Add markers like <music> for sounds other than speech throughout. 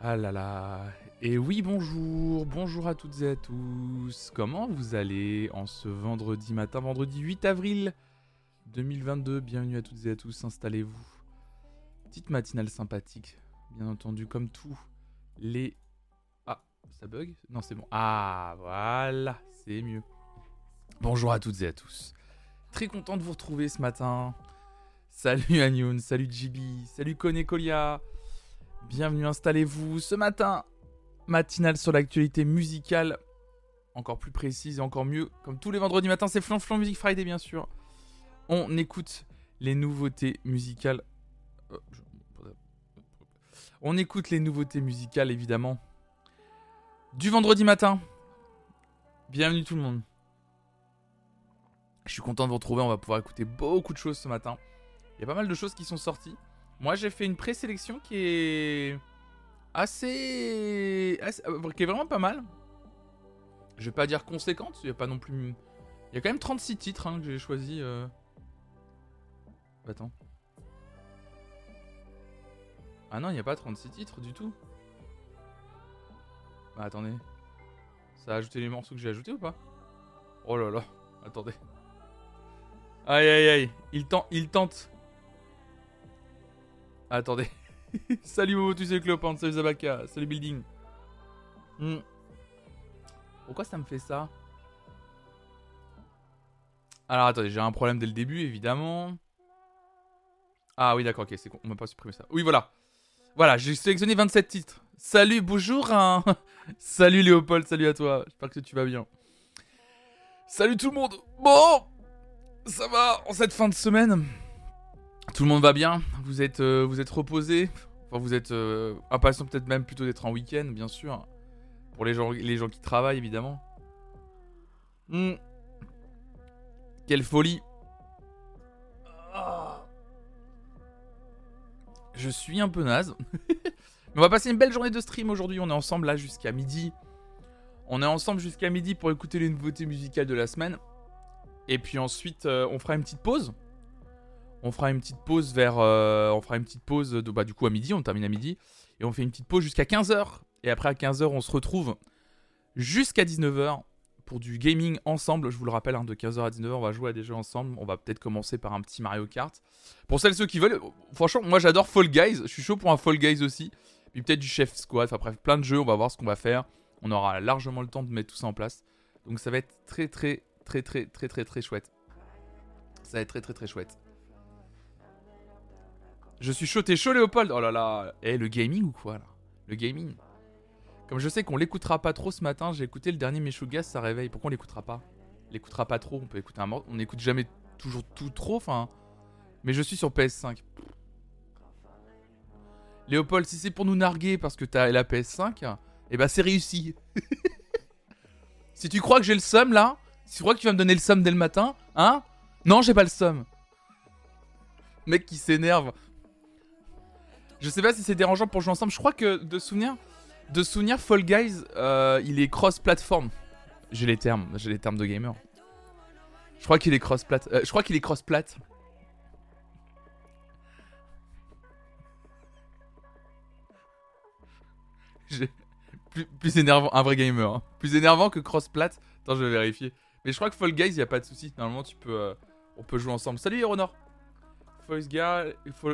Ah là là. Et oui, bonjour, bonjour à toutes et à tous. Comment vous allez en ce vendredi matin, vendredi 8 avril 2022 Bienvenue à toutes et à tous, installez-vous. Petite matinale sympathique, bien entendu, comme tous les... Ah, ça bug? Non, c'est bon. Ah, voilà, c'est mieux. Bonjour à toutes et à tous. Très content de vous retrouver ce matin. Salut Anyoun, salut Jibi, salut Kone Kolia. Bienvenue, installez-vous. Ce matin, matinale sur l'actualité musicale. Encore plus précise et encore mieux. Comme tous les vendredis matins, c'est Flanflan Music Friday, bien sûr. On écoute les nouveautés musicales. Euh, On écoute les nouveautés musicales, évidemment. Du vendredi matin. Bienvenue tout le monde. Je suis content de vous retrouver. On va pouvoir écouter beaucoup de choses ce matin. Il y a pas mal de choses qui sont sorties. Moi, j'ai fait une présélection qui est assez... euh, qui est vraiment pas mal. Je vais pas dire conséquente, il y a pas non plus il y a quand même 36 titres hein, que j'ai choisi euh. Attends. Ah non, il n'y a pas 36 titres du tout. Bah attendez. Ça a ajouté les morceaux que j'ai ajoutés ou pas? Oh là là, attendez. Aïe aïe aïe, il tente, il tente. Attendez. <laughs> salut Momo, tu sais Cléopâtre, salut Zabaka, salut Building. Hmm. Pourquoi ça me fait ça? Alors attendez, j'ai un problème dès le début, évidemment. Ah oui, d'accord, ok, c'est con, on m'a pas supprimé ça. Oui, voilà. Voilà, j'ai sélectionné 27 titres. Salut, bonjour. hein. <laughs> salut Léopold, salut à toi. J'espère que tu vas bien. Salut tout le monde. Bon, ça va en cette fin de semaine. Tout le monde va bien Vous êtes, euh, vous êtes reposé Enfin, vous êtes euh, peut-être même plutôt d'être en week-end, bien sûr. Pour les gens, les gens qui travaillent, évidemment. Hmm. Quelle folie Ah. Je suis un peu naze. <laughs> Mais on va passer une belle journée de stream aujourd'hui. On est ensemble là jusqu'à midi. On est ensemble jusqu'à midi pour écouter les nouveautés musicales de la semaine. Et puis ensuite, euh, on fera une petite pause. On fera une petite pause vers. euh, on fera une petite pause de, bah, du coup à midi, on termine à midi. Et on fait une petite pause jusqu'à 15h. Et après à 15h, on se retrouve jusqu'à 19h pour du gaming ensemble. Je vous le rappelle, hein, de 15h à 19h, on va jouer à des jeux ensemble. On va peut-être commencer par un petit Mario Kart. Pour celles et ceux qui veulent, franchement, moi j'adore Fall Guys. Je suis chaud pour un Fall Guys aussi. Puis peut-être du Chef Squad. Enfin bref, plein de jeux. On va voir ce qu'on va faire. On aura largement le temps de mettre tout ça en place. Donc ça va être très très très très très très très chouette. Ça va être très très très chouette. Je suis chaud, t'es chaud Léopold Oh là là Eh, le gaming ou quoi là? Le gaming Comme je sais qu'on l'écoutera pas trop ce matin, j'ai écouté le dernier Meshugas, ça réveille. Pourquoi on l'écoutera pas? On l'écoutera pas trop, on peut écouter un morceau. On n'écoute jamais toujours tout trop, enfin... Mais je suis sur PS5. Léopold, si c'est pour nous narguer parce que t'as la PS5, eh ben c'est réussi. <laughs> si tu crois que j'ai le seum là, si tu crois que tu vas me donner le seum dès le matin, hein? Non, j'ai pas le seum. Mec qui s'énerve. Je sais pas si c'est dérangeant pour jouer ensemble. Je crois que de souvenir, de Fall Guys, euh, il est cross-platform. J'ai les termes, j'ai les termes de gamer. Je crois qu'il est cross-plat. euh, je crois qu'il est cross-plat. <laughs> Plus, plus énervant, un vrai gamer. hein. Plus énervant que cross-plat. Attends, je vais vérifier. Mais je crois que Fall Guys, y a pas de souci. Normalement, tu peux, euh, on peut jouer ensemble. Salut Aeronor. False Guy,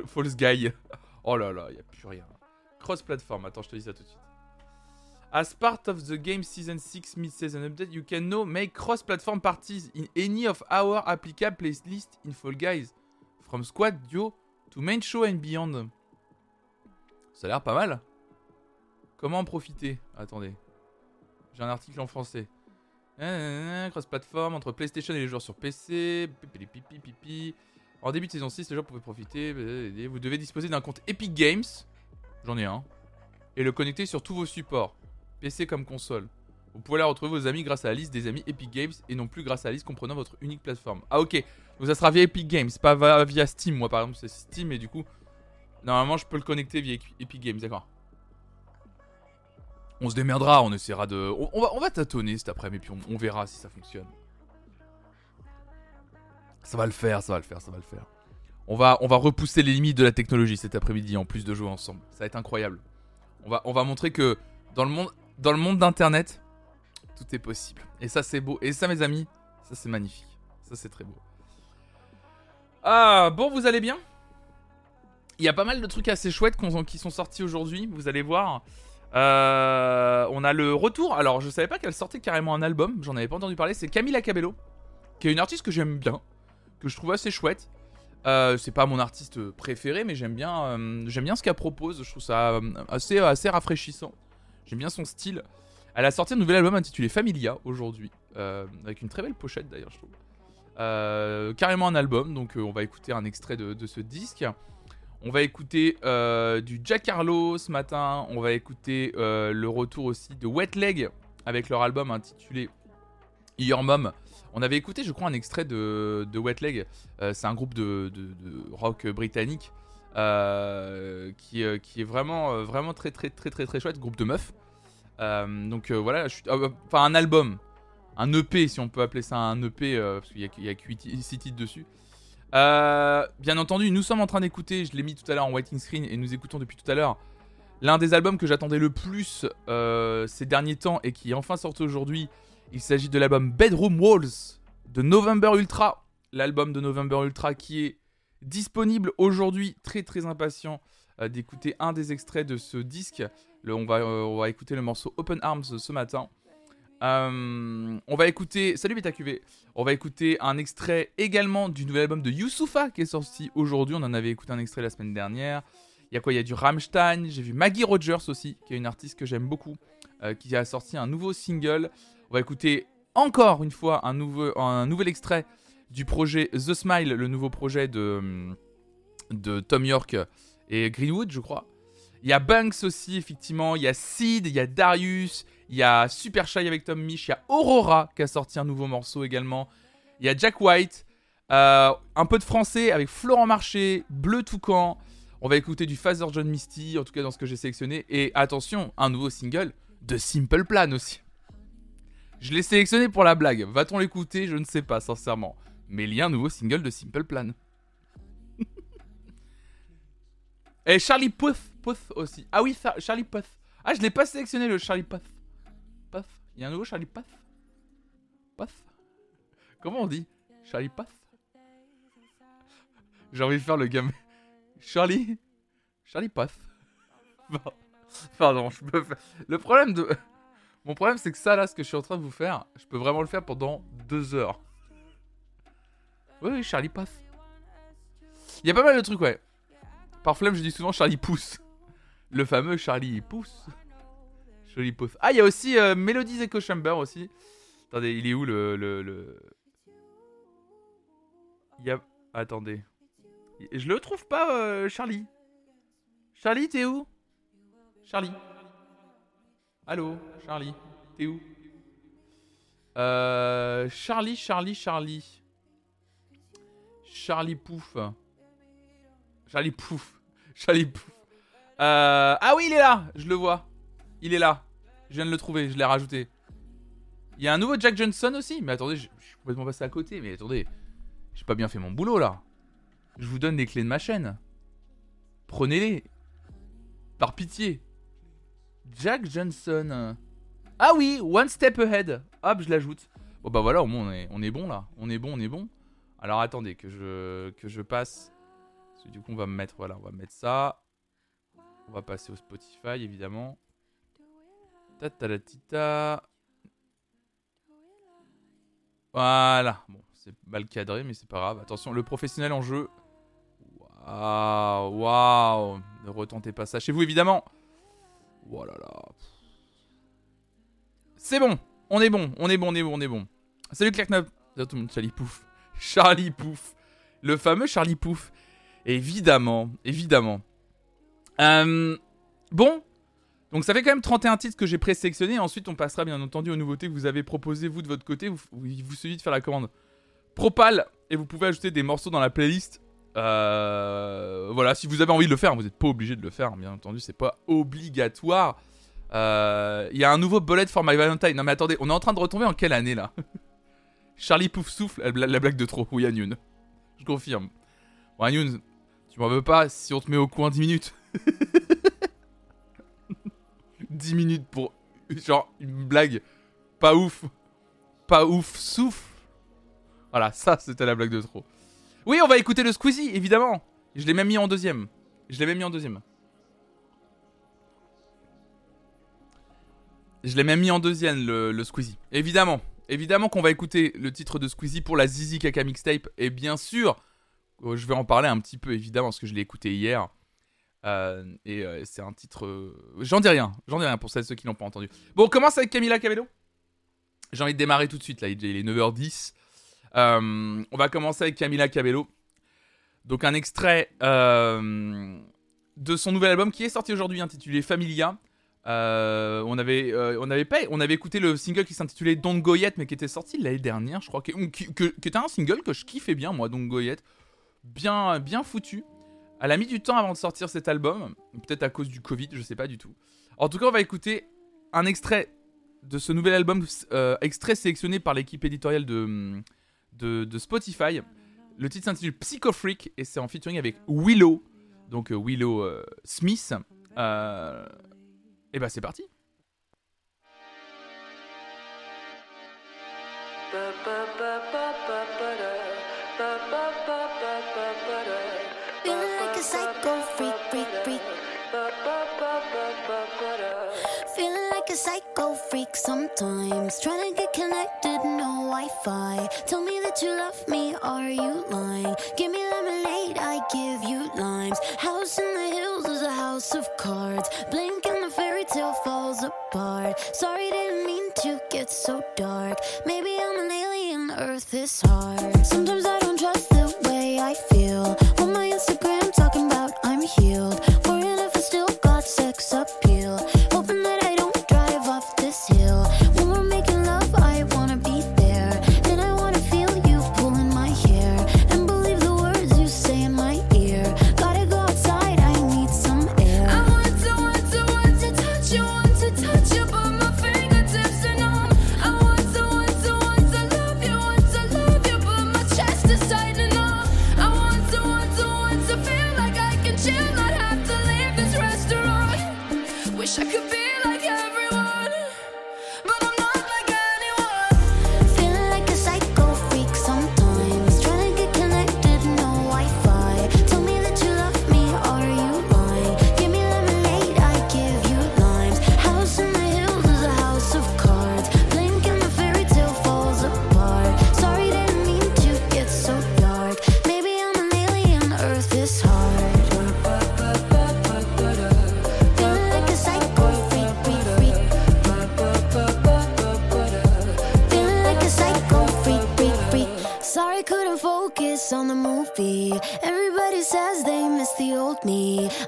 False Guy. <laughs> Oh là là, y a plus rien. Cross-platform. Attends, je te dis ça tout de suite. As part of the game season 6 mid-season update, you can now make cross-platform parties in any of our applicable playlists in Fall Guys, from squad, duo to main show and beyond. Ça a l'air pas mal. Comment en profiter? Attendez. J'ai un article en français. Cross-platform entre PlayStation et les joueurs sur PC. Pipi, pipi, pipi. En début de saison 6, les joueurs pouvaient profiter. Vous devez disposer d'un compte Epic Games. J'en ai un. Et le connecter sur tous vos supports. PC comme console. Vous pouvez là retrouver vos amis grâce à la liste des amis Epic Games et non plus grâce à la liste comprenant votre unique plateforme. Ah ok, donc ça sera via Epic Games, pas via Steam. Moi par exemple c'est Steam et du coup, normalement je peux le connecter via Epic Games, d'accord. On se démerdera, on essaiera de... On, va, on va tâtonner cet après-midi, puis on verra si ça fonctionne. Ça va le faire, ça va le faire, ça va le faire. On va, on va repousser les limites de la technologie cet après-midi en plus de jouer ensemble. Ça va être incroyable. On va, on va montrer que dans le monde, dans le monde d'internet, tout est possible. Et ça c'est beau. Et ça mes amis, ça c'est magnifique. Ça c'est très beau. Ah bon, vous allez bien? Il y a pas mal de trucs assez chouettes qui sont sortis aujourd'hui. Vous allez voir. Euh, on a le retour. Alors je savais pas qu'elle sortait carrément un album. J'en avais pas entendu parler. C'est Camila Cabello, qui est une artiste que j'aime bien, que je trouve assez chouette. Euh, c'est pas mon artiste préféré, mais j'aime bien, euh, bien ce qu'elle propose. Je trouve ça assez, assez rafraîchissant. J'aime bien son style. Elle a sorti un nouvel album intitulé Familia aujourd'hui, euh, avec une très belle pochette d'ailleurs, je trouve. Euh, carrément un album, donc euh, on va écouter un extrait de, ce disque. On va écouter du Jack Harlow ce matin. On va écouter le retour aussi de Wet Leg avec leur album intitulé Your Mom. On avait écouté, je crois, un extrait de, Wet Leg. c'est un groupe de, rock britannique qui, qui, est vraiment, vraiment très, très, très, très, très chouette. Groupe de meufs. Euh, donc euh, voilà, euh, enfin un album, un EP si on peut appeler ça un EP, parce qu'il y a, que 6 titres dessus. bien entendu, nous sommes en train d'écouter, je l'ai mis tout à l'heure en waiting screen et nous écoutons depuis tout à l'heure l'un des albums que j'attendais le plus ces derniers temps et qui enfin sorti aujourd'hui. Il s'agit de l'album Bedroom Walls de November Ultra, l'album de November Ultra qui est disponible aujourd'hui. Très très impatient d'écouter un des extraits de ce disque on, va, euh, on va écouter le morceau Open Arms ce matin. Euh, on va écouter. Salut BetaQV. On va écouter un extrait également du nouvel album de Youssoufa qui est sorti aujourd'hui. On en avait écouté un extrait la semaine dernière. Il y a quoi? Il y a du Rammstein. J'ai vu Maggie Rogers aussi, qui est une artiste que j'aime beaucoup, euh, qui a sorti un nouveau single. On va écouter encore une fois un, nouveau, nouvel extrait du projet The Smile, le nouveau projet de, de Tom York et Greenwood, je crois. Il y a Banks aussi, effectivement. Il y a Sid, il y a Darius, il y a Super Shy avec Tom Misch, il y a Aurora qui a sorti un nouveau morceau également. Il y a Jack White, euh, un peu de français avec Florent Marché, Bleu Toucan. On va écouter du Father John Misty, en tout cas dans ce que j'ai sélectionné. Et attention, un nouveau single de Simple Plan aussi. Je l'ai sélectionné pour la blague. Va-t-on l'écouter? Je ne sais pas, sincèrement. Mais il y a un nouveau single de Simple Plan. <laughs> Et Charlie Puth, Puth aussi. Ah oui, Charlie Puth. Ah, je l'ai pas sélectionné le Charlie Puth. Puth. Il y a un nouveau Charlie Puth? Puth. Comment on dit? Charlie Puth? J'ai envie de faire le gamin. Charlie Charlie Puth. <laughs> Pardon, je peux faire. Le problème de. Mon problème, c'est que ça, là, ce que je suis en train de vous faire, je peux vraiment le faire pendant deux heures. Oui, oui, Charlie Puth. Il y a pas mal de trucs, ouais. Par flemme, je dis souvent Charlie Pousse. Le fameux Charlie Pousse. Charlie Pousse. Ah, il y a aussi euh, Melodies Echo Chamber aussi. Attendez, il est où le. le, Il y a. Attendez. Je le trouve pas, euh, Charlie. Charlie, t'es où? Charlie. Allô, Charlie. T'es où? Euh, Charlie, Charlie, Charlie. Charlie Pouf. Charlie Pouf. Charlie Pouf. Euh, ah oui, il est là Je le vois. Il est là. Je viens de le trouver, je l'ai rajouté. Il y a un nouveau Jack Johnson aussi. Mais attendez, je, suis complètement passé à côté. Mais attendez, j'ai pas bien fait mon boulot là. Je vous donne les clés de ma chaîne. Prenez-les. Par pitié. Jack Johnson. Ah oui, One Step Ahead. Hop, je l'ajoute. Bon bah voilà, au moins on est, on est bon là. On est bon, on est bon. Alors attendez que je, que je passe du coup, on va mettre, voilà, on va mettre ça. On va passer au Spotify, évidemment. Ta ta la tita. Voilà. Bon, c'est mal cadré, mais c'est pas grave. Attention, le professionnel en jeu. Waouh, waouh. Ne retentez pas ça chez vous, évidemment. Voilà. Oh c'est bon. On est bon. On est bon, on est bon, on est bon. Salut Clacknop. Salut tout le monde. Charlie Pouf. <laughs> Charlie Pouf. Le fameux Charlie Pouf. Évidemment, évidemment. Euh, bon, donc ça fait quand même 31 titres que j'ai présélectionnés. Ensuite, on passera bien entendu aux nouveautés que vous avez proposées vous de votre côté. Vous, vous suffit de faire la commande Propal et vous pouvez ajouter des morceaux dans la playlist. Euh, voilà, si vous avez envie de le faire, vous n'êtes pas obligé de le faire, bien entendu, c'est pas obligatoire. Euh, il y a un nouveau bullet for my Valentine. Non mais attendez, on est en train de retomber en quelle année là <laughs> Charlie Pouf souffle, la, blague de trop. Oui, Anyun. Je confirme. Bon, tu m'en veux pas si on te met au coin 10 minutes. <laughs> 10 minutes pour genre une blague pas ouf, pas ouf, souffle. Voilà, ça c'était la blague de trop. Oui, on va écouter le Squeezie, évidemment. Je l'ai même mis en deuxième. Je l'ai même mis en deuxième. Je l'ai même mis en deuxième, le, Squeezie. Évidemment. Évidemment qu'on va écouter le titre de Squeezie pour la Zizi Kaka Mixtape. Et bien sûr, euh, je vais en parler un petit peu, évidemment, parce que je l'ai écouté hier. Euh, et euh, c'est un titre. J'en dis rien. J'en dis rien pour celles ceux qui l'ont pas entendu. Bon, on commence avec Camila Cabello. J'ai envie de démarrer tout de suite, là. Il est 9h10. On va commencer avec Camila Cabello. Donc, un extrait de son nouvel album qui est sorti aujourd'hui, intitulé Familia. Euh, on avait, euh, on pas, on avait écouté le single qui s'intitulait Don't Go Yet, mais qui était sorti l'année dernière, je crois, qui, était un single que je kiffais bien, moi, Don't Go Yet, bien, bien foutu. Elle a mis du temps avant de sortir cet album, peut-être à cause du Covid, je sais pas du tout. En tout cas, on va écouter un extrait de ce nouvel album, euh, extrait sélectionné par l'équipe éditoriale de, de, Spotify. Le titre s'intitule Psycho Freak et c'est en featuring avec Willow, donc Willow Smith. Euh, et bah c'est parti a psycho freak sometimes. Trying to get connected, no Wi Fi. Tell me that you love me, are you lying? Give me lemonade, I give you limes. House in the hills is a house of cards. Blink and the fairy tale falls apart. Sorry, didn't mean to get so dark. Maybe I'm an alien, Earth is hard. Sometimes I don't trust the way I feel. On my Instagram, talking about I'm healed.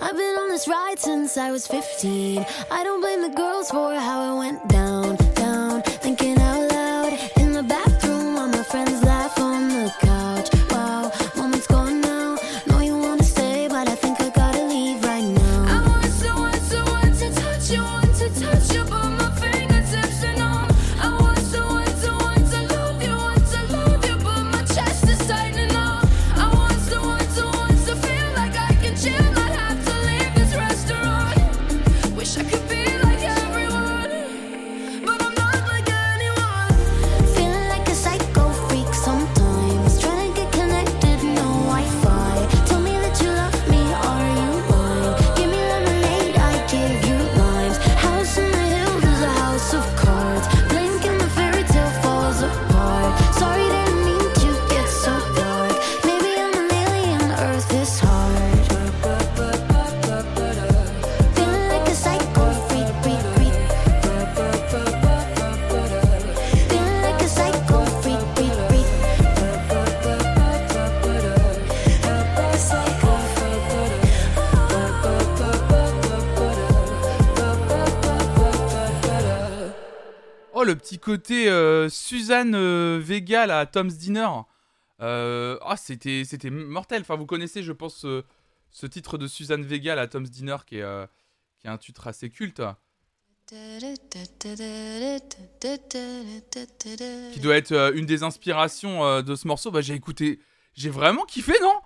I've been on this ride since I was 15. I don't blame the girls for how it went down. Côté euh, Suzanne euh, Vega à Tom's Dinner. Euh, ah, c'était, c'était mortel. Enfin, vous connaissez, je pense, ce titre de Suzanne Vega à Tom's Dinner, qui est, euh, qui est un titre assez culte. Qui doit être une des inspirations de ce morceau. Bah, j'ai écouté. J'ai vraiment kiffé, non?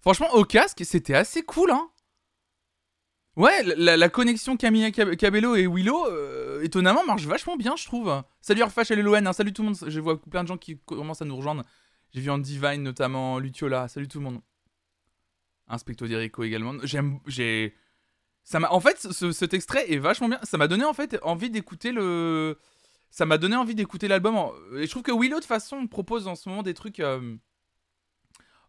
Franchement, au casque, c'était assez cool, hein Ouais, la, connexion Camilla Cab- Cabello et Willow, euh, étonnamment, marche vachement bien, je trouve. Salut Arfash et Leloen, hein, salut tout le monde. Je vois plein de gens qui commencent à nous rejoindre. J'ai vu en Divine notamment Lutiola, salut tout le monde. Inspecto Dirico également. J'aime, j'ai, ça en fait, ce- cet extrait est vachement bien. Ça m'a donné en fait envie d'écouter le, ça m'a donné envie d'écouter l'album. Et je trouve que Willow de toute façon propose en ce moment des trucs. euh,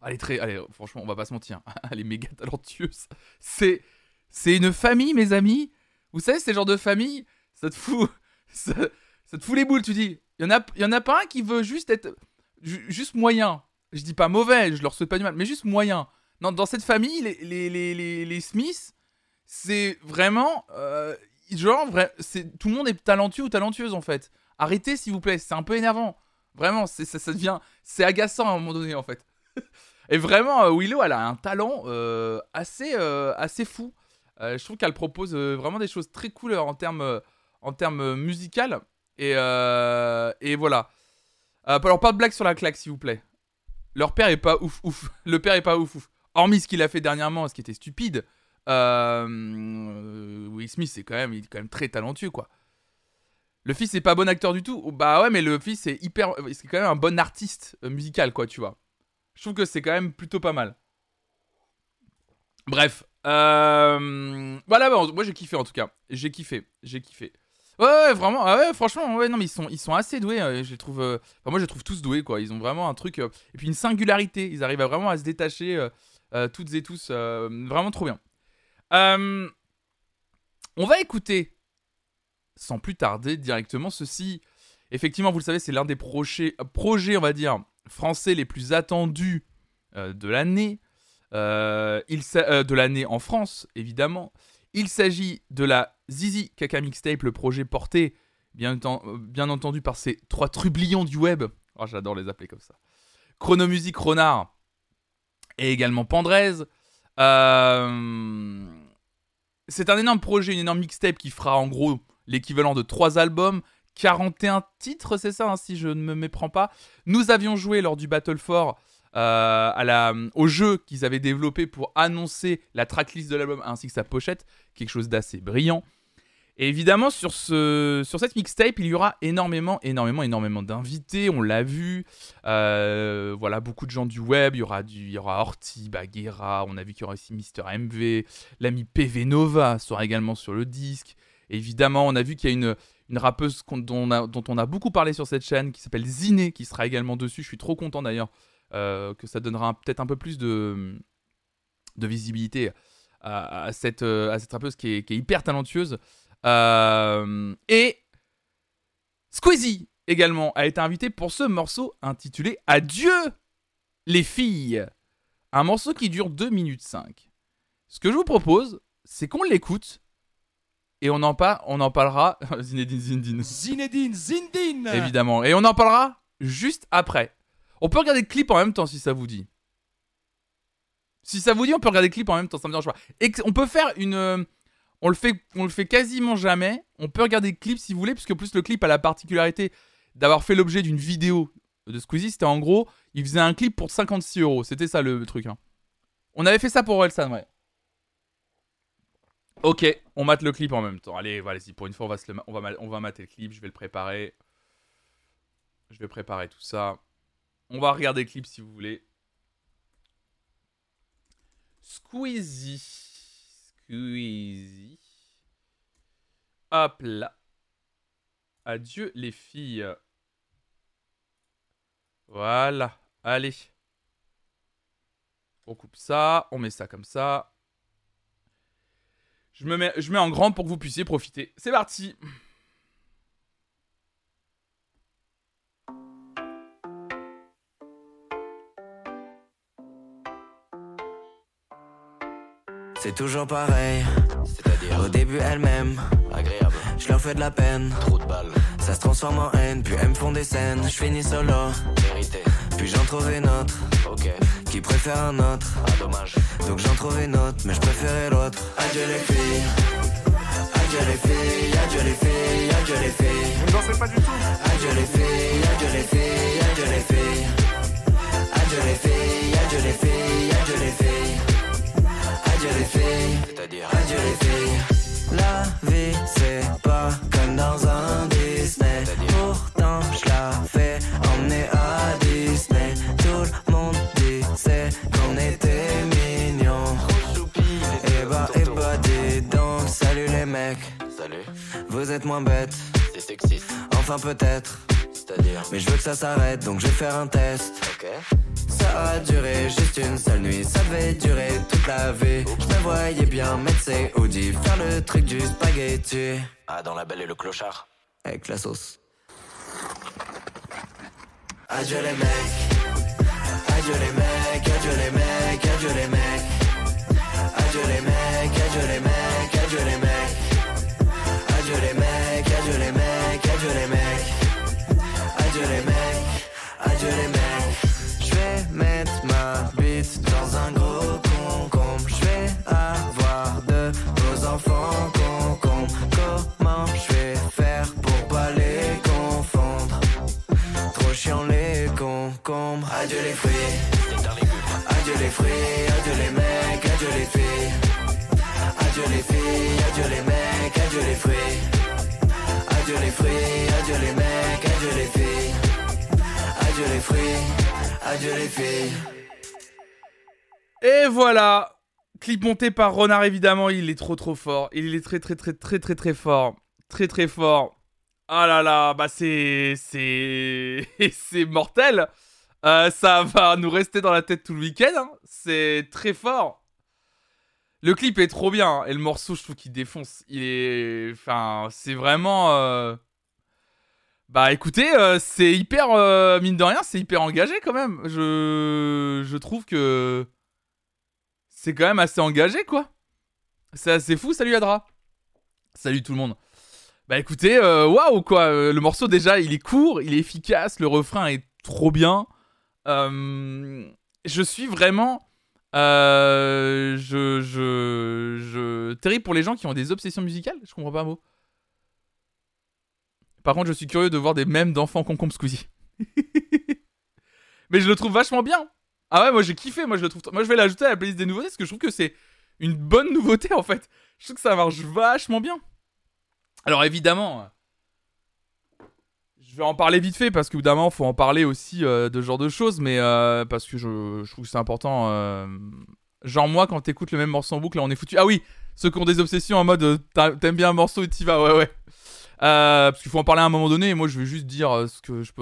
est très, allez, franchement, on va pas se mentir, <laughs> elle est méga talentueuse. C'est, c'est une famille, mes amis. Vous savez, c'est le genre de famille, ça te fout, <laughs> ça, te fout les boules. Tu dis, il y en a, en a pas un qui veut juste être, ju- juste moyen. Je dis pas mauvais, je leur souhaite pas du mal, mais juste moyen. Non, dans cette famille, les, les, les, les, Smiths, c'est vraiment, euh, genre, vrai, tout le monde est talentueux ou talentueuse en fait. Arrêtez s'il vous plaît, c'est un peu énervant. Vraiment, c'est, ça, ça devient, c'est agaçant à un moment donné en fait. <laughs> Et vraiment, euh, Willow, elle a un talent euh, assez, assez fou. Euh, je trouve qu'elle propose euh, vraiment des choses très cool en termes, euh, en termes euh, musical. Et, et voilà. Alors, pas de blague sur la claque, s'il vous plaît. Leur père est pas ouf ouf. <laughs> Le père est pas ouf ouf. Hormis ce qu'il a fait dernièrement, ce qui était stupide. Will Smith, c'est quand même, il est quand même très talentueux, quoi. Le fils est pas bon acteur du tout. Bah ouais, mais le fils est hyper, c'est quand même un bon artiste musical, quoi, tu vois. Je trouve que c'est quand même plutôt pas mal. Bref, euh, voilà, bon, moi j'ai kiffé en tout cas. J'ai kiffé, j'ai kiffé. Ouais, ouais, vraiment, ah ouais, franchement, ouais, non, ils sont, ils sont assez doués. euh, je trouve, euh, moi je les trouve tous doués, quoi. Ils ont vraiment un truc, euh, et puis une singularité. Ils arrivent vraiment à se détacher, toutes et tous, vraiment trop bien. On va écouter, sans plus tarder, directement ceci. Effectivement, vous le savez, c'est l'un des projets, projets, on va dire, français les plus attendus de l'année. Euh, euh, de l'année en France, évidemment. Il s'agit de la Zizi Kaka Mixtape, le projet porté, bien entendu, par ces trois trublions du web. Oh, J'adore les appeler comme ça. Chronomusique Renard et également Pandrez. Euh, C'est un énorme projet, une énorme mixtape qui fera en gros l'équivalent de trois albums, 41 titres, c'est ça, hein, si je ne me méprends pas. Nous avions joué lors du Battle for euh, à la, au jeu qu'ils avaient développé pour annoncer la tracklist de l'album ainsi que sa pochette, quelque chose d'assez brillant. Et évidemment, sur, ce, sur cette mixtape, il y aura énormément, énormément, énormément d'invités. On l'a vu. Euh, voilà, beaucoup de gens du web. Il y aura, du, il y aura Horty, Baguera. On a vu qu'il y aura aussi Mister MV. L'ami PV Nova sera également sur le disque. Évidemment, on a vu qu'il y a une, une rappeuse dont on, a, dont on a beaucoup parlé sur cette chaîne qui s'appelle Ziné, qui sera également dessus. Je suis trop content d'ailleurs que ça donnera peut-être un peu plus de, de visibilité à, à cette, euh, à cette rappeuse qui est, qui est hyper talentueuse. Euh, et Squeezie également a été invité pour ce morceau intitulé Adieu les filles. Un morceau qui dure 2 minutes 5. Ce que je vous propose, c'est qu'on l'écoute et on en, par- on en parlera. <laughs> Zinedine Zindine. Zinedine Zindine Évidemment. Et on en parlera juste après. On peut regarder le clip en même temps si ça vous dit. Si ça vous dit, on peut regarder le clip en même temps, ça me dérange pas. Et on peut faire une. euh, On le, fait, quasiment jamais. On peut regarder le clip si vous voulez, puisque plus le clip a la particularité d'avoir fait l'objet d'une vidéo de Squeezie. C'était en gros, il faisait un clip pour 56 euros. C'était ça le, truc. hein. On avait fait ça pour Orelsan, ouais. Ok, on mate le clip en même temps. Allez, voilà, y pour une fois, on va, se on va mater le clip. Je vais le préparer. Je vais préparer tout ça. On va regarder le clip si vous voulez. Squeezie. Squeezie. Hop là. Adieu les filles. Voilà. Allez. On coupe ça. On met ça comme ça. Je me mets, je mets en grand pour que vous puissiez profiter. C'est parti. C'est toujours pareil. C'est-à-dire Au début, elles-mêmes, agréable. je leur fais de la peine. Trop de balles. Ça se transforme en haine, puis elles me font des scènes. Je finis solo, Vérité. puis j'en trouve une autre Ok. qui préfère un autre. Ah, dommage. Donc j'en trouve une autre, mais je préférais l'autre. Adieu les filles. Adieu les filles, adieu les filles, adieu les filles. Vous ne dansez pas du tout Adieu les filles, adieu les filles, adieu les filles. Adieu les filles, adieu les filles, adieu les filles. Adieu les filles, adieu les filles. La vie c'est pas comme dans un Disney. Pourtant je la fais emmener à Disney. Tout le monde disait qu'on était mignons. Et eh bah et bah dis donc, salut les mecs. Salut. Vous êtes moins bêtes. C'est sexiste. Enfin peut-être. C'est-à-dire. Mais je veux que ça s'arrête donc je vais faire un test. Ok. Ça a duré juste une seule nuit, ça devait durer toute la vie. Je me voyais bien mettre ses Audi, faire le truc du spaghetti. Ah, dans la belle et le clochard. Avec la sauce. Adieu les mecs. Adieu les mecs, adieu les mecs, adieu les mecs. Adieu les mecs, adieu les mecs, adieu les mecs. Adieu les mecs, concombres. Adieu les fruits. Adieu les fruits, adieu les mecs, adieu les filles. Adieu les filles, adieu les mecs, adieu les fruits. Adieu les fruits, adieu les mecs, adieu les filles. Adieu les fruits, adieu les filles. Et voilà Clip monté par Renard, évidemment, il est trop trop fort. Il est très très très très très très fort. Très très fort. Ah là là, bah c'est... C'est... c'est mortel Euh, Ça va nous rester dans la tête tout le week-end. hein. C'est très fort. Le clip est trop bien. hein. Et le morceau, je trouve qu'il défonce. Il est... Enfin, c'est vraiment... euh, Bah écoutez, euh, c'est hyper... mine de rien, c'est hyper engagé quand même. Je... Je trouve que c'est quand même assez engagé, quoi. C'est assez fou. Salut Adra. Salut tout le monde. Bah écoutez, waouh, quoi. euh, Le morceau, déjà, il est court, il est efficace, le refrain est trop bien. Euh, je suis vraiment. euh, je, je. Terrible pour les gens qui ont des obsessions musicales. Je comprends pas un mot. Par contre, je suis curieux de voir des mèmes d'enfants concombre Squeezie. <laughs> Mais je le trouve vachement bien. Ah ouais, moi j'ai kiffé, moi je le trouve. Moi je vais l'ajouter à la playlist des nouveautés parce que je trouve que c'est une bonne nouveauté en fait. Je trouve que ça marche vachement bien. Alors évidemment, je vais en parler vite fait parce qu'évidemment, faut en parler aussi euh, de ce genre de choses, mais euh, parce que je, trouve que c'est important. euh, genre moi, quand t'écoutes le même morceau en boucle, là on est foutu. Ah oui, ceux qui ont des obsessions en mode t'aimes bien un morceau et t'y vas, ouais ouais. Parce qu'il faut en parler à un moment donné. Et moi, je vais juste dire ce que je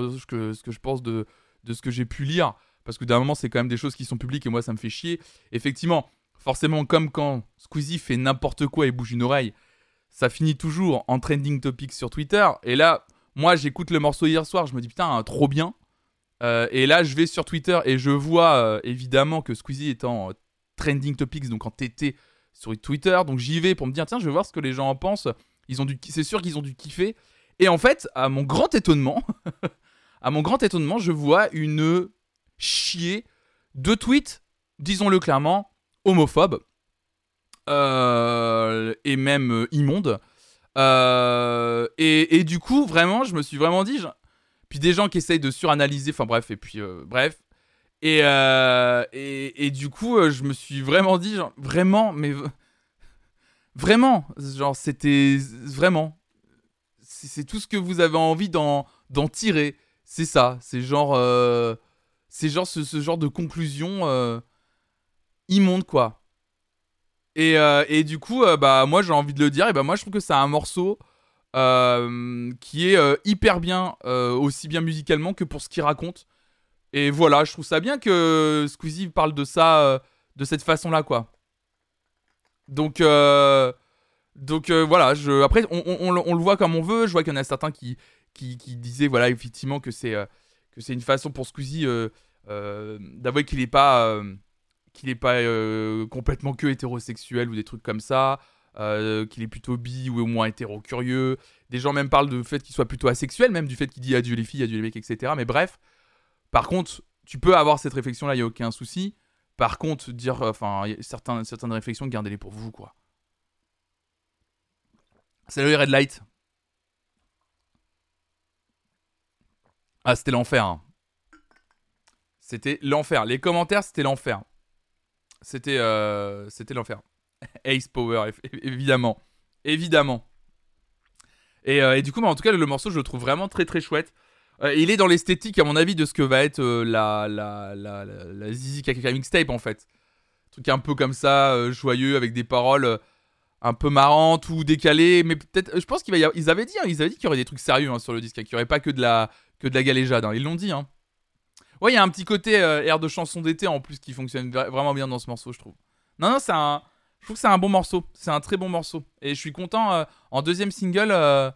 pense, de ce que j'ai pu lire. Parce que d'un moment, c'est quand même des choses qui sont publiques et moi, ça me fait chier. Effectivement, forcément, comme quand Squeezie fait n'importe quoi et bouge une oreille, ça finit toujours en trending topic sur Twitter. Et là, moi, j'écoute le morceau hier soir, je me dis putain, trop bien. Euh, et là, je vais sur Twitter et je vois euh, évidemment que Squeezie est en euh, trending topics, donc en TT sur Twitter. Donc j'y vais pour me dire tiens, je vais voir ce que les gens en pensent. Ils ont c'est sûr qu'ils ont dû kiffer. Et en fait, à mon grand étonnement, <laughs> à mon grand étonnement, je vois une chier de tweets, disons-le clairement, homophobes et même immondes. Euh, et, du coup, vraiment, je me suis vraiment dit, puis des gens qui essayent de suranalyser, enfin bref, et puis euh, bref. Et, euh, et, et du coup, je me suis vraiment dit, vraiment, mais vraiment, genre, c'était vraiment, c'est tout ce que vous avez envie d'en tirer. C'est ça, c'est genre, c'est genre ce, ce genre de conclusion immonde, quoi. Et, euh, et du coup, euh, bah, moi j'ai envie de le dire, et bah, moi je trouve que c'est un morceau euh, qui est hyper bien, aussi bien musicalement que pour ce qu'il raconte. Et voilà, je trouve ça bien que Squeezie parle de ça de cette façon-là, quoi. Donc, donc voilà, après on, le- voit comme on veut. Je vois qu'il y en a certains qui, qui, disaient, voilà, effectivement, que c'est que c'est une façon pour Squeezie d'avouer qu'il n'est pas, qu'il est pas euh, complètement que hétérosexuel ou des trucs comme ça, euh, qu'il est plutôt bi ou au moins hétéro-curieux. Des gens même parlent du fait qu'il soit plutôt asexuel, même du fait qu'il dit adieu les filles, adieu les mecs, etc. Mais bref, par contre, tu peux avoir cette réflexion-là, il n'y a aucun souci. Par contre, dire, euh, enfin, y certaines réflexions, gardez-les pour vous, quoi. Salut Red Light. Ah, c'était l'enfer. hein. C'était l'enfer. Les commentaires, c'était l'enfer. C'était euh, c'était l'enfer. <laughs> Ace Power, év- évidemment. Évidemment. Et, euh, et du coup, bah, en tout cas, le morceau, je le trouve vraiment très très chouette. Euh, il est dans l'esthétique, à mon avis, de ce que va être la, la, la, la, la Zizi Kaka mixtape, en fait. truc un peu comme ça, joyeux, avec des paroles. un peu marrantes ou décalées, mais peut-être. Je pense qu'ils avaient dit, hein, dit qu'il y aurait des trucs sérieux hein, sur le disque, hein, qu'il n'y aurait pas que de la que de la galéjade. hein, Ils l'ont dit. Hein. Ouais, il y a un petit côté euh, air de chanson d'été en plus qui fonctionne vra- vraiment bien dans ce morceau, je trouve. Non, non, c'est un. Je trouve que c'est un bon morceau. C'est un très bon morceau. Et je suis content. euh, en deuxième single, euh,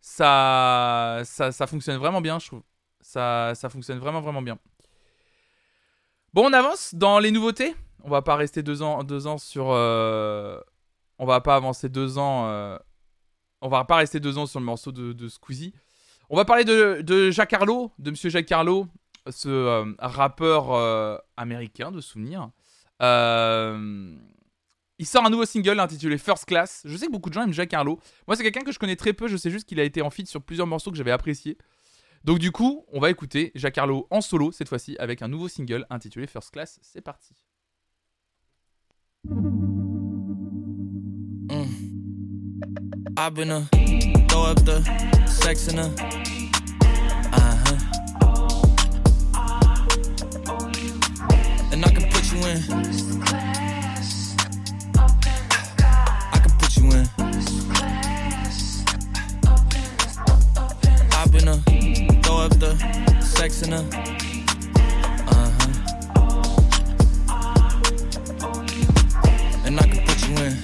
ça, ça, fonctionne vraiment bien, je trouve. Ça, ça fonctionne vraiment, vraiment bien. Bon, on avance dans les nouveautés. On va pas rester deux ans, deux ans sur. On va pas avancer deux ans. On va pas rester deux ans sur le morceau de, Squeezie. On va parler de, de Jacques Harlow, de Monsieur Jacques Harlow, ce euh, rappeur euh, américain de souvenirs. Euh, il sort un nouveau single intitulé First Class. Je sais que beaucoup de gens aiment Jacques Harlow. Moi, c'est quelqu'un que je connais très peu. Je sais juste qu'il a été en feat sur plusieurs morceaux que j'avais appréciés. Donc, du coup, on va écouter Jacques Harlow en solo, cette fois-ci, avec un nouveau single intitulé First Class. C'est parti. I've been a throw up the sex in a you in. I can put you in. I've been a throw up the sex in a uh huh. And I can put you in.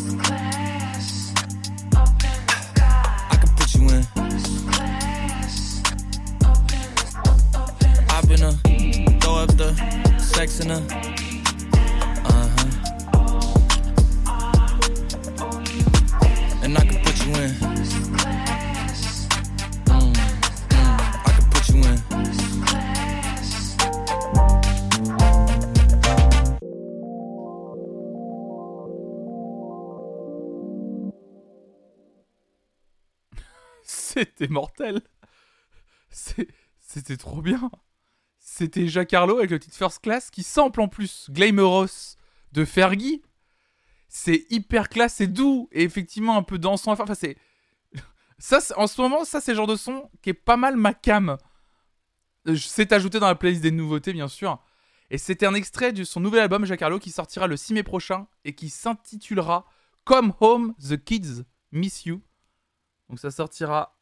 throw up the sex in a uh huh. And I can put you in. Mm, mm. <laughs> C'était mortel. C'était trop bien. C'était Jacques avec le titre First Class qui sample en plus Glamorous de Fergie. C'est hyper classe, c'est doux et effectivement un peu dansant. Enfin, c'est. <laughs> Ça, en ce moment, ça, c'est le genre de son qui est pas mal ma cam. Euh, C'est ajouté dans la playlist des nouveautés, bien sûr. Et c'était un extrait de son nouvel album, Jacques Harlow, qui sortira le 6 mai prochain et qui s'intitulera Come Home, The Kids Miss You. Donc ça sortira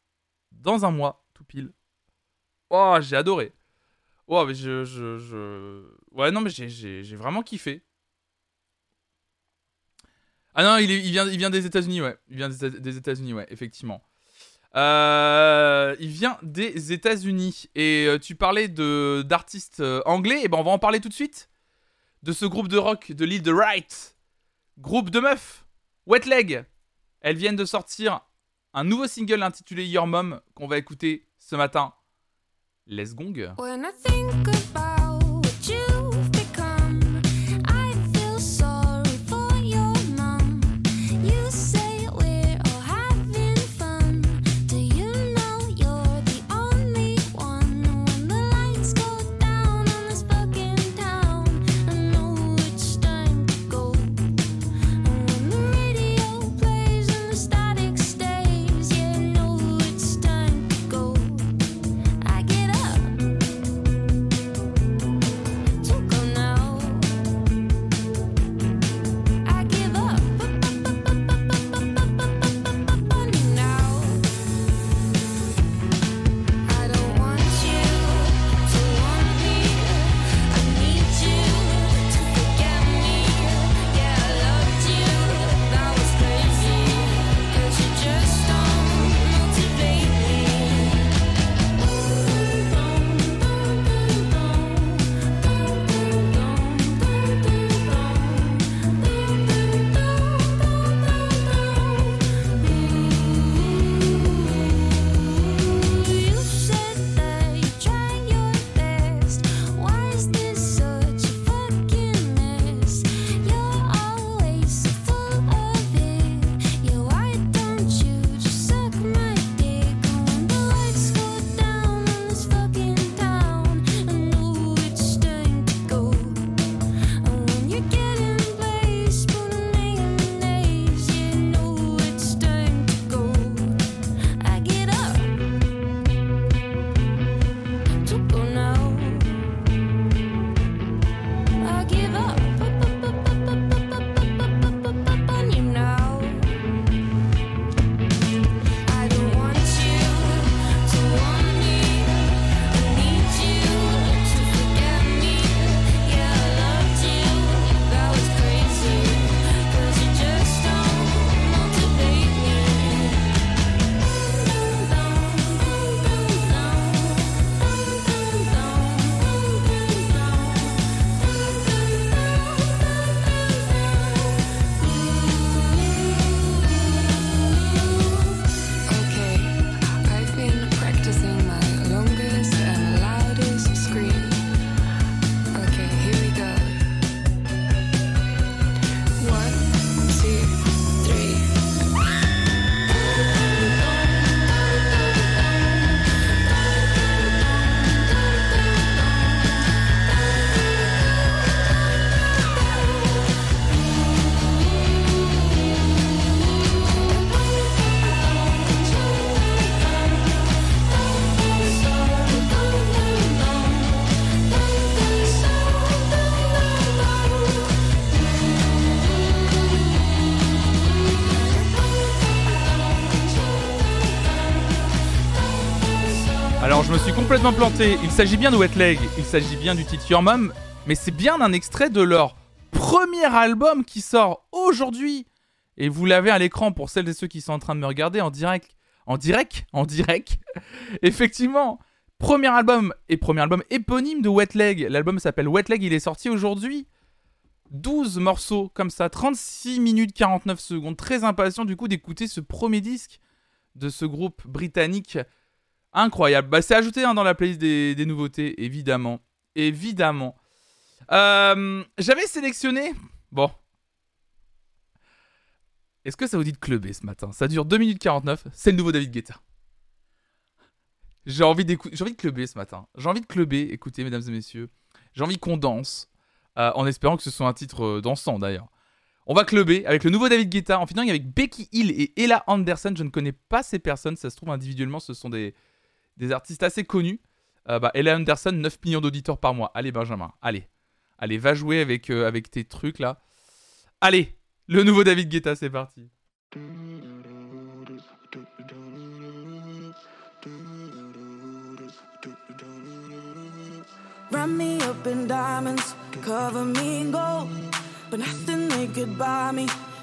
dans un mois, tout pile. Oh, j'ai adoré. Oh, mais je, je, je... Ouais, non, mais j'ai- vraiment kiffé. Ah non, il, il vient, il vient des États-Unis, ouais. Il vient des, Éta- des États-Unis, ouais, effectivement. Euh, il vient des États-Unis. Et euh, tu parlais de d'artistes euh, anglais. Et ben, on va en parler tout de suite. De ce groupe de rock de l'île de Wright. Groupe de meufs. Wet Leg. Elles viennent de sortir un nouveau single intitulé Your Mom qu'on va écouter ce matin. Les Gong. Complètement planté. Il s'agit bien de Wet Leg, il s'agit bien du titre Your Mom, mais c'est bien un extrait de leur premier album qui sort aujourd'hui. Et vous l'avez à l'écran pour celles et ceux qui sont en train de me regarder en direct. En direct En direct <laughs> Effectivement Premier album et premier album éponyme de Wet Leg. L'album s'appelle Wet Leg, il est sorti aujourd'hui. 12 morceaux comme ça, 36 minutes 49 secondes. Très impatient du coup d'écouter ce premier disque de ce groupe britannique. Incroyable. Bah, c'est ajouté hein, dans la playlist des, nouveautés, évidemment. Évidemment. Euh, J'avais sélectionné. Bon. Est-ce que ça vous dit de clubber ce matin? Ça dure 2 minutes 49. C'est le nouveau David Guetta. J'ai envie, envie de clubber ce matin. J'ai envie de clubber, écoutez, mesdames et messieurs. J'ai envie qu'on danse. euh, en espérant que ce soit un titre euh, dansant d'ailleurs. On va clubber avec le nouveau David Guetta en finant avec Becky Hill et Ella Anderson. Je ne connais pas ces personnes, ça se trouve individuellement, ce sont des, des artistes assez connus. Euh, bah, Ella Anderson, 9 millions d'auditeurs par mois. Allez, Benjamin, allez. Allez, va jouer avec, euh, tes trucs là. Allez, le nouveau David Guetta, c'est parti.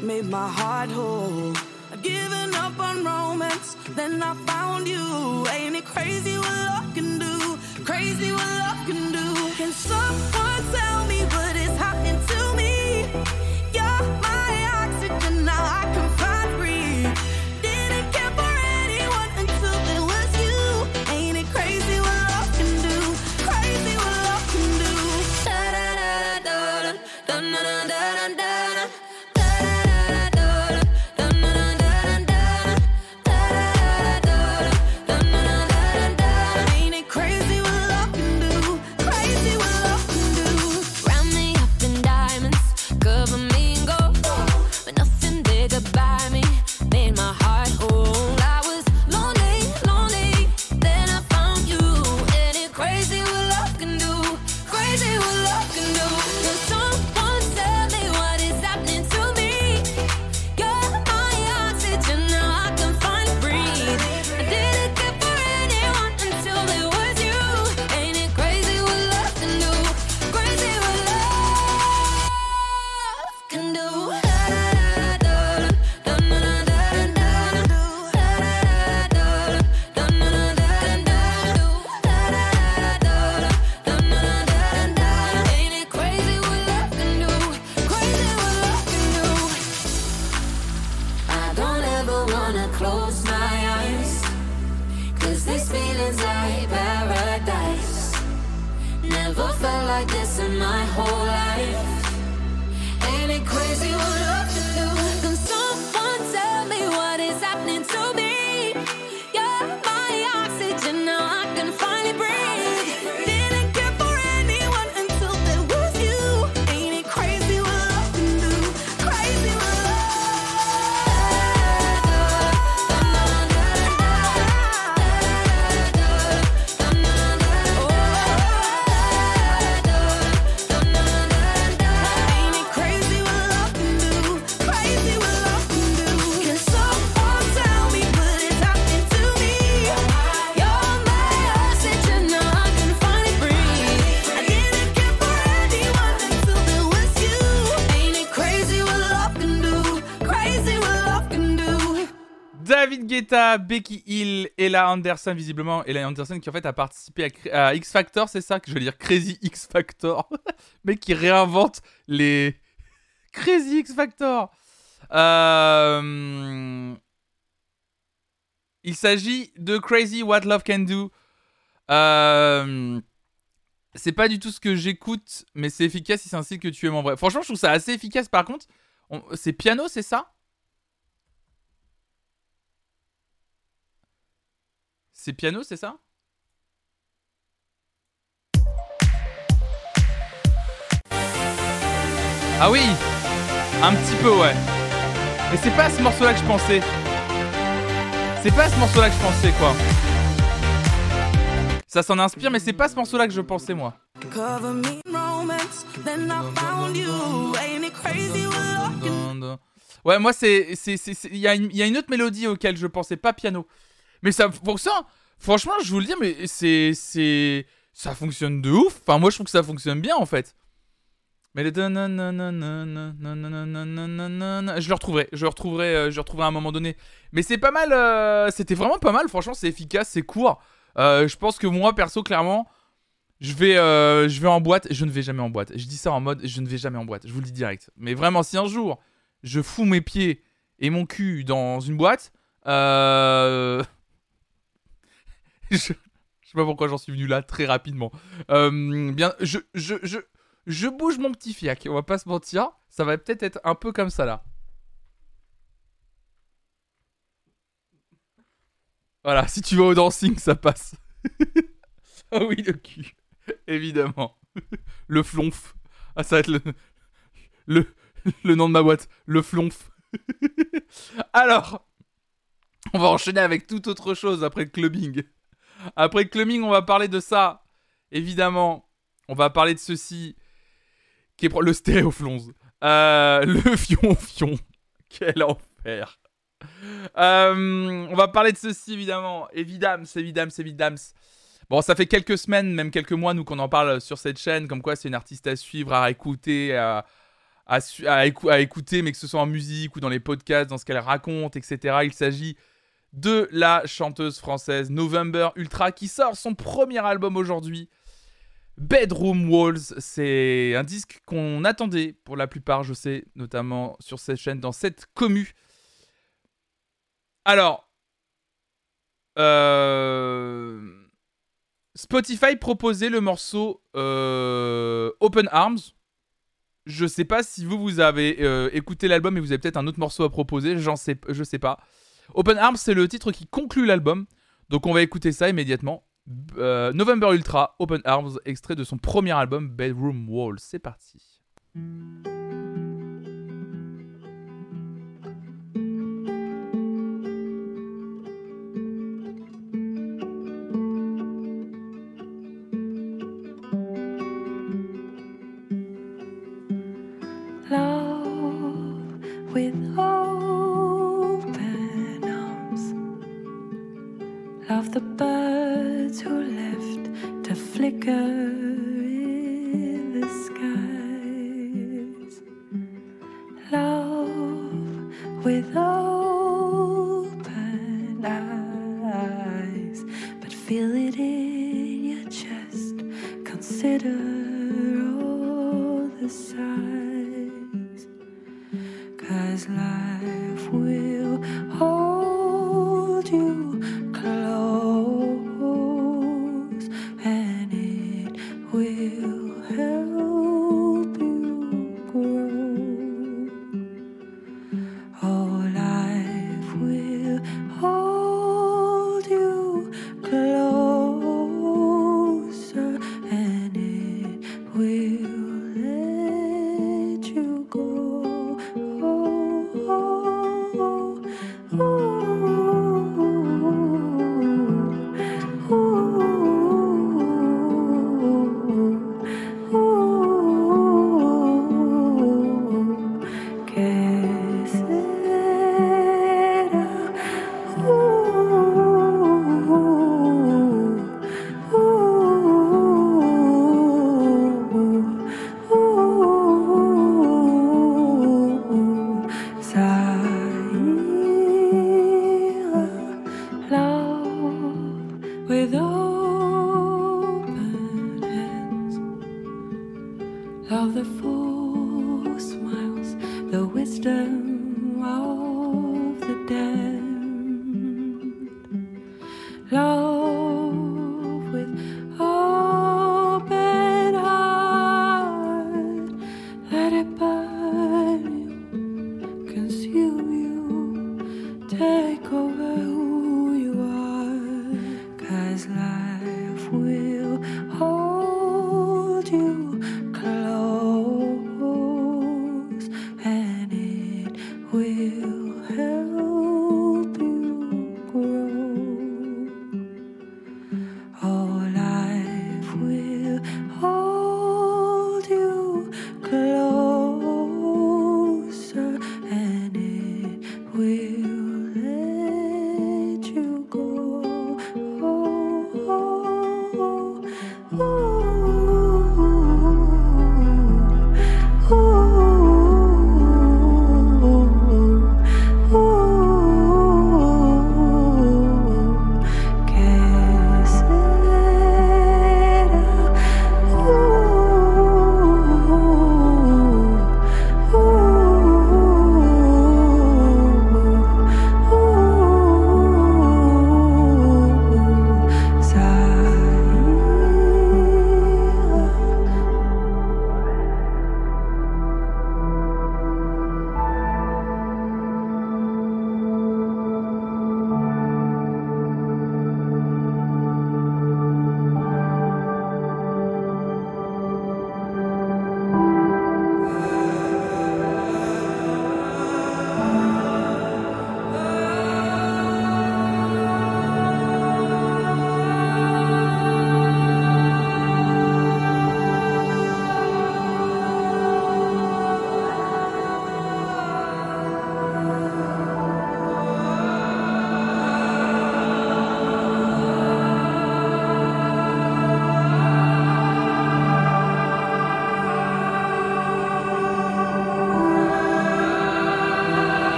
Made my heart whole. I'd up on romance, then I found you. Ain't it crazy what love can do? Crazy what love can do. Can someone tell me Becky Hill, Ella Anderson, visiblement. Ella Anderson qui en fait a participé à, X Factor, c'est ça que je veux dire? Crazy X Factor. <laughs> Mais qui réinvente les <laughs> Crazy X Factor. Euh, Il s'agit de Crazy What Love Can Do. Euh, C'est pas du tout ce que j'écoute, mais c'est efficace si c'est style que tu aimes en vrai. Franchement, je trouve ça assez efficace par contre. On- C'est piano, c'est ça? C'est piano, c'est ça? Ah oui Un petit peu, ouais. Mais c'est pas à ce morceau-là que je pensais. C'est pas à ce morceau-là que je pensais, quoi. Ça s'en inspire, mais c'est pas ce morceau-là que je pensais, moi. Ouais, moi, c'est. c'est- c'est- c'est- Il y, y a une autre mélodie auquel je pensais, pas piano. Mais ça, pour ça, Franchement, je vous le dis, mais c'est. c'est... Ça fonctionne de ouf. Enfin, moi, je trouve que ça fonctionne bien, en fait. Mais. Je le retrouverai. Je le retrouverai, je le retrouverai à un moment donné. Mais c'est pas mal. C'était vraiment pas mal. Franchement, c'est efficace, c'est court. Je pense que moi, perso, clairement, je vais, je vais en boîte. Je ne vais jamais en boîte. Je dis ça en mode je ne vais jamais en boîte. Je vous le dis direct. Mais vraiment, si un jour je fous mes pieds et mon cul dans une boîte, euh... <laughs> je... sais pas pourquoi j'en suis venu là très rapidement. Euh, bien, je, je, je, je bouge mon petit fiac. On va pas se mentir. Ça va peut-être être un peu comme ça là. Voilà, si tu vas au dancing, ça passe. <laughs> ah oui, le cul. Évidemment. Le flonf. Ah, ça va être le, le, le nom de ma boîte. Le flonf. <laughs> Alors, on va enchaîner avec toute autre chose après le clubbing. Après le clubbing, on va parler de ça. Évidemment, on va parler de ceci. Qui est le stéréoflonze. Euh, le <laughs> fion-fion. Quel enfer. Euh, on va parler de ceci, évidemment. Évidemment, c'est évidemment. Bon, ça fait quelques semaines, même quelques mois, nous, qu'on en parle sur cette chaîne, comme quoi c'est une artiste à suivre, à écouter, à écouter, mais que ce soit en musique ou dans les podcasts, dans ce qu'elle raconte, etc. Il s'agit de la chanteuse française November Ultra qui sort son premier album aujourd'hui. Bedroom Walls, c'est un disque qu'on attendait pour la plupart, je sais, notamment sur cette chaîne, dans cette commu. Alors, euh, Spotify proposait le morceau euh, Open Arms. Je sais pas si vous vous avez euh, écouté l'album et vous avez peut-être un autre morceau à proposer, j'en sais, je sais pas. Open Arms, c'est le titre qui conclut l'album, donc on va écouter ça immédiatement. Euh, November Ultra, Open Arms, extrait de son premier album Bedroom Wall. C'est parti.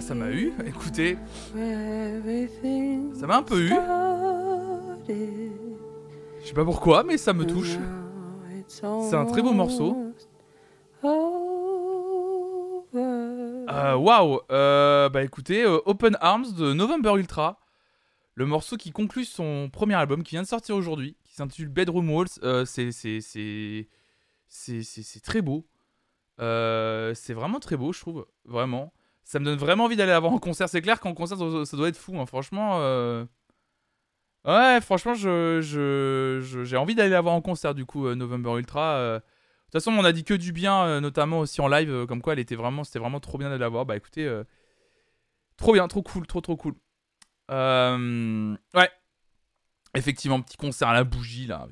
Bah ça m'a eu. Écoutez, ça m'a un peu eu. Je sais pas pourquoi, mais ça me touche. C'est un très beau morceau. Euh, Waouh Euh, Bah écoutez, euh, Open Arms de November Ultra. Le morceau qui conclut son premier album qui vient de sortir aujourd'hui, qui s'intitule Bedroom Walls. Euh, c'est très beau. C'est vraiment très beau, je trouve. Vraiment. Ça me donne vraiment envie d'aller la voir en concert. C'est clair qu'en concert, ça doit, être fou. hein. Franchement. euh, Ouais, franchement, je, je- je- j'ai envie d'aller la voir en concert, du coup, euh, November Ultra. euh. De toute façon, on a dit que du bien, notamment aussi en live, comme quoi elle était vraiment, c'était vraiment trop bien d'aller la voir. Bah écoutez, trop bien, trop cool, trop trop cool. Ouais, effectivement, petit concert à la bougie là.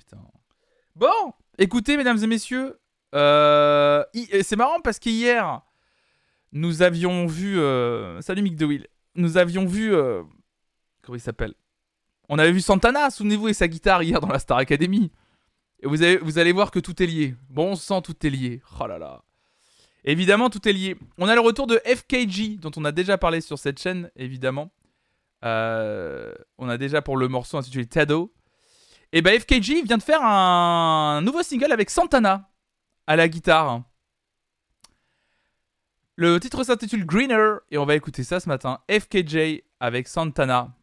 Bon, écoutez, mesdames et messieurs, c'est marrant parce qu'hier, nous avions vu, euh, salut Mick DeWill, nous avions vu, euh, comment il s'appelle? On avait vu Santana, souvenez-vous, et sa guitare hier dans la Star Academy. Et vous, avez- vous allez voir que tout est lié. Bon sang, tout est lié. Oh là là. Évidemment, tout est lié. On a le retour de FKG, dont on a déjà parlé sur cette chaîne, évidemment. Euh, on a déjà pour le morceau intitulé Tado. Et bah FKG vient de faire un nouveau single avec Santana à la guitare. Le titre s'intitule Greener et on va écouter ça ce matin. FKJ avec Santana.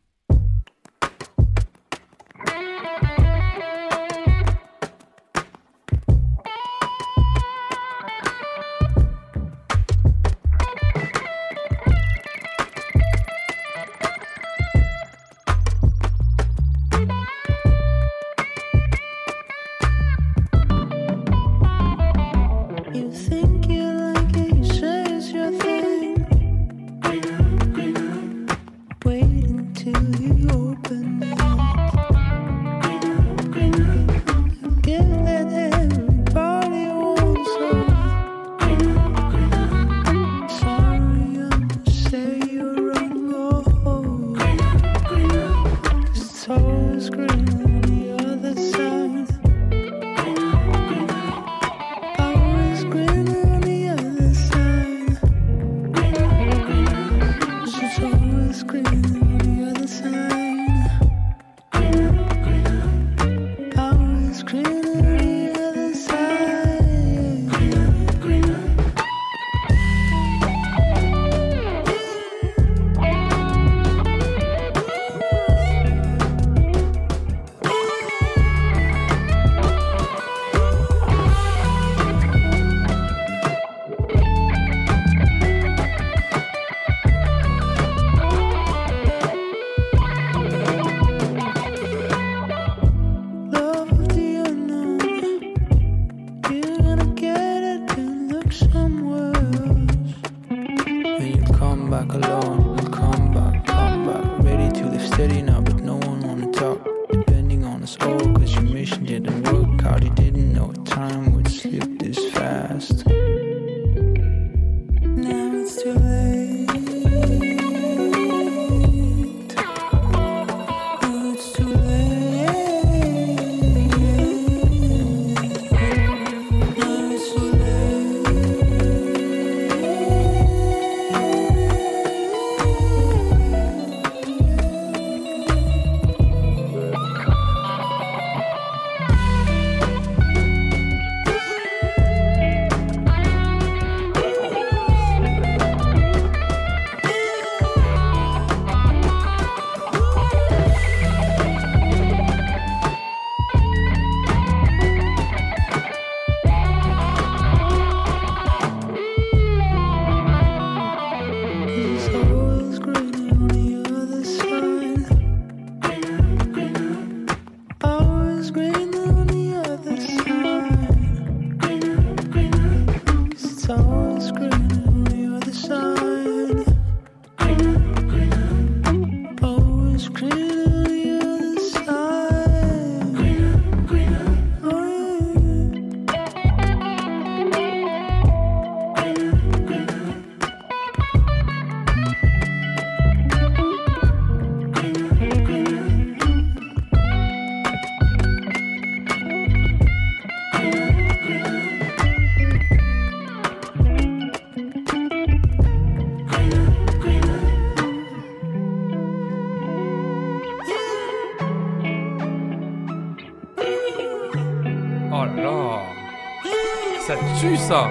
Ça tue ça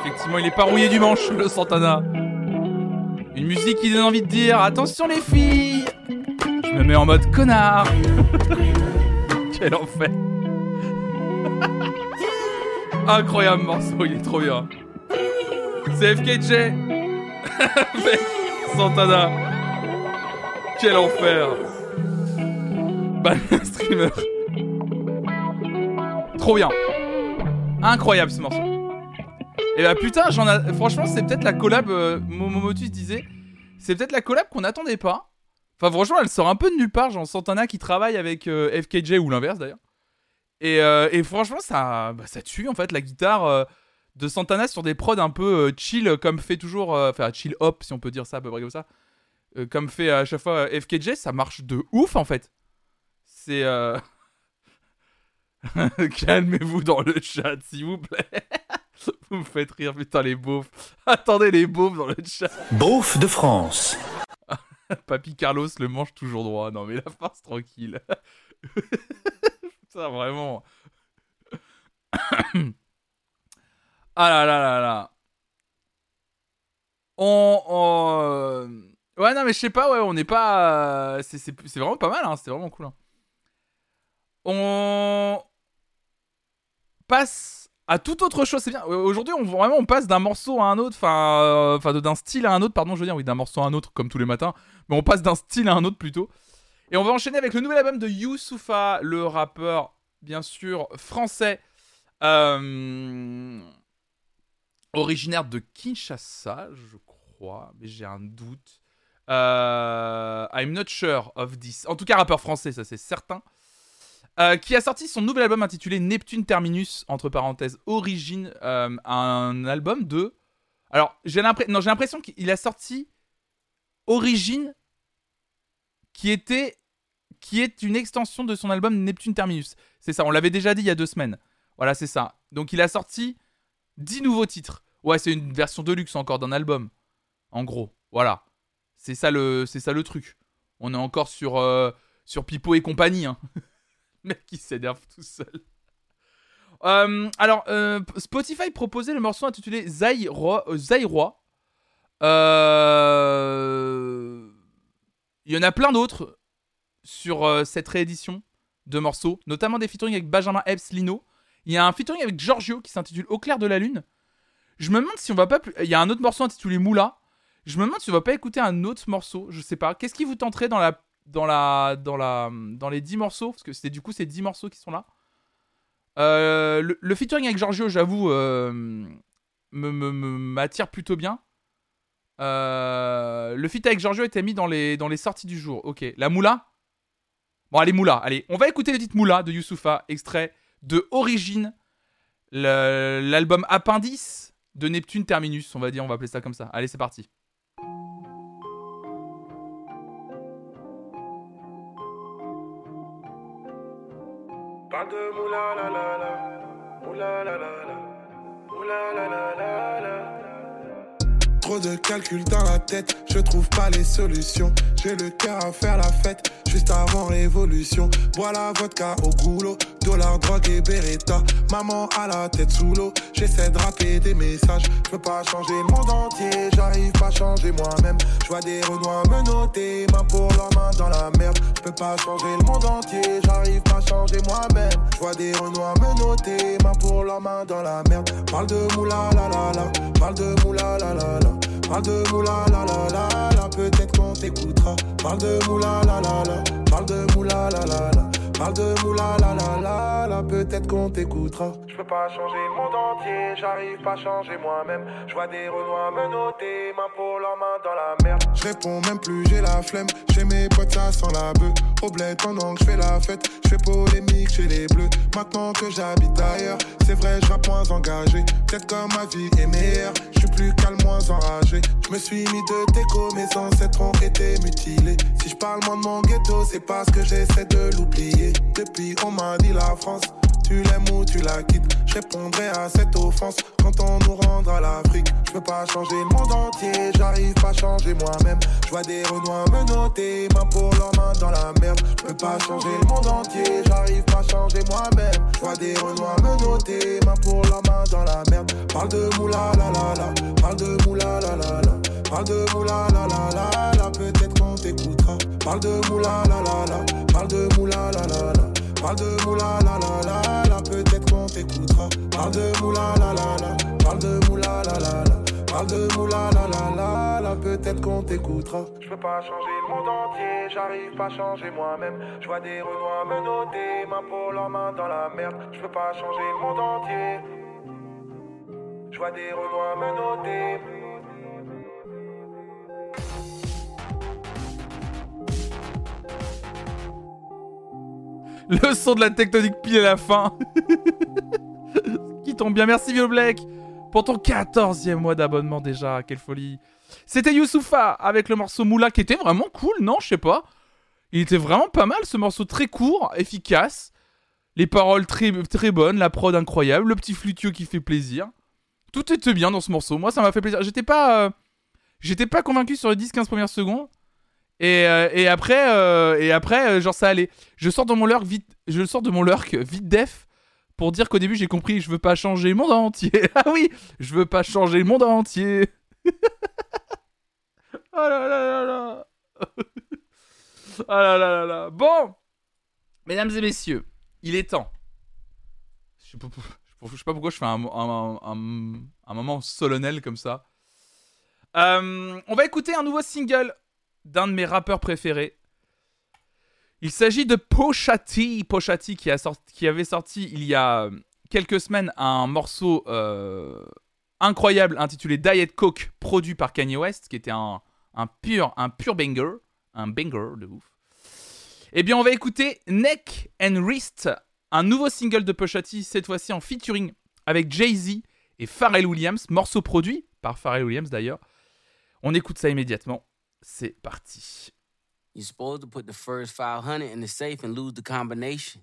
Effectivement, il est pas rouillé du manche, le Santana. Une musique qui donne envie de dire attention les filles Je me mets en mode connard <laughs> Quel enfer <laughs> Incroyable morceau, il est trop bien. C'est FKJ <laughs> Santana. Quel enfer Bah, streamer. Trop bien. Incroyable ce morceau. Et bah putain, j'en a. Franchement, c'est peut-être la collab. Euh, Momomotus disait. C'est peut-être la collab qu'on n'attendait pas. Enfin, franchement, elle sort un peu de nulle part. Genre Santana qui travaille avec euh, FKJ ou l'inverse d'ailleurs. Et, euh, franchement, ça, bah, ça tue en fait la guitare euh, de Santana sur des prods un peu chill, comme fait toujours. Enfin, chill hop, si on peut dire ça à peu près comme ça. Comme fait à chaque fois FKJ, ça marche de ouf en fait. C'est. <laughs> Calmez-vous dans le chat, s'il vous plaît. <laughs> vous me faites rire, putain, les beaufs. <laughs> Attendez, les beaufs dans le chat. Beauf de France. Papy Carlos le mange toujours droit. Non, mais la farce tranquille. Putain, vraiment. <coughs> ah là là là là. On. on, Ouais, non, mais je sais pas, ouais, on n'est pas. euh, c'est vraiment pas mal, hein, c'était vraiment cool. hein. On. Passe à toute autre chose, c'est bien. Euh, Aujourd'hui, on vraiment on passe d'un morceau à un autre, enfin, euh, d'un style à un autre, pardon, je veux dire, oui, d'un morceau à un autre, comme tous les matins, mais on passe d'un style à un autre plutôt. Et on va enchaîner avec le nouvel album de Youssoufa, le rappeur, bien sûr, français, euh, originaire de Kinshasa, je crois, mais j'ai un doute. I'm not sure of this. En tout cas, rappeur français, ça c'est certain. Euh, qui a sorti son nouvel album intitulé Neptune Terminus, entre parenthèses, Origine, euh, un album de... Alors, j'ai l'impression qu'il a sorti Origine, qui était... qui est une extension de son album Neptune Terminus. C'est ça, on l'avait déjà dit il y a deux semaines. Voilà, c'est ça. Donc il a sorti 10 nouveaux titres. Ouais, c'est une version de luxe encore d'un album. En gros, voilà. C'est ça le, c'est ça le truc. On est encore sur, euh, sur Pipo et compagnie. Hein. <laughs> Mec qui s'énerve tout seul. Euh, alors, euh, Spotify proposait le morceau intitulé Zaïroi. euh. Euh, Il y en a plein d'autres sur cette réédition de morceaux, notamment des featuring avec Benjamin Epps Lino. Il y a un featuring avec Giorgio qui s'intitule Au clair de la lune. Je me demande si on va pas. plus- Il y a un autre morceau intitulé Moula. Je me demande si on va pas écouter un autre morceau. Je sais pas. Qu'est-ce qui vous tenterait dans la dans la dans la dans les 10 morceaux parce que c'est du coup c'est 10 morceaux qui sont là. Euh, le, featuring avec Giorgio, j'avoue, euh, m'attire plutôt bien. Euh, le feat avec Giorgio était mis dans les, dans les sorties du jour. Ok, la Moula? Bon, allez, Moula. Allez, on va écouter le titre Moula de Youssoufa, extrait de Origine, l'album Appendice de Neptune Terminus, on va dire, on va appeler ça comme ça. Allez, c'est parti. Trop de calculs dans la tête, je trouve pas les solutions. J'ai le cœur à faire la fête, juste avant révolution. Bois la vodka au goulot, dollar, drogue et beretta. Maman à la tête sous l'eau, j'essaie de rapper des messages. Je peux pas changer le monde entier, j'arrive pas à changer moi-même. Je vois des renois me noter, main pour leurs main dans la merde. Je peux pas changer le monde entier, j'arrive pas à changer moi-même. Je vois des renois me noter, main pour leurs main dans la merde. Parle de moula la la la, parle de moula la la la. Parle de moula la la la la, peut-être qu'on t'écoutera. Parle de moula la la la, parle de moula la la la. Parle de moula la la la la, peut-être qu'on t'écoutera. Je peux pas changer le monde entier, j'arrive pas à changer moi-même. Je vois des renois me noter, main pour leurs mains dans la merde. Je réponds même plus, j'ai la flemme. Chez mes potes, ça sent la bœuf. Au bled pendant que je fais la fête, je fais polémique chez les bleus. Maintenant que j'habite ailleurs, c'est vrai, je rappe moins engagé. Peut-être que ma vie est meilleure, je suis plus calme, moins enragé. Je me suis mis de déco, mes ancêtres ont été mutilés. Si je parle moins de mon ghetto, c'est parce que j'essaie de l'oublier. Depuis, on m'a dit la France. Tu l'aimes ou tu la quittes, je répondrai à cette offense quand on nous rendra l'Afrique. Je peux pas changer le monde entier, j'arrive pas à changer moi-même. Je des renois me noter, main pour leurs mains dans la merde. Je peux pas changer le monde entier, j'arrive pas à changer moi-même. Je des renois me noter, main pour leurs mains dans la Parle de moula la la la, parle de moula la la la, parle de moula la la la la, peut-être qu'on t'écoutera. Parle de moula la la la, parle de moula la la la, parle de moula la la la la, peut-être qu'on t'écoutera. Parle de moula la la la, parle de moula la la la. Parle de moula la la la la, peut-être qu'on t'écoutera. Je peux pas changer le monde entier, j'arrive pas à changer moi-même. Je vois des renois me noter, ma peau la main dans la merde. Je peux pas changer le monde entier. Je vois des renois me noter. Le son de la tectonique pile à la fin. <laughs> Qui tombe bien. Merci Vio Black pour ton 14e mois d'abonnement déjà. Quelle folie. C'était Youssoufa avec le morceau Moula qui était vraiment cool, non Je sais pas. Il était vraiment pas mal ce morceau très court, efficace. Les paroles très, très bonnes, la prod incroyable, le petit flutio qui fait plaisir. Tout était bien dans ce morceau. Moi, ça m'a fait plaisir. J'étais pas, euh, j'étais pas convaincu sur les 10-15 premières secondes. Et, euh, et après, euh, et après euh, genre ça allait. Je sors de mon lurk vite, je sors de mon lurk vite def pour dire qu'au début j'ai compris, je veux pas changer le monde entier. <laughs> ah oui, je veux pas changer le monde entier. <laughs> oh là là là là. ah <laughs> là là là là. Bon, mesdames et messieurs, il est temps. Je sais pas, pourquoi je fais un moment solennel comme ça. Euh, on va écouter un nouveau single d'un de mes rappeurs préférés. Il s'agit de Pochati, Pochati qui, qui avait sorti il y a quelques semaines un morceau euh, incroyable intitulé Diet Coke, produit par Kanye West, qui était un, un pur, un pur banger, un banger de ouf. Eh bien, on va écouter Neck and Wrist, un nouveau single de Pochati, cette fois-ci en featuring avec Jay-Z et Pharrell Williams, morceau produit par Pharrell Williams d'ailleurs. On écoute ça immédiatement. C'est parti. You're supposed to put the first 500 in the safe and lose the combination.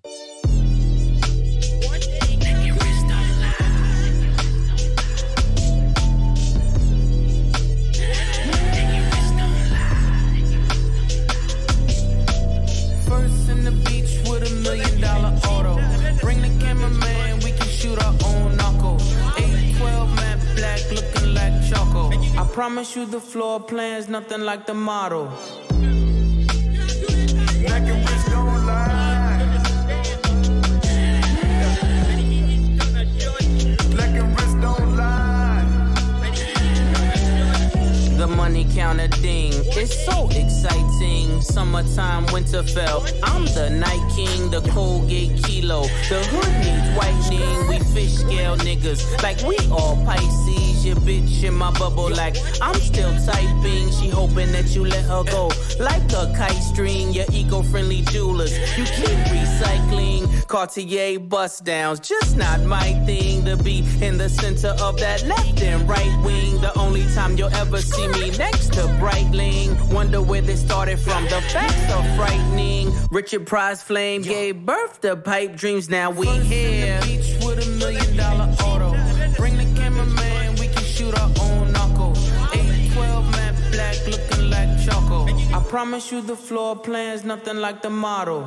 I promise you the floor plan's nothing like the model. Money counter ding. It's so exciting. Summertime, Winterfell. I'm the night king, the Colgate kilo. The hood needs whitening. We fish scale niggas. Like we all Pisces. Your bitch in my bubble. Like I'm still typing. She hoping that you let her go. Like a kite string. Your eco friendly jewelers. You keep recycling. Cartier bust downs. Just not my thing to be in the center of that left and right wing. The only time you'll ever see me next to Breitling. Wonder where this started from. The facts are frightening. Richard Price Flame gave birth to pipe dreams. Now we here. Beach with a million dollar auto. Bring the cameraman, we can shoot our own knuckle. 812 matte black looking like choco. I promise you the floor plan's nothing like the model.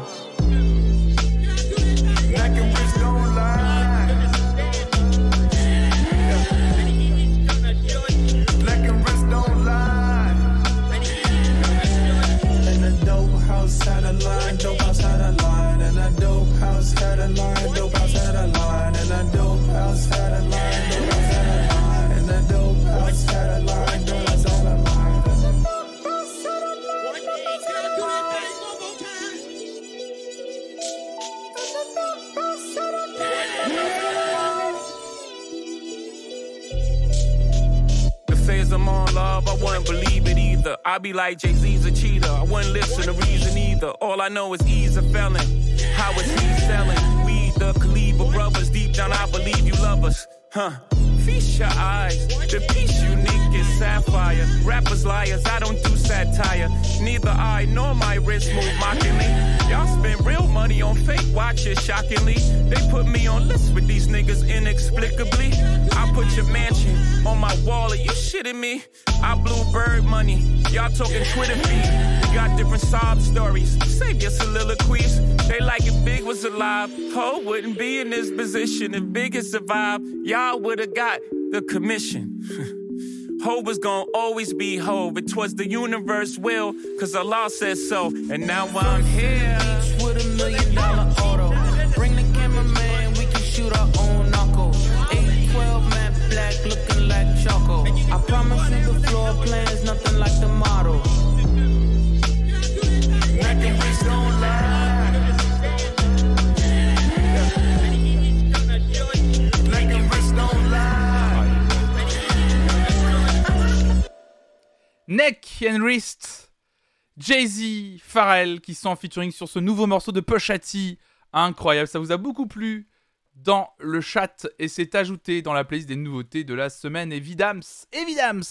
Line, dope house had a line, and a dope house had a line, dope house had a line, and a dope house had a line, dope house had a line, and a dope house had a line, dope house had a line. On love, I wouldn't believe it either. I'd be like Jay Z's a cheater, I wouldn't listen to reason either. All I know is he's a felon. How is he selling? We the Kaliba brothers, deep down I believe you love us, huh? Feast your eyes, the piece unique is sapphire. Rappers liars, I don't do satire. Neither I nor my wrist move mockingly. Y'all spend real money on fake watches, shockingly. They put me on lists with these niggas inexplicably. I put your mansion on my wall, are you shitting me? I blew bird money, y'all talking Twitter feed. We got different sob stories, save your soliloquies. They like if Big was alive, Ho wouldn't be in this position if Big had survived. Y'all would've got the commission. <laughs> Hove was gonna always be Hove. It was the universe will, cause Allah said so. And now I'm here. with a million dollar auto. Bring the cameraman, we can shoot our own knuckle. 812 matte black, looking like choco. I promise you the floor plan's nothing like the Neck and Wrist, Jay-Z, Pharrell qui sont en featuring sur ce nouveau morceau de Pusha T. Incroyable, ça vous a beaucoup plu dans le chat et c'est ajouté dans la playlist des nouveautés de la semaine. Évidams, évidams.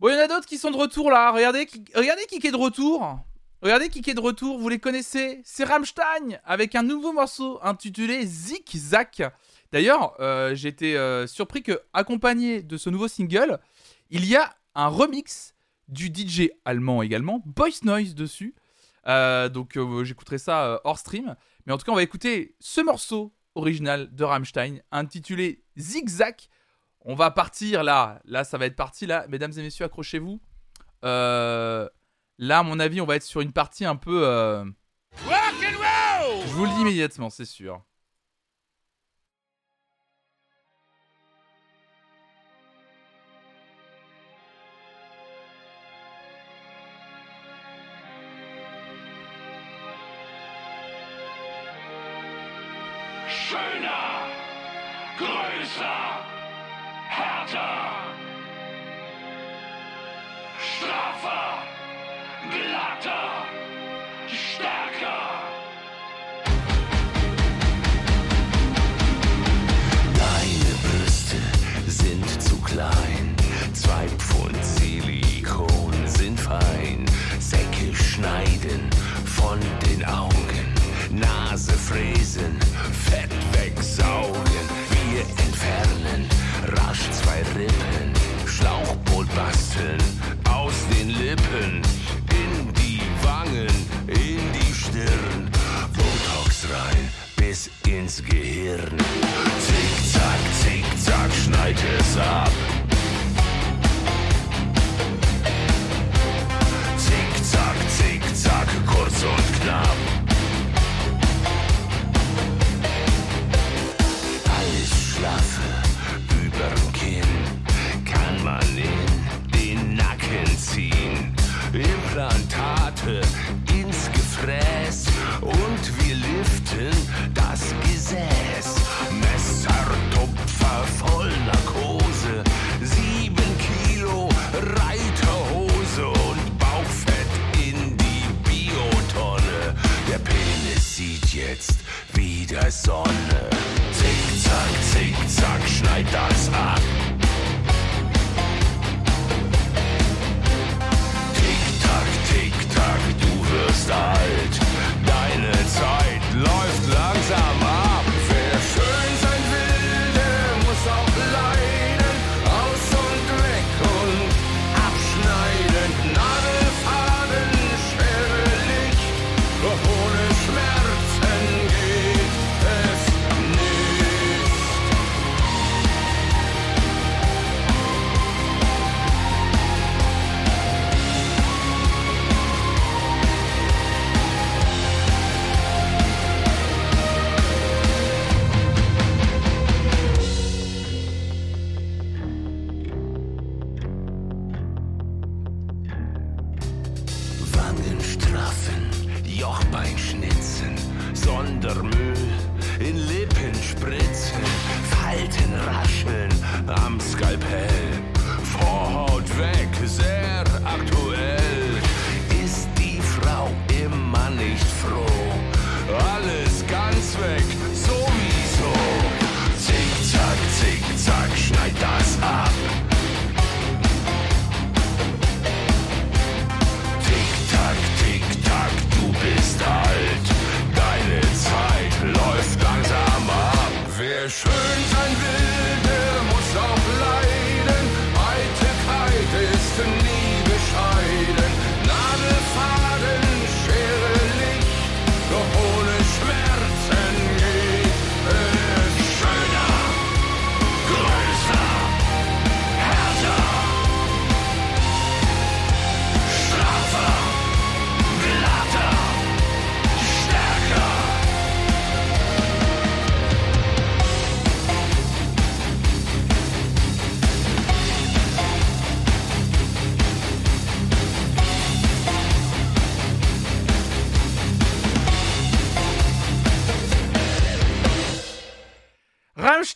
Bon, il y en a d'autres qui sont de retour là. Regardez qui, est de retour. Regardez qui est de retour, vous les connaissez. C'est Rammstein avec un nouveau morceau intitulé Zik Zak. D'ailleurs, euh, été euh, surpris que, accompagné de ce nouveau single, il y a un remix du DJ allemand également, Boys Noise dessus. Euh, donc euh, j'écouterai ça euh, hors stream. Mais en tout cas, on va écouter ce morceau original de Rammstein intitulé Zigzag. On va partir là. Là, ça va être parti là. Mesdames et messieurs, accrochez-vous. Là, à mon avis, on va être sur une partie un peu. Je vous le dis immédiatement, c'est sûr. Schöner, größer, härter, straffer, glatter, stärker. Deine Brüste sind zu klein, zwei Pfund Silikon sind fein. Säcke schneiden von den Augen, Nase fräsen, Fett wegsaugen. Wir entfernen rasch zwei Rippen, Schlauchboot basteln aus den Lippen, in die Wangen, in die Stirn, Botox rein bis ins Gehirn. Zickzack, zickzack, schneid es ab. Zickzack, zickzack, kurz und knapp.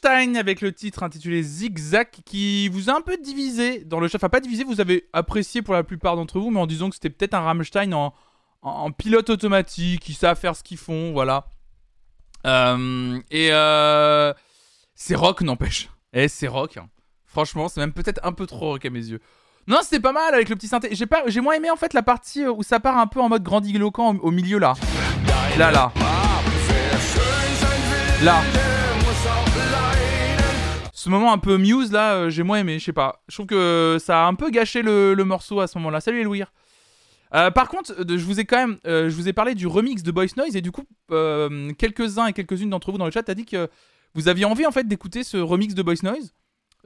Avec le titre intitulé Zigzag qui vous a un peu divisé dans le chat. Enfin, pas divisé, vous avez apprécié pour la plupart d'entre vous, mais en disant que c'était peut-être un Rammstein en, pilote automatique, qui savent faire ce qu'ils font, voilà. Euh, et euh, c'est rock, n'empêche. Eh, c'est rock. hein. Franchement, c'est même peut-être un peu trop rock à mes yeux. Non, c'était pas mal avec le petit synthé. J'ai moins aimé en fait la partie euh, où ça part un peu en mode grandiloquent au, au milieu là. Là, là. Là. Ce moment un peu Muse là, euh, j'ai moins aimé, je sais pas. Je trouve que ça a un peu gâché le, morceau à ce moment-là. Salut Elouir. Euh, par contre, euh, je vous ai quand même, je vous ai parlé du remix de Boys Noise et du coup, quelques-uns et quelques-unes d'entre vous dans le chat a dit que vous aviez envie en fait d'écouter ce remix de Boys Noise,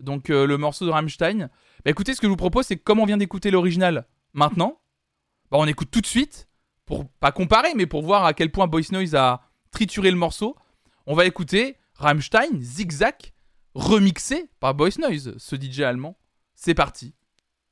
donc le morceau de Rammstein. Bah écoutez, ce que je vous propose, c'est comme on vient d'écouter l'original maintenant, bah on écoute tout de suite pour pas comparer, mais pour voir à quel point Boys Noise a trituré le morceau. On va écouter Rammstein Zigzag remixé par Boys Noise, ce DJ allemand. C'est parti.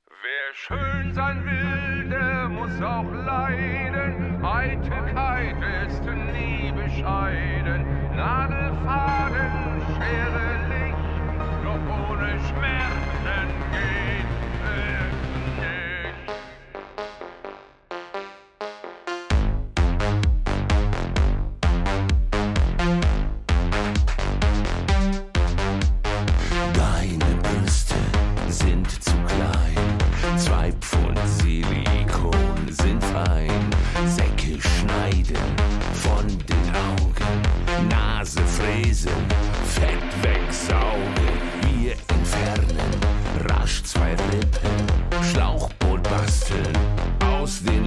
Wer schön sein will, der muss auch leiden. Eitelkeit ist nie bescheiden. Nadelfaden, Schere, Licht. Doch ohne Schmerzen geht fräsen, Fett wegsaugen. Wir entfernen rasch zwei Rippen, Schlauchboot basteln aus den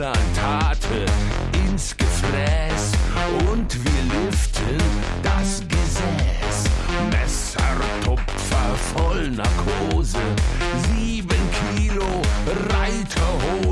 Implantate ins Gefräß und wir liften das Gesäß. Messertupfer voll Narkose, sieben Kilo Reiterhose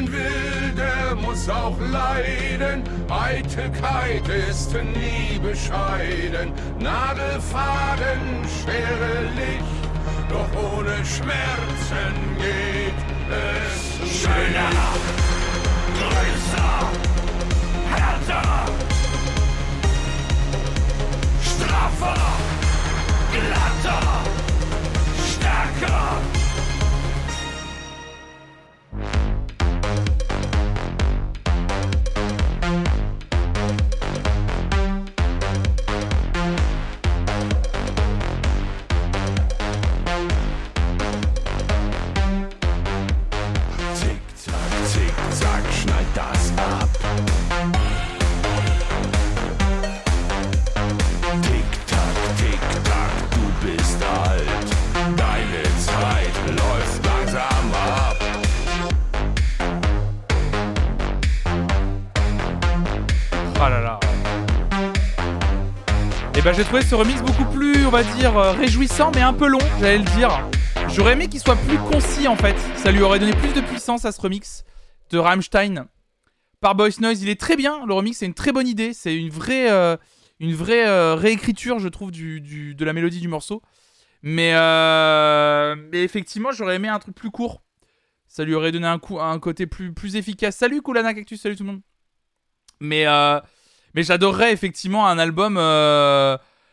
schön sein will, der muss auch leiden. Eitelkeit ist nie bescheiden. Nadelfaden, Schere, Licht. Doch ohne Schmerzen geht es schöner, größer, härter, straffer, glatter, stärker. J'ai trouvé ce remix beaucoup plus, on va dire, euh, réjouissant, mais un peu long, j'allais le dire. J'aurais aimé qu'il soit plus concis en fait. Ça lui aurait donné plus de puissance à ce remix de Rammstein par Boys Noise. Il est très bien. Le remix, c'est une très bonne idée. C'est une vraie, euh, une vraie euh, réécriture, je trouve, de la mélodie du morceau. Mais, mais effectivement, j'aurais aimé un truc plus court. Ça lui aurait donné un, coup, un côté plus, plus efficace. Salut Koulana Cactus, salut tout le monde. Mais, mais j'adorerais effectivement un album.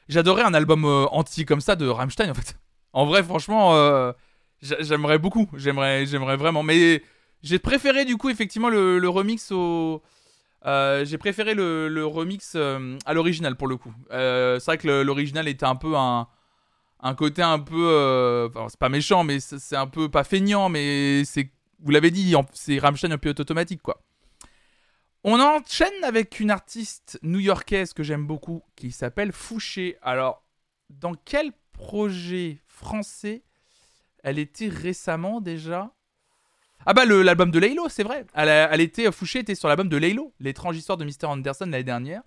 J'adorerais un album euh, anti comme ça de Rammstein en fait. En vrai, franchement, euh, j'a- j'aimerais beaucoup. J'aimerais, j'aimerais vraiment. Mais j'ai préféré du coup effectivement le, remix au. euh, j'ai préféré le, remix à l'original pour le coup. C'est vrai que l'original était un peu un, côté un peu. enfin, c'est pas méchant, mais c'est un peu pas feignant, mais c'est. Vous l'avez dit, c'est Rammstein un pilote automatique quoi. On enchaîne avec une artiste new-yorkaise que j'aime beaucoup qui s'appelle Fouché. Alors, dans quel projet français elle était récemment déjà? Ah bah l'album de Laylo, c'est vrai. Elle, était Fouché était sur l'album de Laylo, l'étrange histoire de Mr Anderson l'année dernière.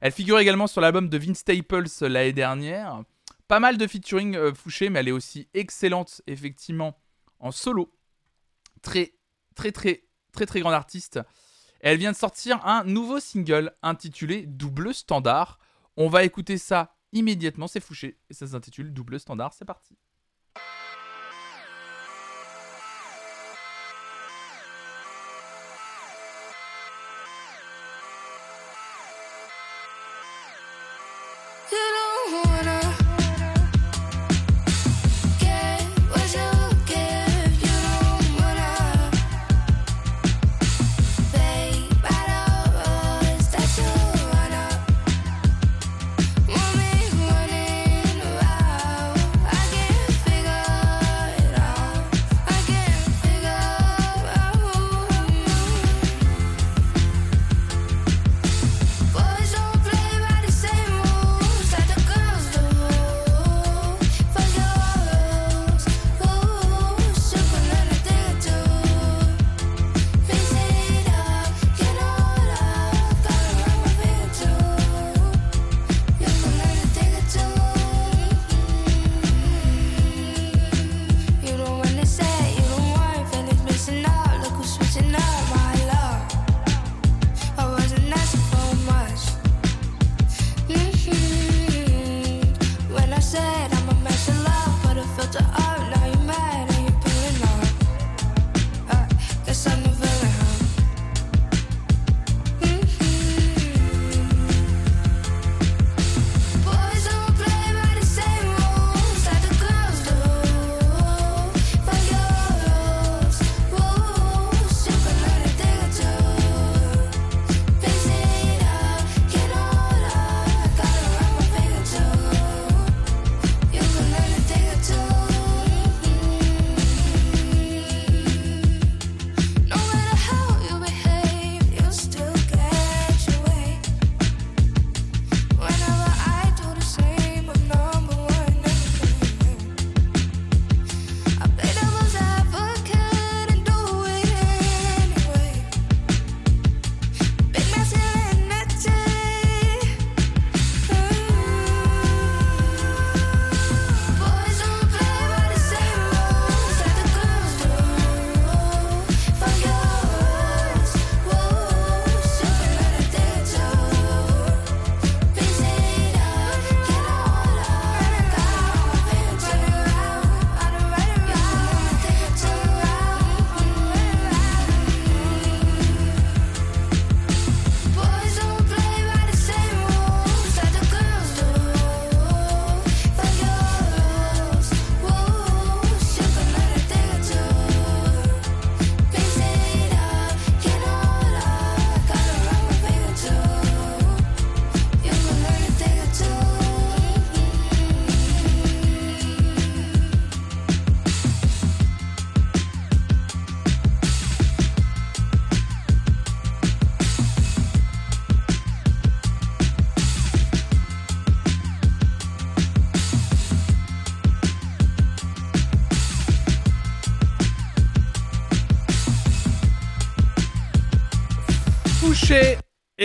Elle figure également sur l'album de Vince Staples l'année dernière. Pas mal de featuring euh, Fouché, mais elle est aussi excellente effectivement en solo. Très très très très très grande artiste. Elle vient de sortir un nouveau single intitulé Double Standard. On va écouter ça immédiatement, c'est Fouché et ça s'intitule Double Standard, c'est parti.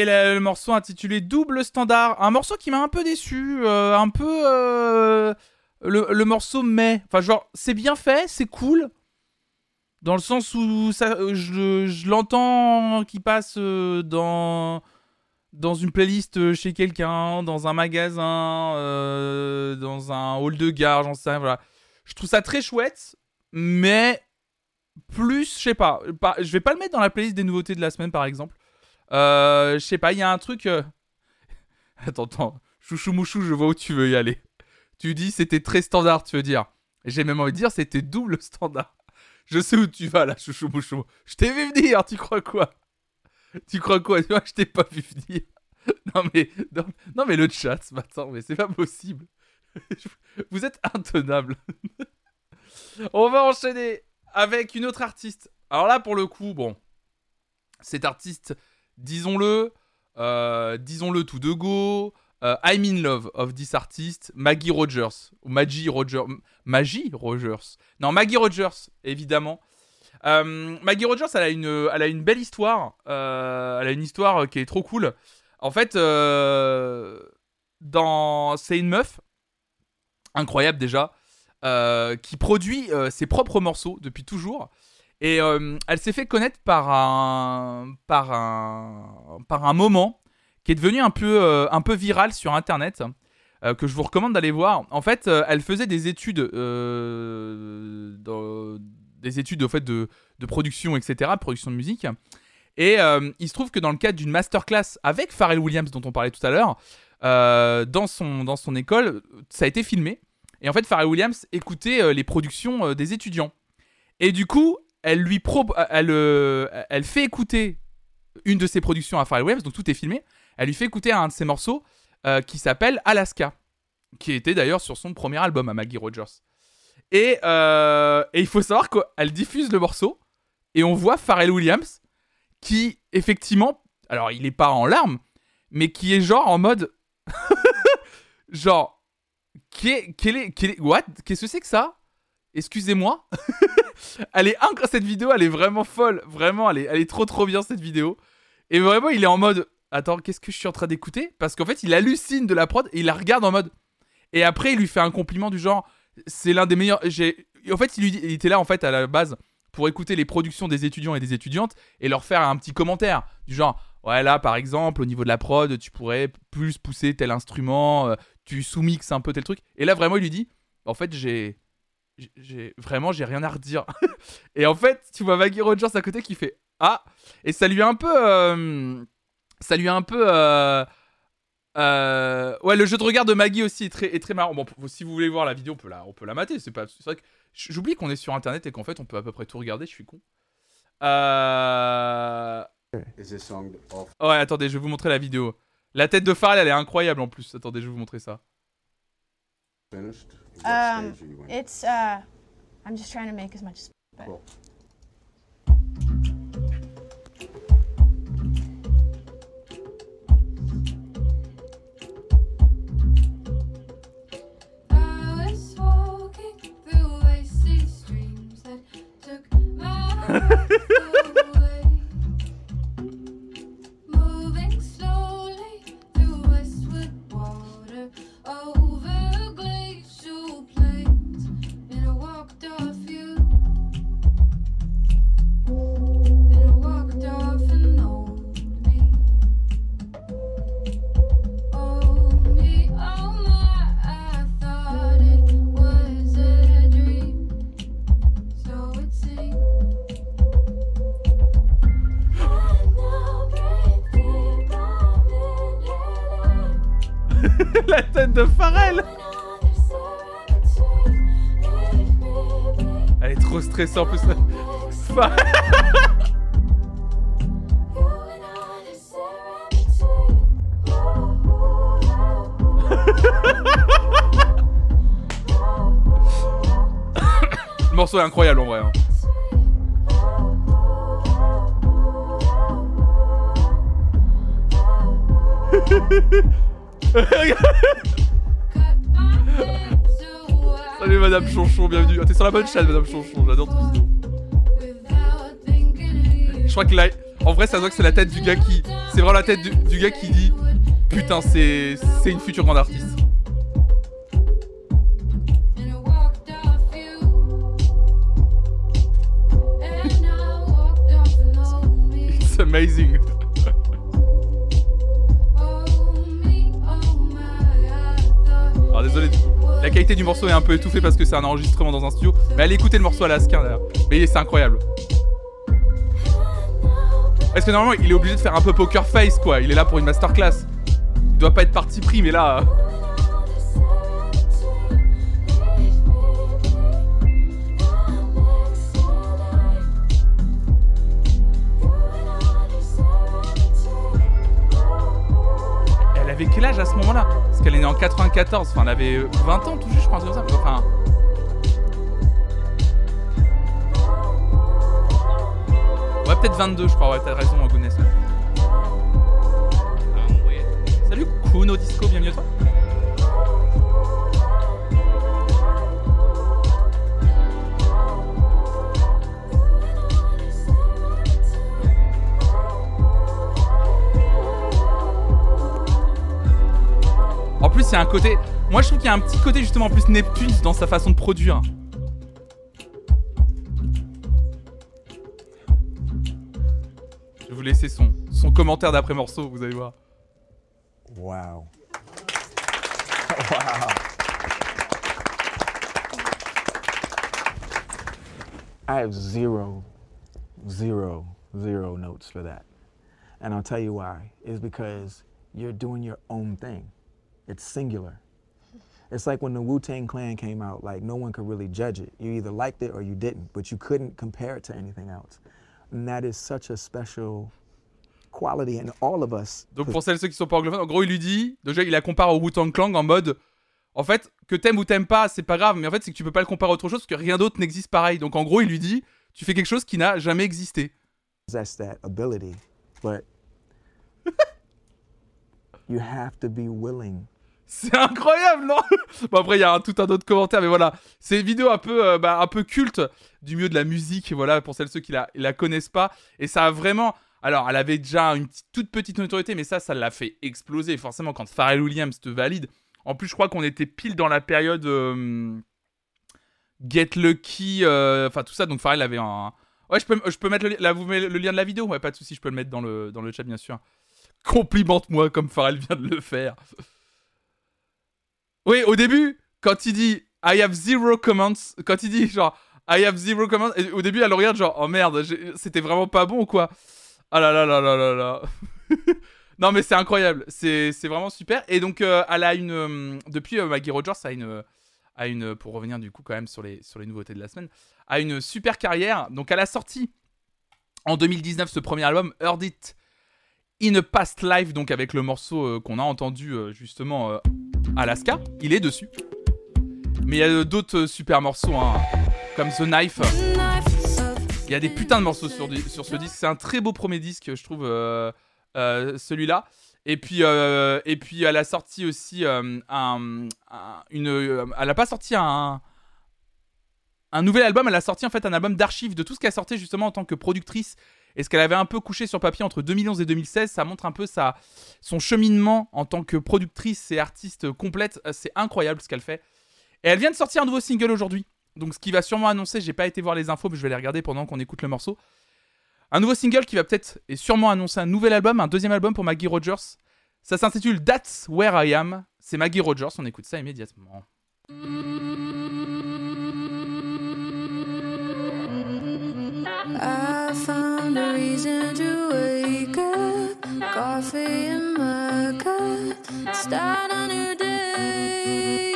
Le, morceau intitulé Double Standard, un morceau qui m'a un peu déçu, euh, un peu, euh, le, morceau mais. Enfin, genre, c'est bien fait, c'est cool. Dans le sens où ça, je, je l'entends qui passe euh, dans, dans une playlist chez quelqu'un, dans un magasin, dans un hall de gare, j'en sais voilà. Je trouve ça très chouette, mais plus, je sais pas- je vais pas le mettre dans la playlist des nouveautés de la semaine par exemple. Euh, je sais pas, il y a un truc. euh, <laughs> Attends, attends, chouchou mouchou, je vois où tu veux y aller. Tu dis c'était très standard, tu veux dire. J'ai même envie de dire c'était double standard. Je sais où tu vas là, chouchou mouchou. Je t'ai vu venir, tu crois quoi? Tu crois quoi? Tu vois, <laughs> je t'ai pas vu venir. <laughs> Non mais, non, mais le chat ce matin, mais c'est pas possible. Vous êtes intenable. On va enchaîner avec une autre artiste. Alors là, pour le coup, bon, cet artiste, disons-le, euh, disons-le tout de go. euh, I'm in love of this artist, Maggie Rogers ou Maggie Rogers, Maggie Rogers. Non, Maggie Rogers, évidemment. Euh, Maggie Rogers, elle a une, elle a une belle histoire. elle a une histoire qui est trop cool. En fait, c'est une meuf incroyable déjà, qui produit ses propres morceaux depuis toujours. Et euh, elle s'est fait connaître par un, par un, par un moment qui est devenu un peu, euh, un peu viral sur Internet, euh, que je vous recommande d'aller voir. En fait, elle faisait des études, des études au fait de, de production, etc., production de musique. Et il se trouve que dans le cadre d'une masterclass avec Pharrell Williams, dont on parlait tout à l'heure, dans, son, dans son école, ça a été filmé. Et en fait, Pharrell Williams écoutait les productions des étudiants. Et du coup, elle lui euh, elle fait écouter une de ses productions à Pharrell Williams, donc tout est filmé. Elle lui fait écouter un de ses morceaux euh, qui s'appelle Alaska, qui était d'ailleurs sur son premier album à Maggie Rogers. Et, euh, et il faut savoir qu'elle diffuse le morceau et on voit Pharrell Williams qui, effectivement, alors il est pas en larmes, mais qui est genre en mode. <laughs> genre. Qu'est-ce que c'est que ça? Excusez-moi. <laughs> elle est incroyable, cette vidéo, elle est vraiment folle. Vraiment, elle est, elle est trop trop bien cette vidéo. Et vraiment, il est en mode. Attends, qu'est-ce que je suis en train d'écouter? Parce qu'en fait, il hallucine de la prod et il la regarde en mode. Et après, il lui fait un compliment du genre. C'est l'un des meilleurs. J'ai. En fait, il, était là en fait à la base pour écouter les productions des étudiants et des étudiantes et leur faire un petit commentaire du genre. Ouais, là, par exemple, au niveau de la prod, tu pourrais plus pousser tel instrument, euh, tu sous-mixes un peu tel truc. Et là, vraiment, il lui dit, en fait, j'ai, j'ai- vraiment, j'ai rien à redire. <laughs> et en fait, tu vois Maggie Rogers à côté qui fait, ah, et ça lui a un peu, euh, ça lui a un peu, euh, euh, ouais, le jeu de regard de Maggie aussi est très, est très marrant. Bon, si vous voulez voir la vidéo, on peut la, on peut la mater. C'est pas, c'est vrai que j'oublie qu'on est sur Internet et qu'en fait, on peut à peu près tout regarder. Je suis con. Ouais, attendez, je vais vous montrer la vidéo. La tête de Pharrell, elle est incroyable en plus. Attendez, je vais vous montrer ça. Um, it's uh, I'm just trying to make as much. as- But stressée en plus. <laughs> Le morceau est incroyable Bienvenue. Ah, T'es sur la bonne chaîne Madame Chonchon, j'adore ton vidéo. Je crois que là, en vrai ça se voit que c'est la tête du gars qui... C'est vraiment la tête du, du gars qui dit Putain c'est une future grande artiste. Du morceau est un peu étouffée parce que c'est un enregistrement dans un studio. Mais allez écouter le morceau à la Ska d'ailleurs. Mais c'est incroyable. Parce que normalement il est obligé de faire un peu poker face quoi. Il est là pour une masterclass. Il doit pas être parti pris mais là. 2014, enfin elle avait 20 ans tout juste, je crois, comme ça. Enfin, Ouais, peut-être 22, je crois. Ouais, t'as raison, Goodness. Ah, Salut Kuno Disco, bienvenue à toi. Un côté. Moi, je trouve qu'il y a un petit côté justement plus Neptune dans sa façon de produire. Je vais vous laisser son, son commentaire d'après morceau, vous allez voir. Wow. wow. I have zero, zero, zero notes for that. And I'll tell you why. It's because you're doing your own thing. It's singular. It's like when the Wu Tang Clan came out, like no one could really judge it. You either liked it or you didn't, but you couldn't compare it to anything else. And that is such a special quality in all of us. Donc pour celles ceux qui sont pas anglophones, en gros il lui dit, déjà il la compare au Wu-Tang Clan en mode, en fait que t'aimes ou t'aimes pas c'est pas grave, mais en fait c'est que tu peux pas le comparer à autre chose parce que rien d'autre n'existe pareil. Donc en gros il lui dit, tu fais quelque chose qui n'a jamais existé. possess that ability, but <laughs> you have to be willing. C'est incroyable, non <laughs> Bon après il y a tout un autre commentaire, mais voilà, c'est une vidéo un peu, euh, bah, un peu culte du milieu de la musique, voilà, pour celles ceux qui la, la connaissent pas, et ça a vraiment, alors elle avait déjà une toute petite notoriété, mais ça, ça l'a fait exploser, forcément quand Pharrell Williams te valide. En plus, je crois qu'on était pile dans la période euh, Get Lucky, euh, enfin tout ça, donc Pharrell avait un, ouais, je peux, je peux mettre le, là, vous le lien de la vidéo, ouais, pas de souci, je peux le mettre dans le, dans le chat bien sûr. Complimente-moi comme Pharrell vient de le faire. Oui, au début, quand il dit I have zero comments, quand il dit genre I have zero comments, au début elle le regarde genre oh merde, c'était vraiment pas bon ou quoi Ah là là là là là là. <laughs> non mais c'est incroyable, c'est vraiment super. Et donc euh, elle a une euh, depuis euh, Maggie Rogers a une a une pour revenir du coup quand même sur les sur les nouveautés de la semaine, a une super carrière. Donc elle a sorti en 2019 ce premier album Heard It In a Past Life, donc avec le morceau qu'on a entendu justement Alaska, il est dessus. Mais il y a d'autres super morceaux, hein, comme The Knife. Il y a des putains de morceaux sur, sur ce disque. C'est un très beau premier disque, je trouve, euh, euh, celui-là. Et puis, euh, et puis, elle a sorti aussi un, un- une. elle a pas sorti un, un nouvel album. Elle a sorti en fait un album d'archives de tout ce qu'elle sortait justement en tant que productrice et ce qu'elle avait un peu couché sur papier entre 2011 et 2016. Ça montre un peu sa, son cheminement en tant que productrice et artiste complète. Euh, C'est incroyable ce qu'elle fait. Et elle vient de sortir un nouveau single aujourd'hui. Donc ce qui va sûrement annoncer, j'ai pas été voir les infos, mais je vais les regarder pendant qu'on écoute le morceau. Un nouveau single qui va peut-être et sûrement annoncer un nouvel album, un deuxième album pour Maggie Rogers. Ça s'intitule That's Where I Am. C'est Maggie Rogers, on écoute ça immédiatement. I found a reason to wake up. Coffee in my cup. Start a new day.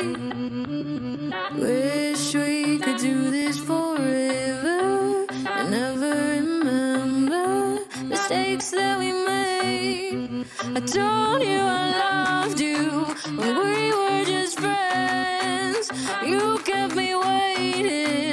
Wish we could do this forever. And never remember mistakes that we made. I told you I loved you when we were just friends. You kept me waiting,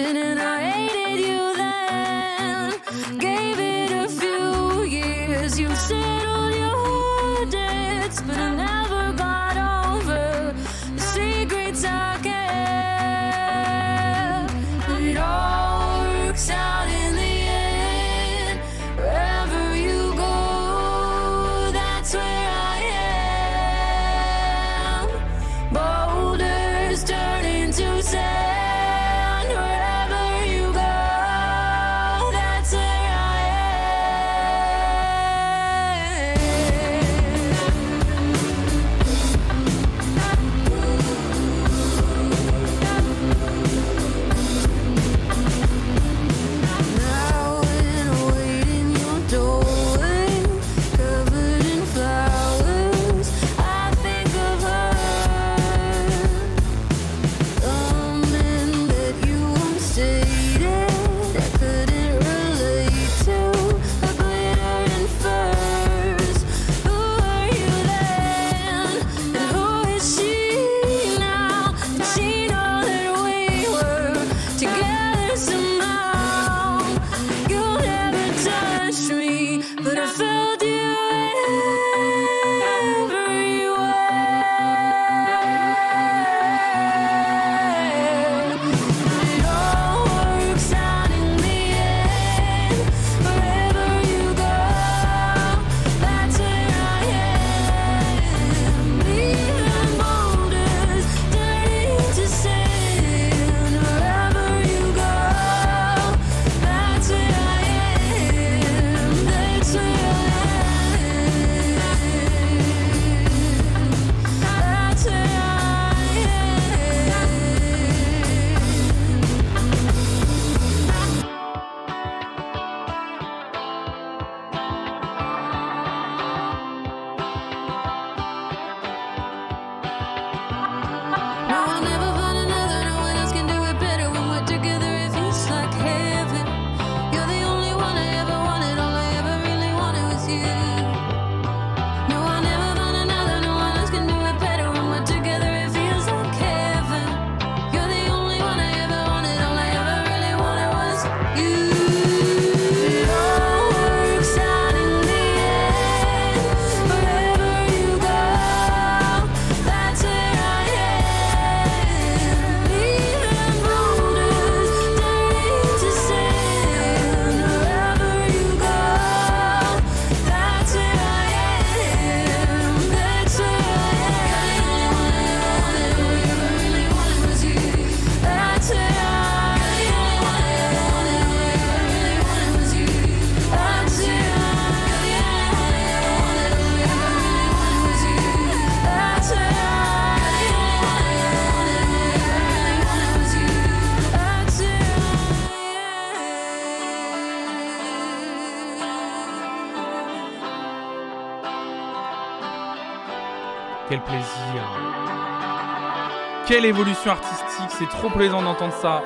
Quelle évolution artistique, c'est trop plaisant d'entendre ça.